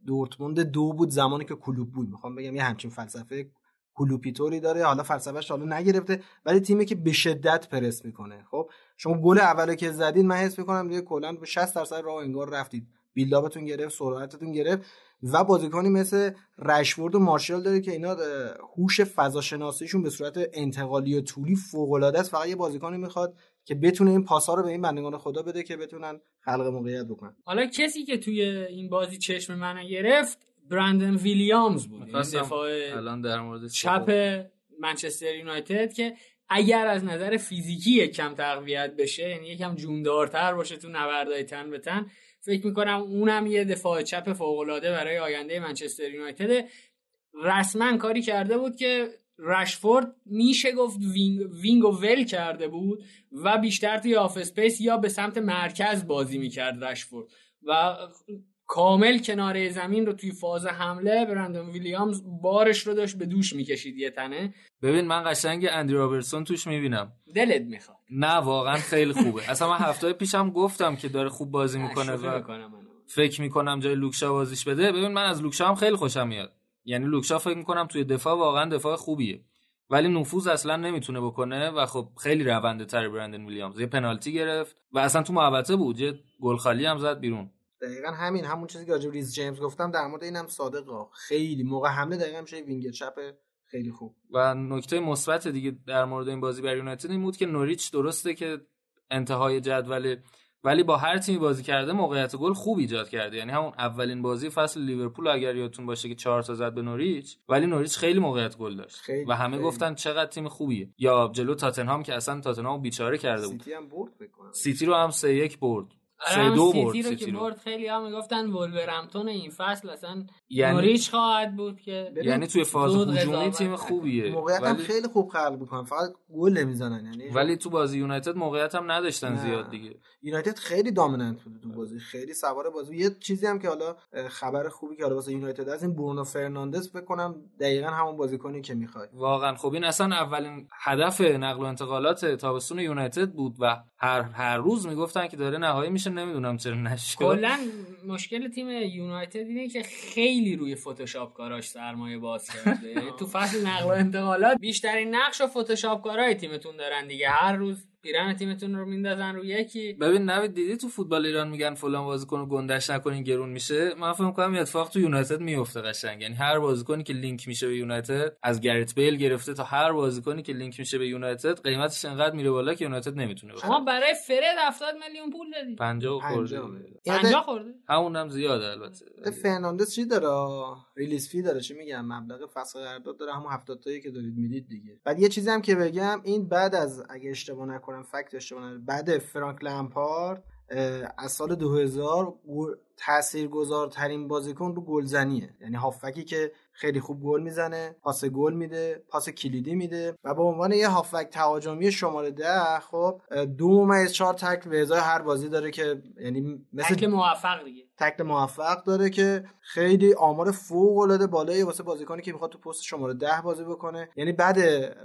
دورتموند دو بود زمانی که کلوب بود. می‌خوام بگم یه همچین فلسفه کلوپیتوری داره حالا فلسفهش حالا نگرفته ولی تیمی که به شدت پرس می‌کنه. خب شما گل اولو که زدید من حس می‌کنم دیگه کلا به 60 درصد راه انگار رفتید. بیلداپتون گرفت سرعتتون گرفت و بازیکنی مثل رشورد و مارشال داره که اینا هوش فضا شناسیشون به صورت انتقالی و طولی فوق العاده است. فقط یه بازیکنی می‌خواد که بتونه این پاسا رو به این بندگان خدا بده که بتونن خلق موقعیت بکنن. حالا کسی که توی این بازی چشم من گرفت برندن ویلیامز بود. این دفاع الان در مورد چپ منچستر یونایتد که اگر از نظر فیزیکی کم تقویت بشه یعنی یکم جوندارتر باشه تو نبردای تن به تن فکر می‌کنم اونم یه دفاع چپ فوق برای آینده منچستر یونایتد. رسما کاری کرده بود که رشفورد میشه گفت وینگ, وینگ و ول کرده بود و بیشتر توی half space یا به سمت مرکز بازی می‌کرد رشفورد. و کامل کناره زمین رو توی فاز حمله برندون ویلیامز بارش رو داشت به دوش می‌کشید یه تنه. ببین من قشنگ اندی رابرتسون توش می‌بینم. دلت می‌خواد. نه واقعا خیلی خوبه. اصلا من هفته پیشم گفتم که داره خوب بازی می‌کنه و فکر می‌کنم جای لوک شا بازیش بده. ببین من از لوک شا هم خیلی خوشم میاد. یعنی لوک شا فکر می‌کنم توی دفاع واقعا دفاع خوبیه. ولی نفوذ اصلا نمی‌تونه بکنه و خب خیلی رونده تر برندن ویلیامز. یه پنالتی گرفت و اصلا تو محوطه بود. یه گل خالی هم زد بیرون. دقیقا همین همون چیزی که راجب ریز جیمز گفتم در مورد اینم صادقه خیلی موقع حمله دقیقا میشه وینگر چپ خیلی خوب. و نکته مثبت دیگه در مورد این بازی برا یونایتد این بود که نوریچ درسته که انتهای جدول ولی با هر تیمی بازی کرده موقعیت گل خوب ایجاد کرده. یعنی همون اولین بازی فصل لیورپول اگر یادتون باشه که 4 تا زد به نوریچ ولی نوریچ خیلی موقعیت گل داشت. خیلی و همه خیلی. گفتن چقدر تیم خوبیه. یا جلو تاتنهام که اصلا تاتنهام بیچاره کرده بود. سیتی هم برد فکر کنم سیتی رو هم 3 1 برد. سه دو سیتی برد رو سیتی که رو. برد خیلی ها می‌گفتن ولورهمپتون این فصل اصلا یعنی نوریچ خواهد بود که یعنی توی فاز هجومی تیم. خوبیه. موقعیت هم ولی, خیلی خوب خلق می‌کنن فقط گل نمی‌زنن یعنی ولی تو بازی یونایتد موقعیت هم نداشتن نه. زیاد دیگه. یونایتد خیلی dominant بود تو بازی. خیلی سوار بازی. یه چیزی هم که حالا خبر خوبی که حالا واسه یونایتد از این برونو فرناندز فکر کنم دقیقا همون بازیکنی که می‌خوای. واقعا خب این اصلا اولین هدف نقل و انتقالات تابستون یونایتد بود و هر هر روز می‌گفتن که داره نهایی میشه. نمی‌دونم چرا نشد. کلا مشکل تیم یونایتد اینه که خیلی روی فتوشاپ کاراش سرمایه‌گذاری کرده. [LAUGHS] تو فصل نقل و انتقالات بیشترین نقش و فتوشاپ کارای تیمتون دارن دیگه. هر روز پیرن تیمتون رو میندازن رو یکی. ببین نوید دیدی تو فوتبال ایران میگن فلان بازیکن رو گندش نکنین گرون میشه؟ من فکر می‌کنم این اتفاق تو یونایتد میفته قشنگ. یعنی هر بازیکنی که لینک میشه به یونایتد از گرت بیل گرفته تا هر بازیکنی که لینک میشه به یونایتد قیمتش انقدر میره بالا که یونایتد نمی‌تونه بخره. شما برای فرد 70 میلیون پول دادی. 50 خورده. پنجاه. 50 خورده؟ همون هم زیاده البته. فرناندز چی داره؟ release fee داره چی میگم مبلغ فصل قرارداد داره همون 70 تایی که دارید می‌دید دیگه. بعد یه چیزی هم که بگم این بعد از اگه اشتباه نکنم fact اشتباه نکنم بعد فرانک لمپارد از سال 2000 گل- تاثیرگذارترین بازیکن رو گلزنیه. یعنی هافبکی که خیلی خوب گل می‌زنه پاس گل میده پاس کلیدی میده و به عنوان یه هافک تهاجمی شماره ده خب دو از چهار تکل به ازای هر بازی داره که یعنی مثل تکل موفق دیگه. تکل موفق داره که خیلی آمار فوق العاده بالایی واسه بازیکنی که می‌خواد تو پست شماره ده بازی بکنه. یعنی بعد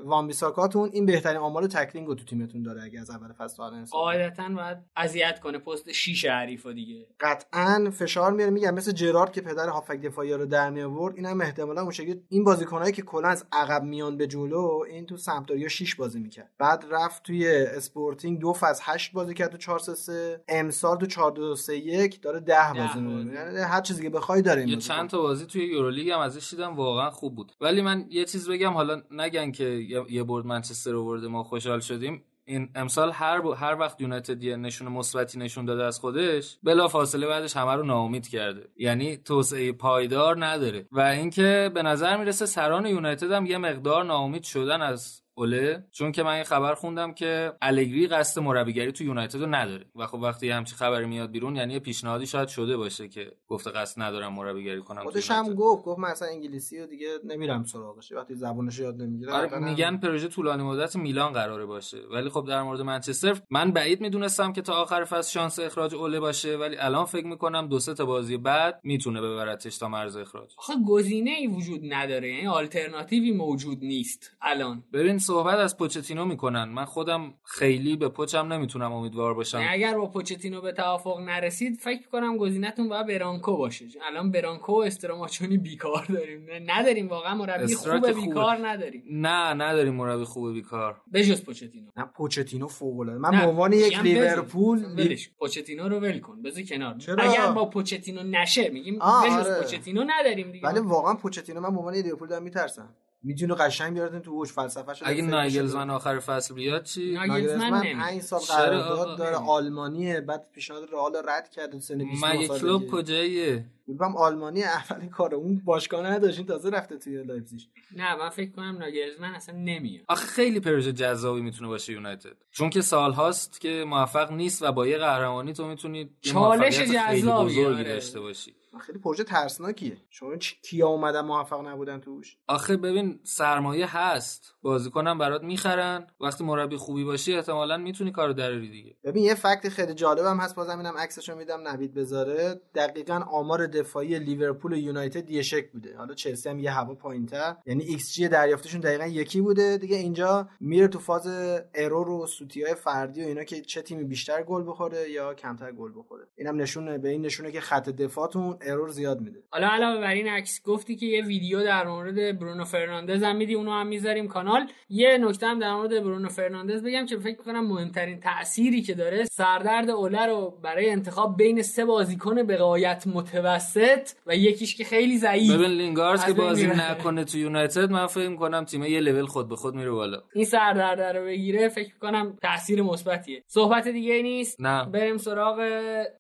وان بیساکاتون این بهترین آمار tackling رو تو تیمتون داره اگه از اول فصل قاعدتا باید اذیت کنه پست 6 حریفا دیگه. قطعا فشار میاره. میگم مثل جرارد که پدر هافبک دفاعی رو در می آورد اینم احتمالا اون شکلی این بازیکنایی که کلا از عقب میان به جلو این تو سمپدوریا 6 بازی می‌کرد. بعد رفت توی اسپورتینگ دو فاز 8 بازی کرد تو 4 3 امسال تو 4 2 3 1 داره 10 بازی می‌کنه. یعنی هر چیزی که بخوای داره این یه چند تا بازی توی یورولیگ هم ازش دیدم واقعا خوب بود. ولی من یه چیز بگم حالا نگن که یه برد منچستر رو ما خوشحال شدیم. این امسال هر ب... هر وقت یونایتد یه نشون مثبتی نشون داده از خودش بلا فاصله بعدش همه رو ناامید کرده. یعنی توسعه پایدار نداره. و اینکه به نظر می‌رسه سران یونایتد هم یه مقدار ناامید شدن از اوله چون که من یه خبر خوندم که الگری قصد مربیگری تو یونایتد رو نداره. و خب وقتی همچی خبری میاد بیرون یعنی یه پیشنهادی شاید شده باشه که گفته قصد ندارم مربیگری کنم خودش هم گفت گفت من اصلا انگلیسی رو دیگه نمیرم سراغش. وقتی زبونش یاد نمی‌گیره آره میگن پروژه طولانی مدت میلان قراره باشه. ولی خب در مورد منچستر من بعید می‌دونستم که تا آخر فصل شانس اخراج اوله باشه. ولی الان فکر می‌کنم دو سه تا بازی بعد می‌تونه ببرتش تا مرز اخراج. آخه گزینه ای وجود نداره. یعنی آلترناتیوی موجود نیست الان. ببین صحبت از پوچتینو می‌کنن. من خودم خیلی به پوچم نمی‌تونم امیدوار باشم. اگر با پوچتینو به توافق نرسید فکر کنم گزینهتون باید برانکو باشه. الان برانکو و استراماچونی بیکار داریم. نداریم واقعا. مربی خوب بیکار نداریم. نه نداریم مربی خوب بیکار. بجز پوچتینو. نه پوچتینو فوق العاده من به عنوان یک لیورپول ولش پوچتینو رو ول کن. بذار کنار. چرا؟ اگر با پوچتینو نشه میگیم بجز آره. پوچتینو نداریم دیگه. ولی واقعا پوچتینو من به عنوان لیورپول دارم میترسم. می‌تونه قشنگ بیارتن تو اوج فلسفه‌ش اگه نایگلزمن آخر فصل بیاد چی؟ نایگلزمن 5 سال قرارداد داره آلمانیه بعد پیشنهاد رئال رد کرد سن 20 مگه کلوب کجاییه؟ بودم آلمانی اول کار اون باشگاه نداشتین تازه رفته توی لایپزیگ. نه من فکر کنم ناگلزمن اصلا نمیاد. آخه خیلی پروژه جذابی می‌تونه باشه یونایتد. چون که سال هاست که موفق نیست و با یه قهرمانی تو می‌تونی چالش جذابی آره. داشته باشی. خیلی پروژه ترسناکیه. شما کیا اومدن موفق نبودن توش؟ آخه ببین سرمایه هست. بازیکنم برات می‌خرن. وقتی مربی خوبی باشی احتمالا می‌تونی کارو دراری دیگه. ببین یه fact خیلی جالبم هست بازم اینم عکسشو میدم نوید بذاره. دقیقا آمار دفاعی لیورپول و یونایتد یه شکل بوده. حالا چلسی هم یه هوا پایینتر. یعنی ایکس جی دریافتشون دقیقا یکی بوده. دیگه اینجا میره تو فاز error و سوتیای فردی و اینا که چه تیمی بیشتر گل بخوره یا کمتر گل بخوره. اینم نشونه به این نشونه که خط دفاعتون error زیاد میده. حالا علاوه بر این عکس گفتی که یه ویدیو در مورد برونو فرناندز هم میدی اونو هم می‌ذاریم کانال؟ یه نکته هم در مورد برونو فرناندز بگم که فکر کنم مهمترین تأثیری که داره سردرد اوله رو برای انتخاب بین سه بازیکن به غایت متوسط و یکیش که خیلی ضعیف. ببین لینگارد که بازی نکنه تو یونایتد من فکر کنم تیم یه لول خود به خود میره بالا. این سردرد رو بگیره فکر کنم تاثیر مثبتیه. صحبت دیگه نیست؟ نه. بریم سراغ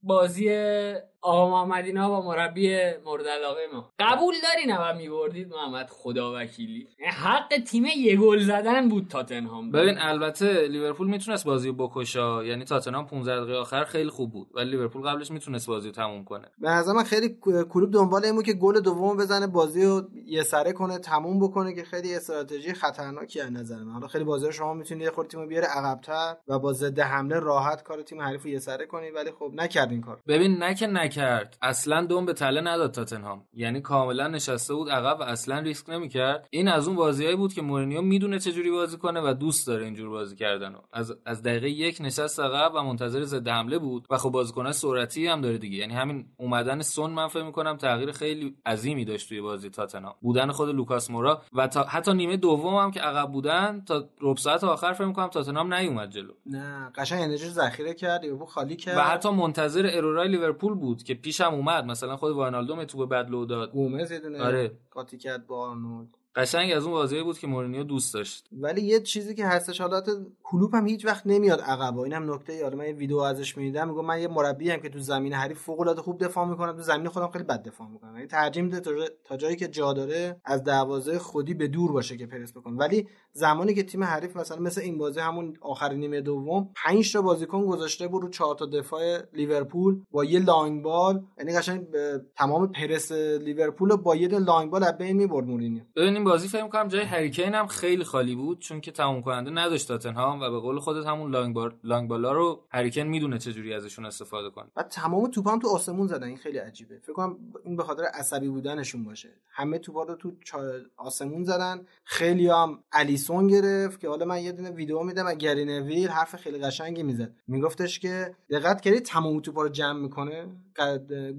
بازی آقا محمد اینا با مربی مورد علاقه ما. قبول داری نه میبردید؟ محمد خدا وکیلی. حق تیم یه گل زدن بود تاتنهام. ببین البته لیورپول می‌تونست بازی بکشه. یعنی تاتنهام 15 دقیقه آخر خیلی خوب بود. ولی لیورپول قبلش می‌تونست بازی رو تموم کنه. به نظر من خیلی کلوپ دنبال اینه که گل دوم بزنه بازی رو یه سره کنه تموم بکنه که خیلی استراتژی خطرناکی از نظر من. حالا خیلی بازی شما می‌تونید یه خورده تیمو بیاره عقب‌تر و با ضد حمله راحت کار تیم حریف رو یه سره کنی ولی خب نکردین کار. ببین نه که کرد اصلا دم به تله نداد تاتنهام. یعنی کاملا نشسته بود عقب و اصلا ریسک نمی‌کرد. این از اون بازیایی بود که مورینیو می‌دونه چه جوری بازی کنه و دوست داره اینجور بازی کردن از از دقیقه یک نشست عقب و منتظر ضد حمله بود و خب بازیکن سرعتی هم داره دیگه. یعنی همین اومدن سون من فکر می‌کنم تغییر خیلی عظیمی داشت توی بازی تاتنهام. بودن خود لوکاس مورا و تا حتی نیمه دوم هم که عقب بودن تا ربع ساعت آخر فکر می‌کنم تاتنهام نیومد جلو. نه قشنگ انرژی ذخیره کرد خالی کرد. و حتی منتظر error ای لیورپول بود. که پیشم اومد. مثلا خود واینالدوم توپ بدلو داد. گومز یه دونه آره. قاطی کرد با آرنولد. قشنگ از اون بازی بود که مورینیو دوست داشت. ولی یه چیزی که هستش حالات کلوپ هم هیچ وقت نمیاد عقب این هم نکته یاد من یه ویدیو ازش می‌دیدم میگم من یه مربی هم که تو زمین حریف فوق العاده خوب دفاع می‌کنم تو زمین خودم خیلی بد دفاع می‌کنم. یعنی ترجیح میده تا جایی که جا داره از دروازه خودی به دور باشه که پرس بکنه. ولی زمانی که تیم حریف مثلا مثل این بازی همون آخر نیمه دوم 5 تا بازیکن گذاشته بود رو 4 تا دفاع لیورپول با یه long ball یعنی قشنگ تمام پرس لیورپول با یه لانگ بال از بین می‌برد مورینیو. بازی فکر کنم جای هریکین هم خیلی خالی بود چون که تموم کننده نداشت تاتنهام و به قول خودت همون لانگ بال لانگ بالا رو هریکین می‌دونه چه جوری ازشون استفاده کنه. و تمام توپا هم تو آسمون زدن این خیلی عجیبه. فکر کنم این به خاطر عصبی بودنشون باشه. همه توپا رو تو آسمون زدن. خیلی هم الیسون گرفت که حالا من یه دونه ویدیو میدم گری نویل حرف خیلی قشنگی می‌زد. میگفتش که دقت کردی تمام توپا رو جمع می‌کنه؟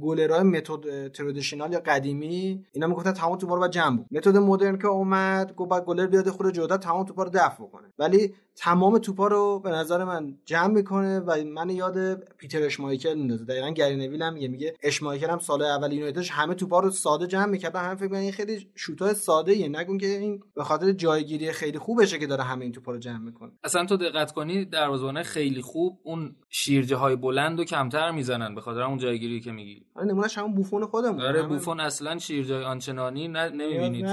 گلرای متد ترادیشنال یا قدیمی؟ اینا می‌گفتن تمام توپا رو با جمع بود متد مدرن که اومد گفت بعد گلر بیاد خود جدا تمام توپا رو دفع بکنه. ولی تمام توپا رو به نظر من جمع می‌کنه و من یاد پیتر اشمایکل میندازه. دقیقا گری نویل هم میگه میگه اشمایکل هم سال اول یونایتدش همه توپا رو ساده جمع می‌کرد. هم فکر این خیلی شوتای ساده ایه نگون که این به خاطر جایگیری خیلی خوبشه که داره همه این توپا رو جمع می‌کنه. اصلا تو دقت کنی دروازه‌بان خیلی خوب اون شیرجه های بلند و کمتر می‌زنن به خاطر اون جایگیری که میگی. آره نمونهش همون بوفون خودمون. آره بوفون اصلا شیرجه آنچنانی نمی‌بینی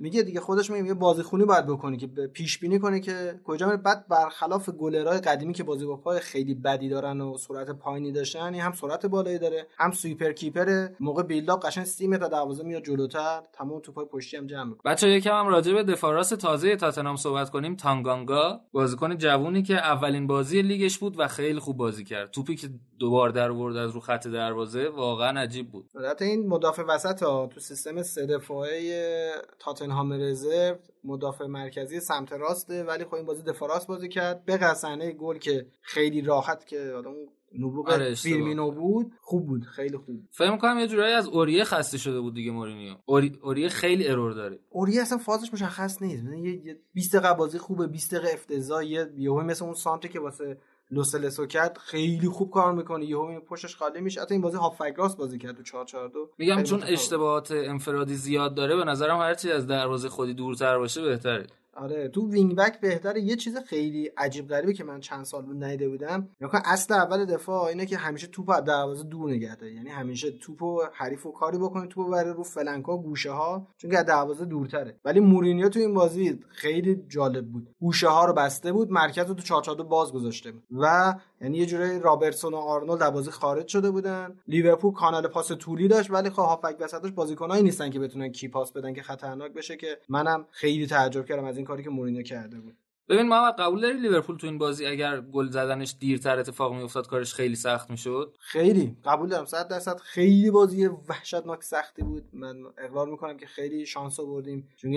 میگه دیگه خودش میگه بازی خونی باید بکنی که پیش بینی کنه که کجا میره. بعد برخلاف گلرای قدیمی که بازی با پای خیلی بدی دارن و سرعت پایینی داشتن هم سرعت بالایی داره هم سویپر کیپر موقع بیلداپ قشنگ 30 متر دروازه میاد جلوتر تمام توپای پشتی هم جمع می‌کنه. بچا یکم هم راجع به دفاع راست تازه تاتنهام صحبت کنیم. تانگانگا بازیکن جوونی که اولین بازی لیگش بود و خیلی خوب بازی کرد. توپی که دوبار در آورد از رو خط دروازه واقعا عجیب بود. البته این مدافع وسط ها تو سیستم سه دفاعه تاتنهام رزرو مدافع مرکزی سمت راسته ولی خب این بازی دفاع راست بازی کرد. به قصنه گل که خیلی راحت که اون نبوغ آره فیرمینو بود خوب بود خیلی خوب فکر کنم یه جورایی از اوریه خسته شده بود دیگه مورینیو. اوری... اوریه خیلی error داره. اوریه اصلا فازش مشخص نیست. یه 20 دقیقه بازی خوبه 20 دقیقه افتضاح یه یهو مثل اون سانتری که واسه لوسلسو کرد خیلی خوب کار می‌کنه. یهو این پشتش خالی میشه. حتی این بازی هافبک راست بازی کرد تو 4 4 2 میگم چون اشتباهات انفرادی زیاد داره به نظرم هرچی از دروازه خودی دورتر باشه بهتره. آره تو wing back بهتره یه چیز خیلی عجیب غریبی که من چند سال بود ندیده بودم. نکن اصل اول دفاع اینه که همیشه توپ از دروازه دور نگه داره. یعنی همیشه توپو حریفو کاری بکنه توپو بره رو flank ا گوشه ها چون که از دروازه دورتره. ولی مورینیو تو این بازی خیلی جالب بود. گوشه ها رو بسته بود مرکز رو تو 4 باز گذاشته بود. و یعنی یه جوری رابرتسون و آرنولد از بازی خارج شده بودن. لیورپول کانال پاس طولی داشت ولی خب هافبک وسطش بازیکنایی نیستن که بتونن key pass بدن که خطرناک بشه که منم خیلی تعجب کردم از این کاری که مورینیو کرده بود. ببین محمد قبول داری لیورپول تو این بازی اگر گل زدنش دیرتر اتفاق میافتاد کارش خیلی سخت می‌شد؟ خیلی. قبول دارم. 100 درصد خیلی بازی وحشتناک سختی بود. من اقرار می‌کنم که خیلی شانس آوردیم. چون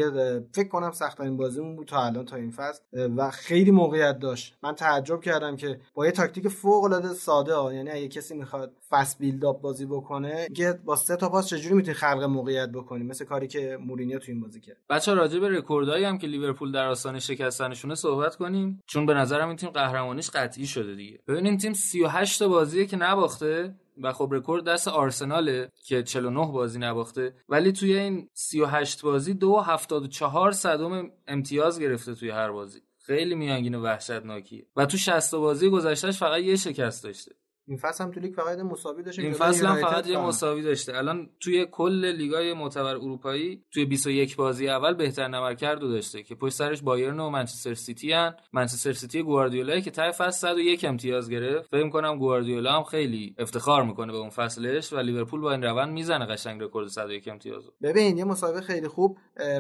فکر کنم سخت ترین بازیمون بود تا الان تا این فصل. و خیلی موقعیت داشت. من تعجب کردم که با یه تاکتیک فوق العاده ساده ها یعنی اگه کسی می‌خواد fast build up بازی بکنه که با سه تا پاس چجوری می‌تونی خلق موقعیت بکنی؟ مثل کاری که مورینیو تو این بازی کرد. بچه‌ها راجع به رکوردایی هم که لیورپول در آستانه شکستنشونه صحبت کنیم؟ چون به نظرم این تیم قهرمانیش قطعی شده دیگه. ببینیم تیم 38 تا بازیه که نباخته و خب رکورد دست آرسناله که 49 بازی نباخته. ولی توی این 38 بازی دو 74 صدم امتیاز گرفته توی هر بازی. خیلی میانگین و وحشتناکیه. و تو 60 بازی گذشتهش فقط یه شکست داشته. این فصل هم تو لیگ فقط مساوی داشته این فصل هم فقط یه مساوی داشته. الان توی کل لیگای معتبر اروپایی توی 21 بازی اول بهترین عملکرد داشته که پشت سرش بایرن و منچستر سیتی ان منچستر سیتی گواردیولا که ته فصل 101 امتیاز گرفت. فکر کنم گواردیولا هم خیلی افتخار می‌کنه به اون فصلش و لیورپول با این روند می‌زنه قشنگ رکورد 101 امتیاز ببین یه مسابقه خیلی خوب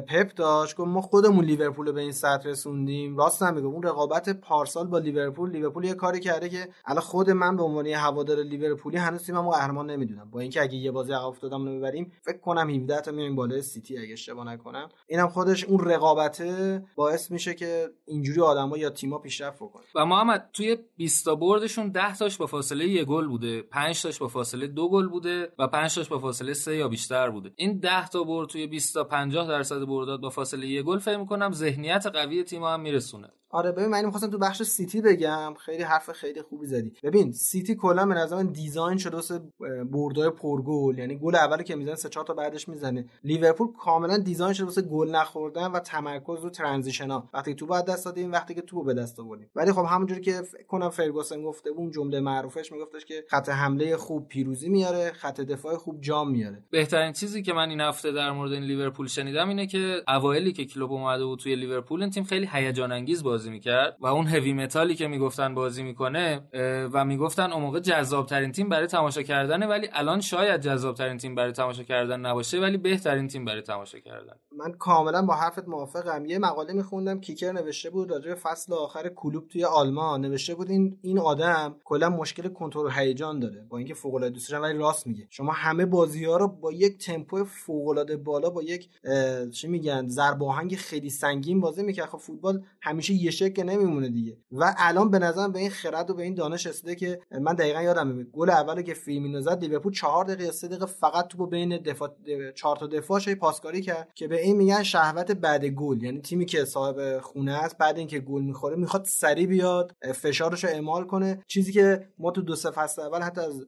پپ داشت که ما خودمون لیورپول به این سطح رسوندیم. راست نمیگم اون رقابت پارسال با لیورپول لیورپول یه کاری کرده که الان خود من به عنوان هوادار لیورپولی هنوز تیممو قهرمان نمی‌دونم. با اینکه اگه یه بازی عقب افتادم نمی‌بریم فکر کنم 17 تا میایم بالای سیتی اگه اشتباه نکنم. اینم خودش اون رقابته باعث میشه که اینجوری آدما یا تیما پیشرفت بکنن. و محمد توی 20 تا بردشون 10 تاش با فاصله یه گل بوده 5 تاش با فاصله دو گل بوده و 5 تاش با فاصله 3 یا بیشتر بوده. این 10 تا برد توی 20 تا 50 درصد برداد با فاصله یه گل فکر می‌کنم ذهنیت قوی تیم هم میرسونه. آره ببین من می‌خواستم تو بخش سیتی بگم. خیلی حرف خیلی خوبی زدی. ببین سیتی کلا به نظر من design شده واسه بردای پرگل یعنی گل اولی که می‌زنه سه چهار تا بعدش می‌زنه. لیورپول کاملا design شده واسه گل نخوردن و تمرکز رو transition ها. وقتی توپ از دست دادیم وقتی که توپ به دست آوردیم. ولی خب همونجوری که فکر کنم فرگوسن گفته بود جمله معروفش میگفتش که خط حمله خوب پیروزی میاره خط دفاع خوب جام میاره. بهترین چیزی که من این هفته در مورد این لیورپول شنیدم اینه که اوایلی که کلوب اومده بود توی لیورپول این تیم خیلی هیجان انگیز بازی می‌کرد و اون هوی متالی که می‌گفتن بازی می‌کنه و می‌گفتن اون موقع جذاب ترین تیم برای تماشا کردنه ولی الان شاید جذاب ترین تیم برای تماشا کردن نباشه ولی بهترین تیم برای تماشا کردن. من کاملا با حرفت موافقم. یه مقاله میخوندم کیکر نوشته بود راجع به فصل آخر کلوب توی آلمان. نوشته بود این این آدم کلا مشکل کنترل هیجان داره با اینکه فوق العاده دوست ولی راست میگه. شما همه بازی ها رو با یک تمپو فوق العاده بالا با یک چی میگن ضرب خیلی سنگین بازی می‌کنه خب فوتبال همیشه یه شکل نمیمونه دیگه. و الان به نظرم به این خرد و به این دانش رسیده که من دقیقا یادم میاد. گل اولی که فیرمینو زد لیورپول 4 دقیقه 3 دقیقه فقط توپو بین دفاع 4 تا دفاعش پاسکاری کرد که به این میگن شهوت بعد گل. یعنی تیمی که صاحب خونه است بعد اینکه گل می‌خوره می‌خواد سری بیاد فشارش رو اعمال کنه. چیزی که ما تو دو سه فصل اول حتی از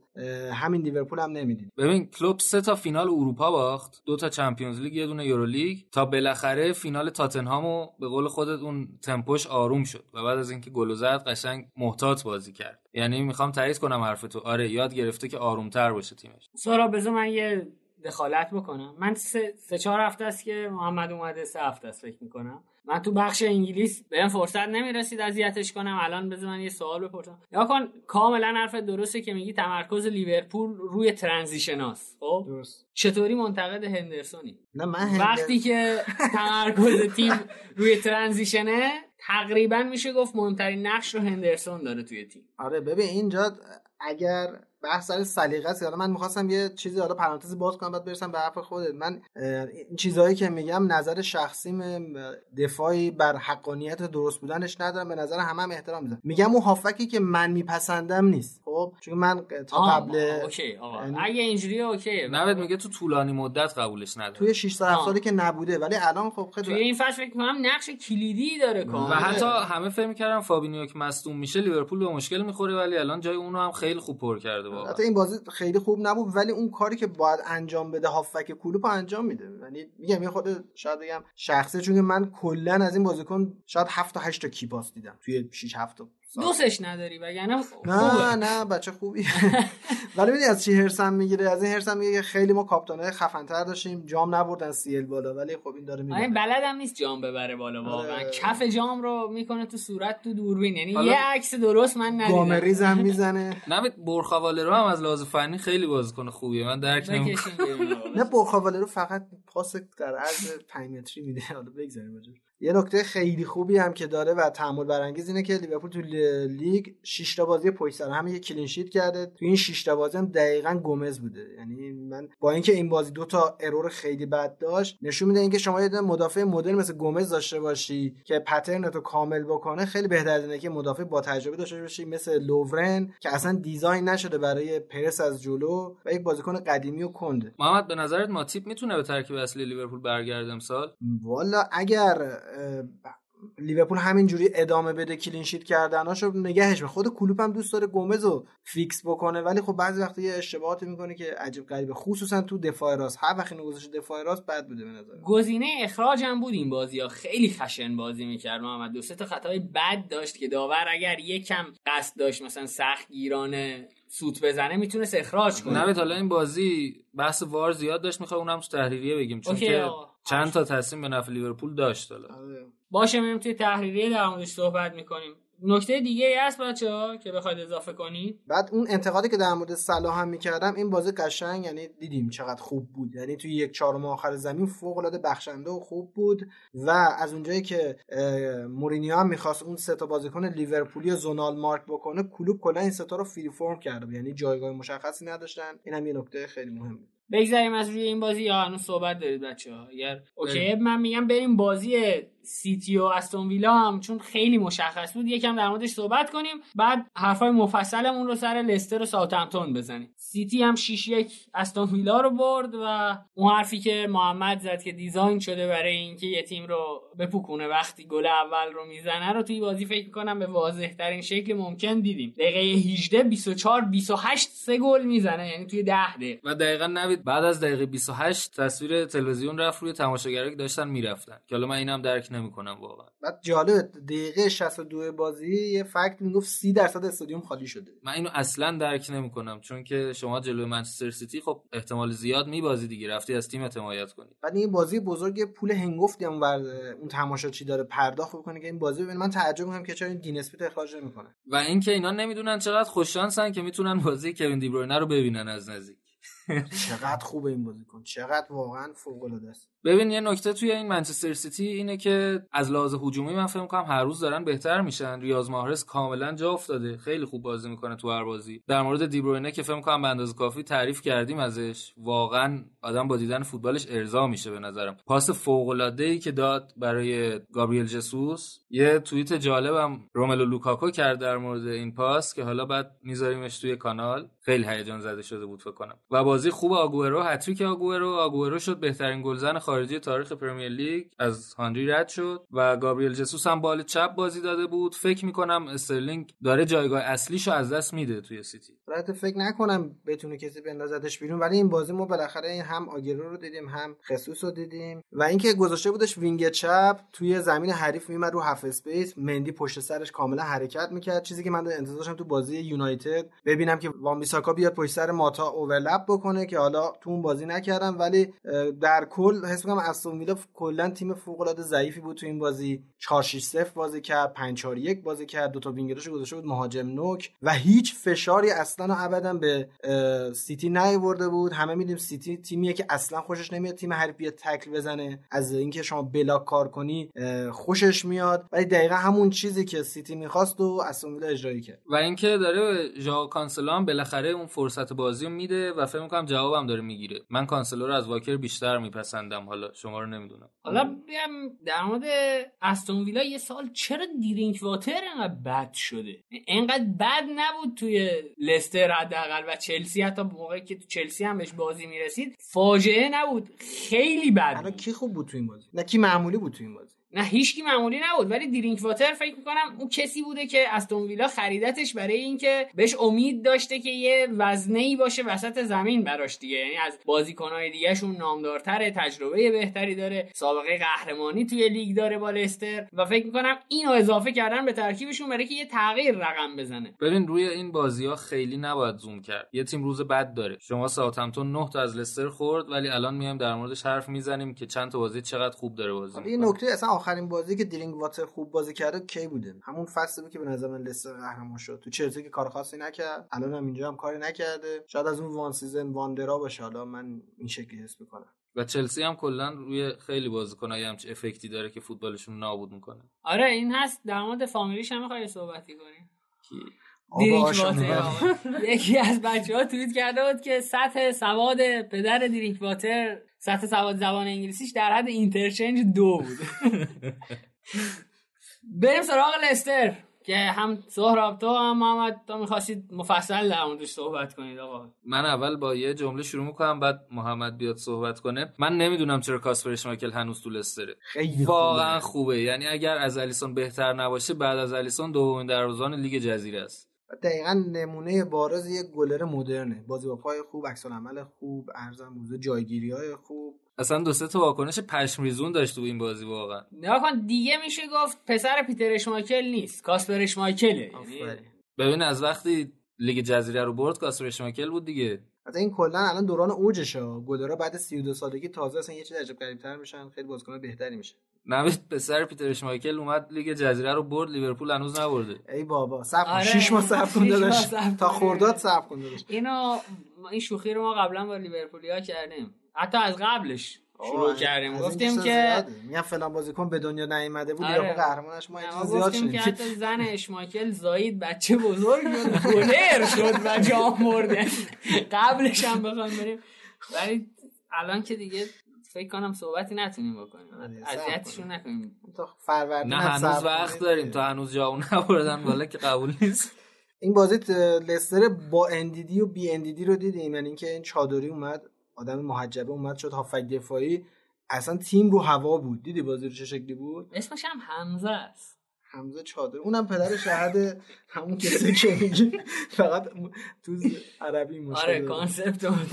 همین لیورپول هم نمی‌دید ببین کلوپ سه تا فینال اروپا باخت. دو تا Champions League یه دونه یورو لیگ تا بالاخره فینال تاتنهامو به قول خودت اون تمپوش آروم شد و بعد از اینکه گل زد قشنگ محتاط بازی کرد. یعنی می‌خوام تایید کنم حرف تو آره یاد گرفته که آرومتر باشه تیمش. سارا بذار من یه دخالت بکنم. من سه, سه چهار هفته است که محمد اومده سه هفته است فکر می‌کنم. من تو بخش انگلیس بهم فرصت نمی‌رسید اذیتش کنم. الان بذار من یه سوال بپرسم. یا کن کاملا حرف درسته که میگی تمرکز لیورپول روی transition هست خب؟ درست. چطوری منتقد هندرسونی؟ نه من وقتی که تمرکز تیم روی ترانزیشنه تقریبا میشه گفت مهمترین نقش رو هندرسون داره توی تیم. آره ببین اینجا اگر بحث سر سلیقه است. حالا من می‌خواستم یه چیزی حالا پرانتز باز کنم بعد برسم به حرف خودت. من این چیزهایی که میگم نظر شخصیم دفاعی بر حقانیت درست بودنش ندارم. به نظر همه هم احترام می‌ذارم. میگم اون هافکی که من میپسندم نیست. خب؟ چون من تا قبل اوکی آقا اگه اینجوری okay. نوید میگه تو طولانی مدت قبولش نداره. توی 6 سالی که نبوده. ولی الان خب خیلی توی این فصل فکر کنم نقش کلیدی داره کاملا. و حتی همه فکر می‌کردن فابینیو که مصدوم میشه لیورپول به مشکل می‌خوره ولی الان جای اونو هم خیلی خوب پر کرده. واقعا. این بازی خیلی خوب نبود ولی اون کاری که باید انجام بده هافبک کلوپ انجام میده. یعنی میگم به خود شاید بگم شخصه چون من کلا از این بازیکن شاید 7 تا 8 تا key pass دیدم توی 6 7 دوستش نداری وگرنه نه نه بچه خوبی [LAUGHS] ولی می‌دونی از چی هرسم می‌گیره؟ از این هرسم میگه که خیلی ما کاپیتانای خفن‌تر داشتیم جام نبردن سی ال بالا ولی خب این داره میگه این بلدم نیست جام ببره بالا واقعا. کف جام رو می‌کنه تو صورت تو دوربین. یعنی یه عکس درست من ندیدم. گام ریز هم [LAUGHS] می‌زنه. نه برخوالرو هم از لحاظ فنی خیلی بازیکن خوبیه. من درک نمی‌کنم. نه برخوالرو فقط پاس در عرض 5 متری میده. حالا بگذاریم یه نکته خیلی خوبی هم که داره و تحمل برانگیز اینه که لیورپول تو لیگ 6 تا بازی پشت سر هم یه clean sheet کرده. تو این 6 تا بازی هم دقیقا گومز بوده. یعنی من با اینکه این بازی دو تا error خیلی بد داشت نشون میده اینکه شما یه مدافع مدرن مثل گومز داشته باشی که pattern تو کامل بکنه خیلی بهتر از اینه که مدافع با تجربه داشته باشی مثل لوورن که اصلا design نشده برای پرس از جلو و یک بازیکن قدیمی و کنده. محمد به نظرت ماتیپ می‌تونه به ترکیب اصلی لیورپول برگرده امسال؟ والا اگر لیورپول همینجوری ادامه بده clean sheet کردناشو نگهش به خود کلوپ هم دوست داره گومز رو fix بکنه ولی خب بعضی وقتا یه اشتباهاتی می‌کنه که عجیب غریبه. خصوصا تو دفاع راست. هر وقت اینو گذاشت دفاع راست بد بوده به نظر گزینه اخراج هم بود این بازی ها. خیلی خشن بازی می‌کرد محمد. دو سه تا خطای بد داشت که داور اگر یکم قصد داشت مثلا سخت گیرانه سوت بزنه می‌تونست اخراج کنه. نه حالا این بازی بحث VAR زیاد داشت. می‌خوام اونم تو تحریریه بگیم. چون که چند تا تصمیم به نفع لیورپول داشت حالا. آره. باشه میریم توی تحریریه در موردش صحبت می‌کنیم. نکته دیگه ای هست بچه ها که بخواید اضافه کنید؟ بعد اون انتقادی که در مورد صلاح هم می‌کردم این بازی قشنگ یعنی دیدیم چقدر خوب بود. یعنی توی یک چهارم آخر زمین فوق العاده بخشنده و خوب بود و از اونجایی که مورینیو هم می‌خواست اون سه تا بازیکن لیورپولی زونال مارک بکنه کلوب کلا این سه تا رو فری فرم کرده یعنی جایگاه مشخصی نداشتن. این هم یه نکته خیلی مهم بود بگذاریم از روی این بازی. یا هنوز صحبت دارید بچه ها اگر okay من میگم بریم بازی سیتی و استون ویلا هم چون خیلی مشخص بود یکم در موردش صحبت کنیم. بعد حرفای مفصلمون رو سر لستر و ساوثهمپتون بزنیم. سیتی هم 6 1 استون ویلا رو برد و اون حرفی که محمد زد که design شده برای اینکه یه تیم رو بپوکونه وقتی گل اول رو می‌زنه رو توی بازی فکر کنم به واضح ترین شکل ممکن دیدیم. دقیقه 18 24 28 سه گل می‌زنه یعنی توی 10 دقیقه. و دقیقا نوید بعد از دقیقه 28 تصویر تلویزیون رفت روی تماشاگرایی که داشتن می‌رفتن. که حالا من اینم درک نمی‌کنم واقعا. بعد جالب دقیقه 62 بازی یه فکت می‌گفت 30 درصد استادیوم خالی شده. من اینو اصلا درک نمی‌کنم چون که شما جلوی منچستر سیتی خب احتمال زیاد میبازی دیگه رفتی از تیم حمایت کنی. بعد این بازی بزرگ پول هنگفتی هم اون تماشاچی داره پرداخت بکنه که این بازی ببین من تعجب می‌کنم که چرا این دین اسپیت اخراج نمی‌کنه. و اینکه اینا نمی‌دونن چقدر خوشن که می‌تونن بازی کوین دیبروینه رو ببینن از نزدیک. چقدر خوبه این بازیکن. چقدر واقعا فوق العاده است. ببین یه نکته توی این منچستر سیتی اینه که از لحاظ هجومی من فکر کنم هر روز دارن بهتر میشن. ریاض ماهرس کاملا جا افتاده. خیلی خوب بازی می‌کنه تو هر بازی. در مورد دیبروینه که فکر کنم به اندازه کافی تعریف کردیم ازش. واقعا آدم با دیدن فوتبالش ارضا میشه به نظرم. پاس فوق العاده ای که داد برای گابریل ژسوس. یه توییت جالبم روملو لوکاکو کرد در مورد این پاس که حالا بعد میذاریمش توی کانال. خیلی هیجان زده شده بود فکر کنم. و بازی خوب آگورو هتریک آگورو آگورو شد بهترین گلزن خارجی تاریخ Premier League از هانری رد شد و گابریل ژسوس هم بال چپ بازی داده بود. فکر می‌کنم استرلینگ داره جایگاه اصلیشو از دست میده توی سیتی. البته فکر نکنم بتونه کسی بندازتش بیرون ولی این بازی ما بالاخره این هم آگورو رو دیدیم هم ژسوس رو دیدیم. و اینکه گذاشته بودش wing چپ توی زمین حریف میومد رو half space. مندی پشت سرش کاملا حرکت می‌کرد. چیزی که من انتظار داشتم تو بازی یونایتد ببینم که وان بیساکا بیاد پشت سر ماتا overlap بکنه که حالا تو اون بازی نکرد. ولی در کل حس می‌کنم استون ویلا کلا تیم فوق العاده ضعیفی بود تو این بازی. 4 6 0 بازی کرد 5 4 1 بازی کرد. دو تا وینگرش گذاشته بود مهاجم نوک. و هیچ فشاری اصلا و ابدا به سیتی نیاورده بود. همه میدونیم سیتی تیمیه که اصلا خوشش نمیاد تیم حریف تکل بزنه. از اینکه شما block کار کنی خوشش میاد. ولی دقیقا همون چیزی که سیتی می‌خواست و استون ویلا اجراش کرد. و اینکه داره ژائو کانسلو بالاخره اون فرصت بازی میده و فکر می‌کنم جوابم داره می‌گیره. من کانسلو رو از واکر بیشتر میپسندم. حالا شما رو نمی‌دونم. حالا بیام در مورد استون ویلا یه سال چرا دیرینک واتر انقدر بد شده؟ انقدر بد نبود توی لستر حداقل و چلسی حتی موقعی که تو چلسی هم بهش بازی می‌رسید فاجعه نبود. خیلی بد. کی خوب بود تو این بازی؟ نه کی معمولی بود تو این بازی؟ نه هیچکی معمولی نبود ولی درینک واتر فکر می‌کنم اون کسی بوده که استون ویلا خریدتش برای اینکه بهش امید داشته که یه وزنه ای باشه وسط زمین براش دیگه. یعنی از بازیکنهای دیگهشون نامدارتره تجربه بهتری داره سابقه قهرمانی توی لیگ داره با لستر و فکر می‌کنم اینو اضافه کردن به ترکیبشون برای که یه تغییر رقم بزنه. ببین روی این بازی ها خیلی نباید زوم کرد. یه تیم روز بد داره. شما ساوثهمپتون 9 تا از لستر خورد ولی الان میایم در موردش حرف می‌زنیم که چند تا بازی چقدر خوب داره بازی یه نکته اصلا آخرین بازی که درینک واتر خوب بازی کرده کی بوده؟ همون فصلی بود که به نظر من لستر قهرمان شد. تو چلسی که کار خاصی نکرد. الان هم اینجا هم کاری نکرده. شاید از اون one season wonder ها باشه. حالا من این شکلی حس می‌کنم. و چلسی هم کلا روی خیلی بازیکنای همچین effect ی داره که فوتبالشون نابود می‌کنه. آره این هست. در مورد فامیلیش هم می‌خوای صحبتی کنیم [LAUGHS] یکی از بچه ها توییت کرده بود که سطح سواد پدر درینک واتر سطح سواد زبان انگلیسیش در حد Interchange دو بود. [LAUGHS] بریم سراغ لستر که هم سهراب تو هم محمد تو می‌خواستید مفصل در موردش صحبت کنید آقا. من اول با یه جمله شروع می‌کنم بعد محمد بیاد صحبت کنه. من نمی‌دونم چرا کاسپر اشمایکل هنوز تو لستره. خیلی واقعا خوبه. یعنی اگر از الیسون بهتر نباشه بعد از الیسون دومین دروازه‌بان لیگ جزیره است. دقیقا نمونه بارز یک گلر مدرنه. بازی با پای خوب عکس العمل خوب ارزم بوده جایگیری های خوب. اصلا دو سه تا واکنش پشم ریزون داشت تو این بازی واقعا. اصن دیگه میشه گفت پسر پیتر اشمایکل نیست. کاسپر اشمایکله یعنی ببین از وقتی لیگ جزیره رو برد کاسپر اشمایکل بود دیگه. از این کلا الان دوران اوجشه. گلرا بعد 32 سالگی تازه اصلا یه چیز عجیب غریب‌تر میشن. خیلی بازیکن بهتری میشه نوید پسر پیتر اشمایکل اومد لیگ جزیره رو برد لیورپول هنوز نبرده. ای بابا صبر آره. 6 ماه صبر کن داداش. تا خورداد صبر کن داداش. اینو این شوخی رو ما قبلا با لیورپولیا کردیم. حتی از قبلش شروع کردیم. گفتیم که میگم فلان بازیکن به دنیا نیومده بود آره. قهرمانش ما زیاد شدیم که حتی زن اشماکل زاید بچه بزرگ شد گلر شد و جام برده [LAUGHS] قبلش هم بخوام بریم. ولی الان که دیگه فکر کنم صحبتی نتونیم بکنیم. آره، اذیتشون نکنیم. تا فروردین نه هنوز وقت. داریم تا هنوز جا نبردن بالا که قبول نیست. این بازی لستر با اندیدی و بی اندیدی رو دیدیم. یعنی اینکه این چادری اومد آدم محجبه اومد شد هافک دفاعی. اصلا تیم رو هوا بود. دیدی بازی رو چه شکلی بود؟ اسمش هم حمزه است. حمزه چادر. اونم پدر شهد همون کسی که میگی فقط تو عربی مشکل آره. کانسپت اون.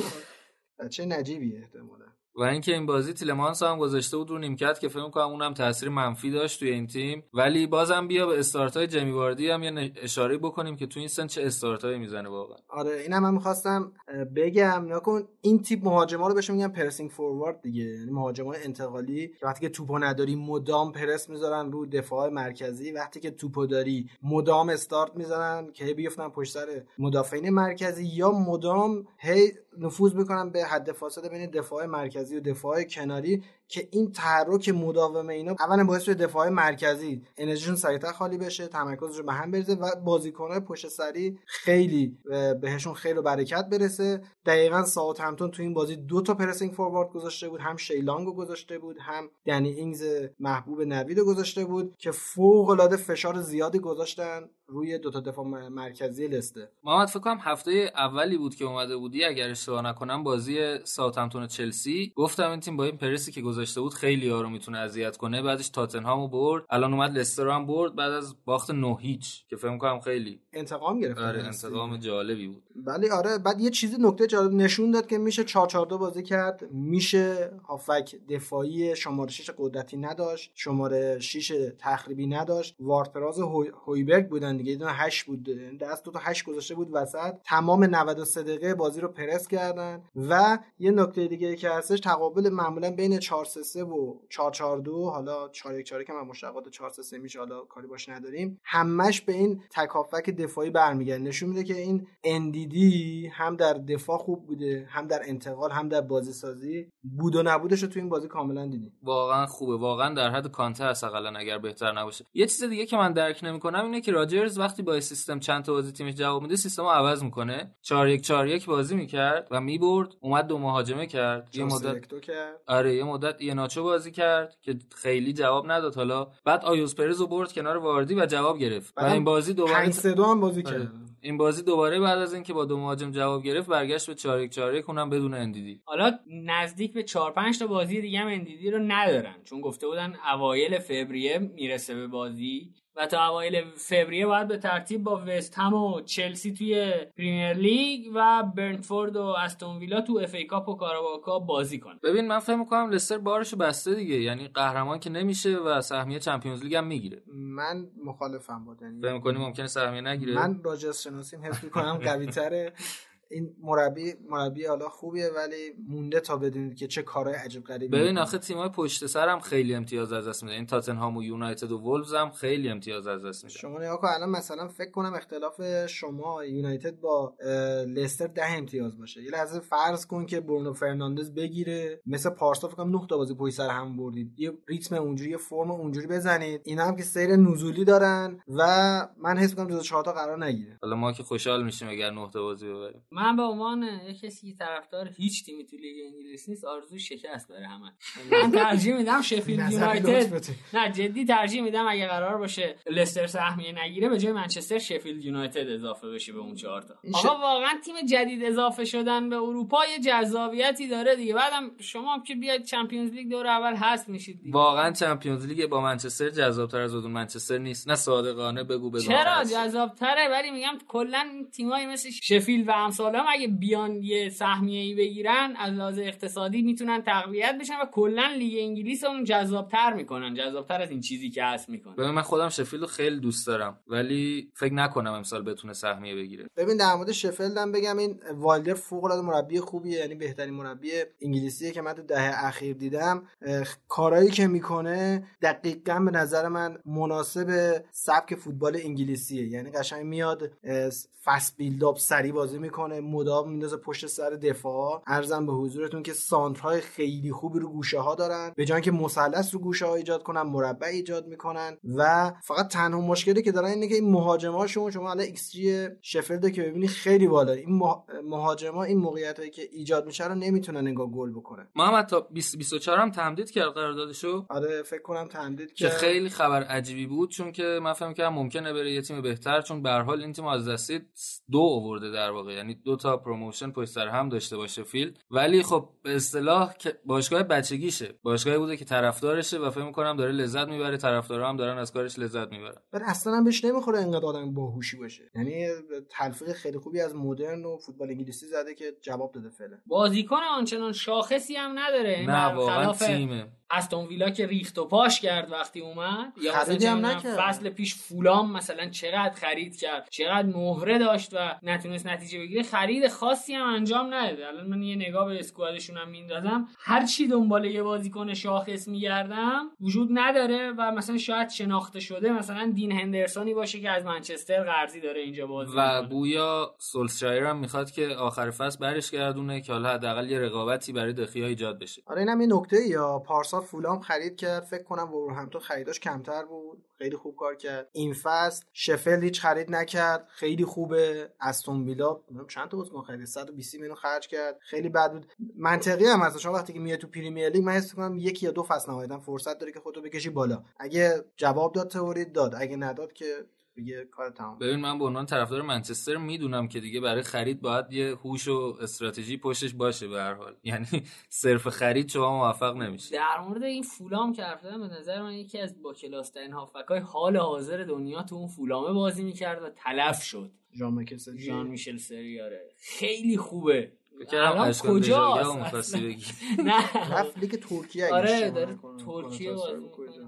بچه نجیبیه احتمالا. و اینکه این بازی تیلمانس هم گذاشته بود رو نیمکت که فکر کنم اونم تاثیر منفی داشت توی این تیم. ولی بازم بیا به استارتای جمی واردی هم یه اشاره بکنیم که تو این سن چه استارتایی می‌زنه واقعا. آره اینم من می‌خواستم بگم. نکن این تیپ مهاجما رو بهشون میگن پرسینگ فوروارد دیگه. یعنی مهاجمای انتقالی وقتی که توپو نداری مدام پرس می‌ذارن رو دفاع مرکزی. وقتی که توپو داری مدام استارت می‌زنن که بیفتن پشت سر مدافعین مرکزی یا مدام هی نفوذ می‌کنن به حد فاصله بین دفاع مرکزی و دفاع کناری. که این تحرک مداوم اینا اولا باعث شده دفاع مرکزی انرژیشون سریعتر خالی بشه تمرکزشون به هم بریزه و بازیکنهای پشت سری خیلی بهشون خیر و برکت برسه. دقیقا ساوت همتون تو این بازی دو تا پرسینگ فوروارد گذاشته بود هم شیلانگو گذاشته بود هم دنی اینگز محبوب نوید رو گذاشته بود که فوق العاده فشار زیادی گذاشتن روی دو تا دفاع مرکزی لسته محمد فکر کنم هفته اولی بود که اومده بودی اگر اشتباه نکنم بازی ساوثهمپتون و چلسی. گفتم این تیم با این پرسی که بود خیلی یارو می‌تونه اذیت کنه. بعدش تاتنهامو برد. الان اومد لستر رو هم برد. بعد از باخت 9 هیچ که فکر کنم خیلی انتقام گرفت آره انتقام جالبی بود. ولی آره بعد یه چیزی نکته جالب نشون داد که میشه 4 4 2 بازی کرد. میشه هافک دفاعی شماره 6 قدرتی نداشت. شماره 6 تخریبی نداشت. واردپراز و هوی- هویبرگ بودن دیگه. دونه 8 بود. دست دو تا 8 گذاشته بود وسط. تمام 93 دقیقه بازی رو پرس کردن. و یه نکته دیگه که هستش تقابل معمولا بین 4 3 3 و 4 4 2 حالا 4 1 4 که من مشتقات 4 3 3 میشه حالا کاری باش نداریم. همش به این تکافک دفاعی برمیگرده. نشون میده که این اندیدی هم در دفاع خوب بوده هم در انتقال هم در بازی سازی بود و نبودش رو تو این بازی کاملا دیدیم واقعا خوبه. واقعا در حد کانته هست اقلا اگر بهتر نباشه. یه چیز دیگه که من درک نمی‌کنم اینه که راجرز وقتی با سیستم چند تا بازی تیمش جواب میده سیستم رو عوض می‌کنه. 4 1 4 1 بازی می‌کرد و می‌برد اومد دو مهاجمه کرد. یه مدت کرد. آره یه مدت ایناچو بازی کرد که خیلی جواب نداد حالا. بعد آیوز پرز رو برد کنار واردی و جواب گرفت. و این بازی دوباره 5 3 2 هم بازی آره. کرد. این بازی دوباره بعد از اینکه با دو مهاجم جواب گرفت برگشت به 4 1 4 1 اونم بدون اندیدی. حالا نزدیک به 4 5 تا بازی دیگه هم اندیدی رو ندارن چون گفته بودن اوایل فوریه می‌رسه به بازی. و تا اوایل فوریه باید به ترتیب با وست هم و چلسی توی پریمیر لیگ و برنتفورد و استون ویلا تو اف ای کاپ و کاراباو کاپ بازی کنه ببین من فکر می‌کنم لستر بارشو بسته دیگه. یعنی قهرمان که نمیشه و سهمیه چمپیونز لیگ هم می‌گیره. من مخالفم با یعنی فکر می‌کنی ممکنه سهمیه نگیره؟ من راجرز شناسیم حس می‌کنم قوی تره [LAUGHS] این مربی مربی حالا خوبیه ولی مونده تا بدونید که چه کارهای عجیب غریبی ببین. آخه تیمای پشت سر هم خیلی امتیاز از دست میدن. این تاتنهام و یونایتد و وولفز هم خیلی امتیاز از دست میدن. شما نگاه کن الان مثلا فکر کنم اختلاف شما یونایتد با لستر ده امتیاز باشه. یه لحظه فرض کن که برونو فرناندز بگیره. مثل پارسا فکر کنم 9 تا بازی پشت سر هم بردید. یه ریتم اونجوری یه فرم اونجوری بزنید. اینا هم که سیر نزولی دارن و من حس می‌کنم جز 4 تا قرار نگیره. حالا ما که خوشحال میشیم اگر نه تا بازی ببریم. من به عنوان یک کسی که طرفدار هیچ تیمی تو لیگ انگلیس نیست آرزوی شکست داره همه. من ترجیح میدم شفیلد یونایتد. نه جدی ترجیح میدم اگه قرار باشه لستر سهمیه نگیره به جای منچستر شفیلد یونایتد اضافه بشه به اون چهار تا. آقا واقعا تیم جدید اضافه شدن به اروپا یه جذابیتی داره دیگه. بعدم شما هم که بیاید چمپیونز لیگ دور اول هست میشید دیگه. واقعا چمپیونز لیگ با منچستر جذابتر از اون منچستر نیست. نه صادقانه بگو بدون چرا. جذابتره؟ ولی میگم کلا تیمایی مثل شفیلد و امثال هم اگه بیان یه سهمیه ای بگیرن از لحاظ اقتصادی می‌تونن تقویت بشن و کلا لیگ انگلیس اون جذابتر می‌کنن. جذابتر از این چیزی که هست می‌کنن. ببین من خودم شفیلد رو خیلی دوست دارم ولی فکر نکنم امسال بتونه سهمیه بگیره. ببین در مورد شفیلد هم بگم این والدر فوق العاده مربی خوبیه یعنی بهترین مربی انگلیسیه که من تو دهه اخیر دیدم. اه، کارهایی که می‌کنه دقیقا به نظر من مناسب سبک فوتبال انگلیسیه. یعنی قشنگ میاد fast build-up سری بازی می‌کنه مدام میندازه پشت سر دفاع. عرضم به حضورتون که سانترهای خیلی خوبی رو گوشه ها دارن. به جای که مثلث رو گوشه ها ایجاد کنن مربع ایجاد می‌کنن و فقط تنها مشکلی که دارن اینه که این مهاجماشون شما الان XG شفیلد که ببینی خیلی بالا. این مهاجما این موقعیت هایی که ایجاد میشه رو نمی‌تونن انگار گل بکنه محمد تا 2024 هم تمدید کرد قراردادشو؟ آره فکر کنم تمدید که خیلی خبر عجیبی بود چون که من فکر کردم ممکنه بره یه تیم بهتر چون به هر حال این تیم از دستی دو آورده در واقع. یعنی دو تا promotion پشت سر هم داشته باشه فیل. ولی خب به اصطلاح باشگاه بچگیشه. باشگاهی بوده که طرفدارشه و فکر می‌کنم داره لذت می‌بره. طرفدارا هم دارن از کارش لذت می‌برن. ولی اصلا هم بهش نمی‌خوره اینقدر آدم باهوشی باشه. یعنی تلفیق خیلی خوبی از مدرن و فوتبال انگلیسی زده که جواب داده فعلا. بازیکن آنچنان شاخصی هم نداره. نه واقعا تیمه. استون ویلا که ریخت و پاش کرد وقتی اومد. یا هم نکرد. فصل پیش فولام مثلا چقدر خرید کرد چقدر مهره داشت و نتونست نتیجه بگیره. خرید خاصی هم انجام نداده. الان من یه نگاه به اسکوادشون هم میندازم هر چی دنبال یه بازیکن شاخص میگردم وجود نداره و مثلا شاید شناخته شده مثلا دین هندرسونی باشه که از منچستر قرضی داره اینجا بازی و بویا سولشایر هم می‌خواد که آخر فصل برش گردونه که حالا حداقل یه رقابتی برای دخیا ایجاد بشه. آره اینم یه نکته یا فولام خرید کرد فکر کنم تو خریداش کمتر بود. خیلی خوب کار کرد. این فصل شفل هیچ خرید نکرد. خیلی خوبه. استون ویلا چند تا بازیکن خرید. 120 میلیون خرج کرد. خیلی بد بود. منطقی هم هست. شما وقتی که میای تو پریمیر لیگ من حس کنم یکی یا دو فصل نهایتا فرصت داره که خودتو بکشی بالا. اگه جواب داد تئوری داد. اگه نداد که دیگه کار تمام ببین من به عنوان طرفدار منچستر می‌دونم که دیگه برای خرید باید یه هوش و استراتژی پشتش باشه به هر حال. یعنی [LAUGHS] صرف خرید شما موفق نمیشه در مورد این فولام که حرف به نظر من یکی از با کلاس ترین هافبکای حال حاضر دنیا تو اون فولامه بازی می‌کرد و تلف شد. جان جان میشل سریاره خیلی خوبه. الان کجا [LAUGHS] نه. رفت لیگ ترکیه آره داره ترکیه بازی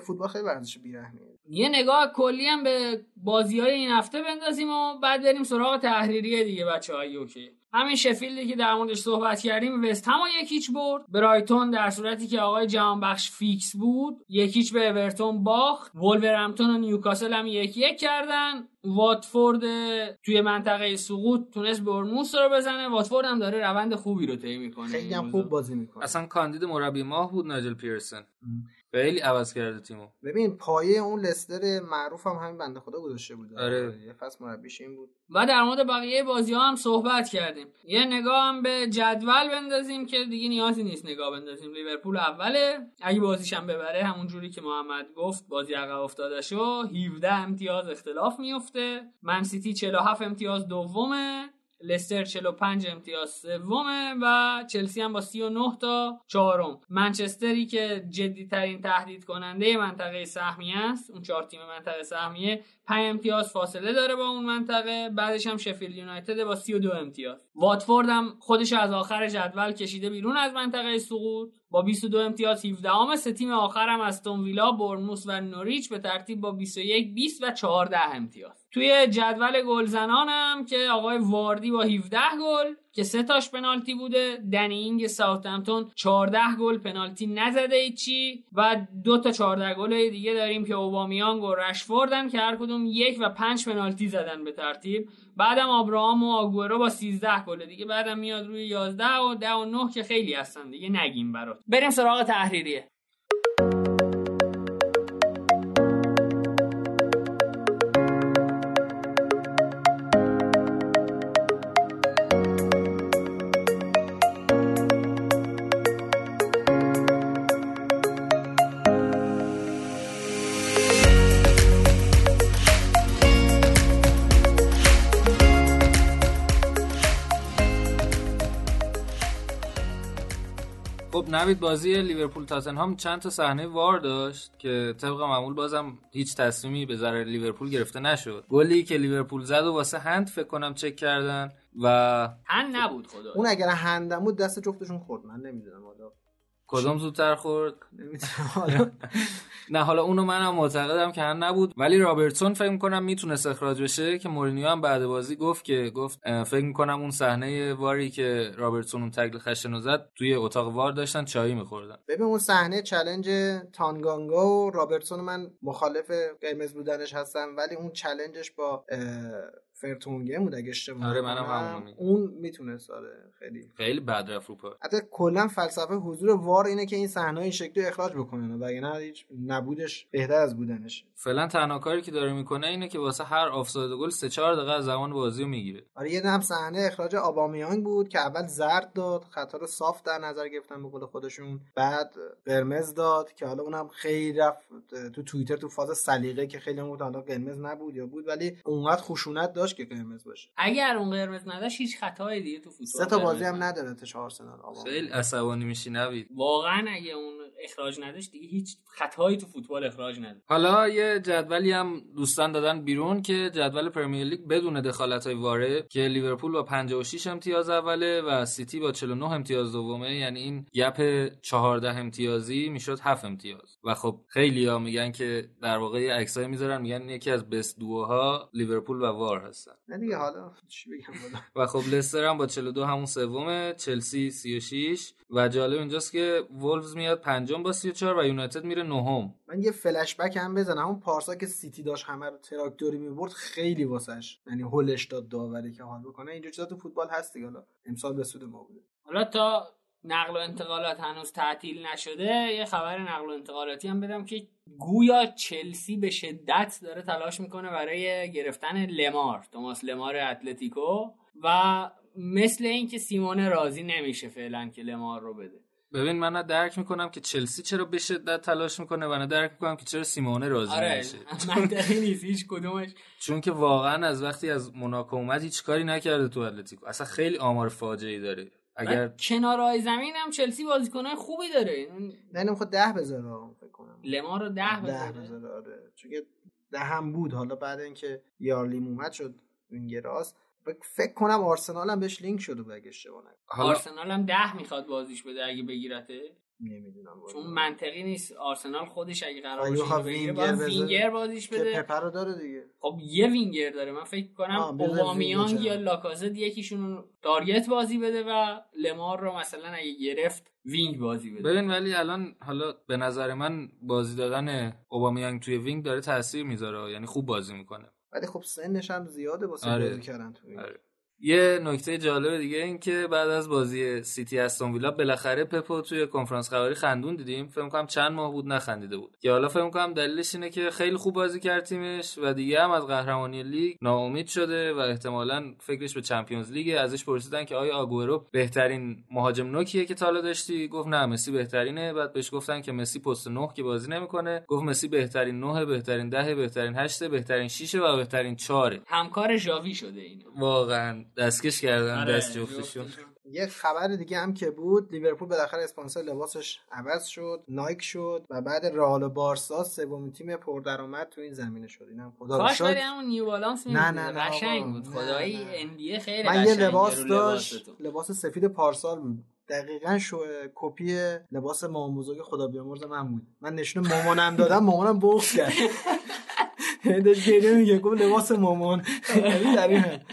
فوتبال خیلی ورزش بیرحمیه. یه نگاه کلی هم به بازی های این هفته بندازیم و بعد بریم سراغ تحریریه دیگه بچه های اوکی همین شفیلدی که در موردش صحبت کردیم وست هم یک هیچ برد. برایتون در صورتی که آقای جهانبخش فیکس بود یک هیچ به اورتون باخت. وولورهمپتون و نیوکاسل هم یک یک کردن. واتفورد توی منطقه سقوط تونست برنموس رو بزنه. واتفورد هم داره روند خوبی رو طی می‌کنه خیلی هم خوب بازی می‌کنه. اصلا کاندید مربی ماه بود ناجل پیرسن. خیلی عوض کرده تیمو. ببین پایه اون لستر معروف هم همین بنده خدا گذاشته بود. آره. یه فصل مربیش این بود. و در مورد بقیه بازی ها هم صحبت کردیم. یه نگاه هم به جدول بندازیم که دیگه نیازی نیست نگاه بندازیم. لیورپول اوله. اگه بازیش هم ببره همون جوری که محمد گفت بازی عقب افتاده شو 17 امتیاز اختلاف میفته من سیتی 47 امتیاز دومه. لستر 45 امتیاز سومه و چلسی هم با 39 تا چهارم. منچستری که جدی ترین تهدید کننده منطقه سهمیه است اون چهار تیم منطقه سهمیه 5 امتیاز فاصله داره با اون منطقه بعدش هم شفیلد یونایتد با 32 امتیاز. واتفورد هم خودش از آخر جدول کشیده بیرون از منطقه سقوط. با 22 امتیاز 17 ام سه تیم آخر هم استون ویلا، بورنموث و نوریچ به ترتیب با 21 20 و 14 امتیاز. توی جدول گلزنان هم که آقای واردی با 17 گل که سه تاش پنالتی بوده. دنینگ ساوثهمپتون 14 گل پنالتی نزده چی و دو تا 14 گل دیگه داریم که اوبامیانگ و رشفوردن که هر کدوم یک و پنج پنالتی زدن به ترتیب. بعدم آبراهام و آگورو با 13 گل. دیگه بعدم میاد روی 11 و 10 و 9 که خیلی هستن دیگه نگیم برات. بریم سراغ تحریریه. نوید بازی لیورپول تاتنهام چند تا صحنه وار داشت که طبق معمول بازم هیچ تصمیمی به ضرر لیورپول گرفته نشد. گلی که لیورپول زد و واسه hand فکر کنم چک کردن و hand نبود خدا اون اگر hand م بود دست جفتشون خورد. من نمی‌دونم حالا. کدوم زودتر خورد؟ نه حالا اونو منم معتقدم که هم نبود. ولی رابرتسون فکر می‌کنم می‌تونست اخراج بشه که مورینیو هم بعد بازی گفت که گفت فکر می‌کنم اون صحنه واری که رابرتسون اون تکل خشن زد توی اتاق وار داشتن چایی میخوردن. ببین اون صحنه challenge تانگانگا و رابرتسون من مخالف قرمز بودنش هستم ولی اون challenge ش با فرتونگن بود اگه اشتباه آره منم همون اون می‌تونست آره خیلی. خیلی بد رفت رو حتی کلا فلسفه حضور وار اینه که این صحنه این شکلی اخراج بکنن وگرنه هیچ نبودش بهتر از بودنش. فعلا تنها کاری که داره می‌کنه اینه که واسه هر آفساید گل 3 4 دقیقه از زمان بازی رو می‌گیره. آره یه هم صحنه اخراج آبامیانگ بود که اول زرد داد خطا رو soft در نظر گرفتن به قول خودشون. بعد قرمز داد که حالا اونم خیلی رفت تو توییتر تو فاز سلیقه که خیلی هم حالا قرمز نبود یا بود ولی اونقدر خشونت داشت. که قرمز باشه. اگر اون قرمز نداشت هیچ خطایی دیگه تو فوتبال سه تا بازی هم نداره تش آرسنال خیلی عصبانی میشی نوید. واقعا اگه اون اخراج نداشت دیگه هیچ خطایی تو فوتبال اخراج نداره. حالا یه جدولی هم دوستان دادن بیرون که جدول پرمیر لیگ بدون دخالت های واره که لیورپول با 56 امتیاز اوله و سیتی با 49 امتیاز دومه یعنی این gap 14 امتیازی می‌شد 7 امتیاز. و خب خیلی ها میگن که در واقع عکسای می‌ذارن میگن یکی از best duo ها لیورپول و وار هستن نه دیگه حالا چی بگم و خب لستر هم با 42 همون سومه چلسی 36 و جالب اینجاست که وولفز میاد پنجم با 34 و یونایتد میره نهم. من یه فلش بک هم بزنم. اون پارسا که سیتی داشت همه رو تراکتوری می‌برد خیلی واسش یعنی هولش داد داوری که حال بکنه. اینجا چیزا تو فوتبال هست دیگه حالا امسال به سود ما بوده. حالا تا نقل و انتقالات هنوز تعطیل نشده یه خبر نقل و انتقالاتی هم بدم که گویا چلسی به شدت داره تلاش می‌کنه برای گرفتن لمار توماس لمار اتلتیکو و مثل اینکه سیمونه راضی نمیشه فعلا که لمار رو بده. ببین من درک می‌کنم که چلسی چرا به شدت تلاش می‌کنه و نه درک می‌کنم که چرا سیمونه راضی آره نمیشه. [LAUGHS] منطقی نیست هیچ کدومش. چون که واقعا از وقتی از موناکو اومد هیچ کاری نکرده تو اتلتیکو. اصلا خیلی آمار فاجعه داره. اگر کنارهای زمین هم چلسی بازیکنای خوبی داره. نه نه خود ده بذاره فکر کنم. لما رو ده بذاره ده بذاره. آره. چون ده هم بود. حالا بعد اینکه یارلیم اومد شد وینگراست فکر کنم آرسنال هم بهش لینک شده بود اگه اشتباه نکنم. آرسنال هم ده می‌خواد بازیش بده اگه بگیرته. نمی‌دونم چون منطقی نیست. آرسنال خودش اگه قرار باشه بگیره باید وینگر بازیش بده که پپر رو داره دیگه. خب یه وینگر داره. من فکر کنم اوبامیانگ یا لاکازت یکیشون تارگت بازی بده و لمار رو مثلا اگه گرفت وینگ بازی بده. ببین ولی الان حالا به نظر من بازی دادن اوبامیانگ توی وینگ داره تاثیر می‌ذاره. یعنی خوب بازی می‌کنه. ولی خب سنش هم زیاده واسه آره. بازی کردن تو آره. یه نکته جالب دیگه این که بعد از بازی سیتی استون ویلا بالاخره پپ رو توی کنفرانس خبری خندون دیدیم. فکر کنم چند ماه بود نخندیده بود. که حالا فکر کنم دلیلش اینه که خیلی خوب بازی کرد تیمش و دیگه هم از قهرمانی لیگ ناامید شده و احتمالا فکرش به Champions League ازش پرسیدن که آیا آگوئرو بهترین مهاجم نوکیه که تا داشتی؟ گفت نه مسی بهترینه. بعد بهش گفتن که مسی پست 9 که بازی نمی‌کنه. گفت مسی بهترین 9 بهترین 10 بهترین 8 بهترین 6 و بهترین 4 همکار ژاوی شده این واقعا. دستکش کردن آره، دست جفتشون. یه خبر دیگه هم که بود لیورپول بالاخره اسپانسر لباسش عوض شد نایک شد و بعد رئال و بارسا سومین تیم پردرآمد تو این زمینه شد. اینم خدا کاش شد همون نیو بالانس نه نه نه قشنگ. بود. خدایی. ان بی خیلی من یه لباس داشت. لباس سفید پارسال بود. دقیقا شو کپی لباس مامان بزرگ خدا بیامرز من بود. من نشون مامانم دادم مامانم بغض کرد. [LAUGHS] داشت گریه میگه گفت لباس مامان. در این حد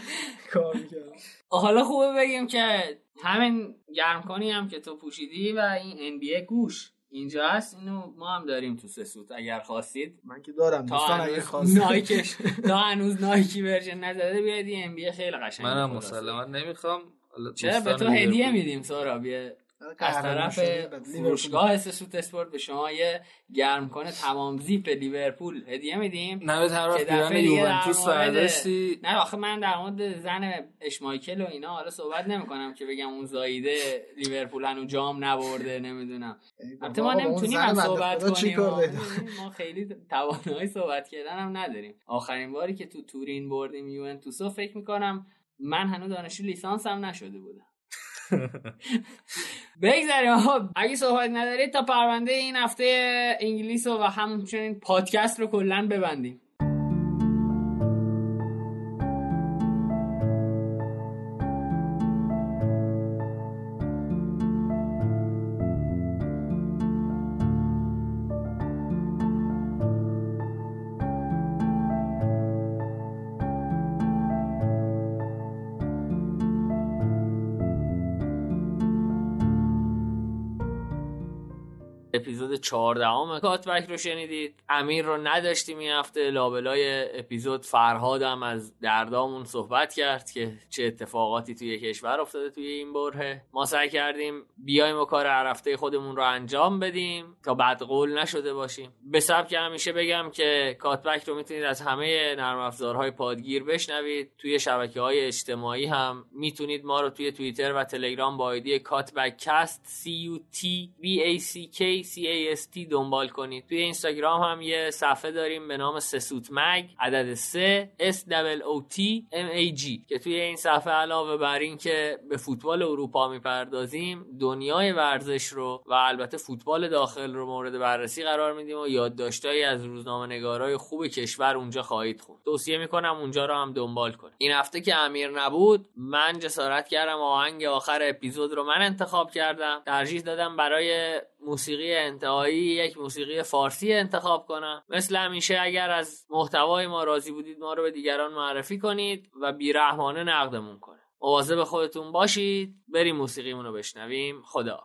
کار می‌کرد حالا خوبه بگیم که همین گرمکانی هم که تو پوشیدی و این ان بی گوش. اینجا هست اینو ما هم داریم تو سه سوت اگر خواستید من که دارم تا دوستان اگه هنوز خواست نایکش [LAUGHS] تا هنوز نایکی ورژن نزده بیاید این ام بی خیلی قشنگ منم مسلما نمی‌خوام. حالا چرا؟ به تو هدیه میدیم سهراب یه از طرف فروشگاه سوت اسپورت به شما یه گرم کنه تمام زیپ لیورپول هدیه میدیم. نه به طرف یوونتوس برداشتی. نه آخه من در مورد زن اشمایکل و اینا حالا صحبت نمی‌کنم که بگم اون زایده لیورپول هنو جام نبرده نمی‌دونم. البته ما نمی‌تونیم هم صحبت کنیم؟ ما خیلی توانایی صحبت کردن هم نداریم. آخرین باری که تو تورین بردیم یوونتوسو فکر می‌کنم من هنوز دانشجو لیسانس هم نشده بودم. بگذاریم اگه صحبت ندارید تا پرونده این هفته انگلیس و همچنین پادکست رو کلا ببندیم. اپیزود 14 ام Cutback رو شنیدید. امیر رو نداشتیم این هفته. لابلای اپیزود فرهاد هم از دردامون صحبت کرد که چه اتفاقاتی توی کشور افتاده توی این برهه. ما سعی کردیم بیایم و کار هر خودمون رو انجام بدیم تا بدقول نشده باشیم. به سبک همیشه بگم که Cutback رو می‌تونید از همه نرم افزارهای پادگیر بشنوید. توی شبکه های اجتماعی هم می‌تونید ما رو توی توییتر و تلگرام با آیدی Cutback Cast C U T B A C K C A T دنبال کنید. توی اینستاگرام هم یه صفحه داریم به نام سسوت مگ عدد 3 S O T M A G که توی این صفحه علاوه بر این که به فوتبال اروپا می‌پردازیم دنیای ورزش رو و البته فوتبال داخل رو مورد بررسی قرار میدیم و یادداشتهایی از روزنامه نگارای خوب کشور اونجا خواهید خوند. توصیه می‌کنم اونجا رو هم دنبال کنید. این هفته که امیر نبود من جسارت کردم. آهنگ آخر اپیزود رو من انتخاب کردم. ترجیح دادم برای موسیقی انتهایی یک موسیقی فارسی انتخاب کنم. مثل همیشه اگر از محتوای ما راضی بودید ما رو به دیگران معرفی کنید و بیرحمانه نقدمون کنه مواظب خودتون باشید. بریم موسیقیمون رو بشنویم. خدا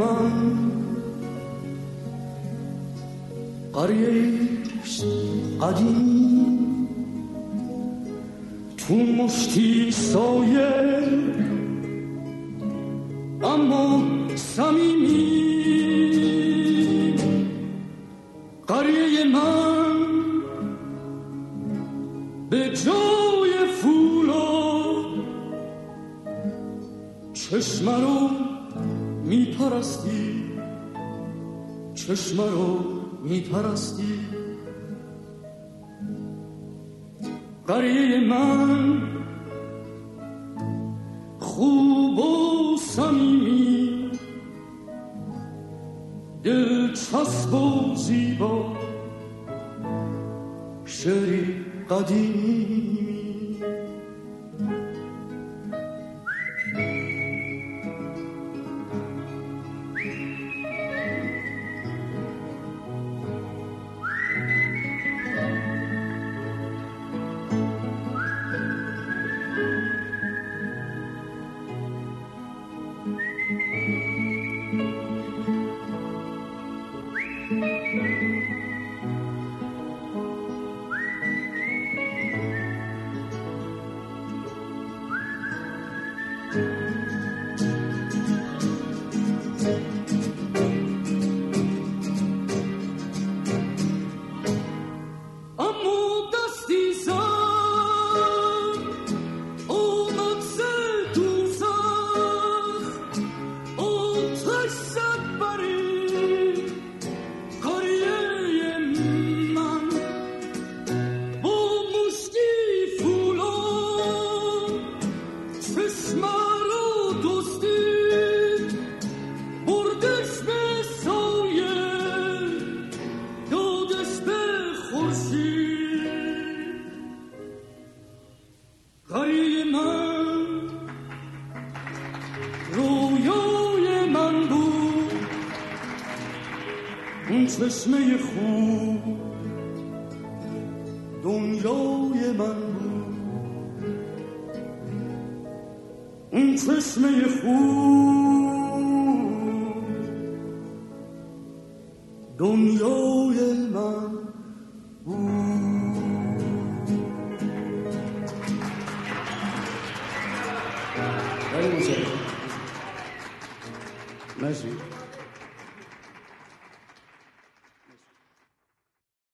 من قریش قدیم. تو مشتی سایه اما سمیمی قریه من به جای فولا چشم رو میپرستی؟ چشم رو میپرستی؟ قریه من خوب و سمیمی دلچسب و زیبا شعری قدیمی.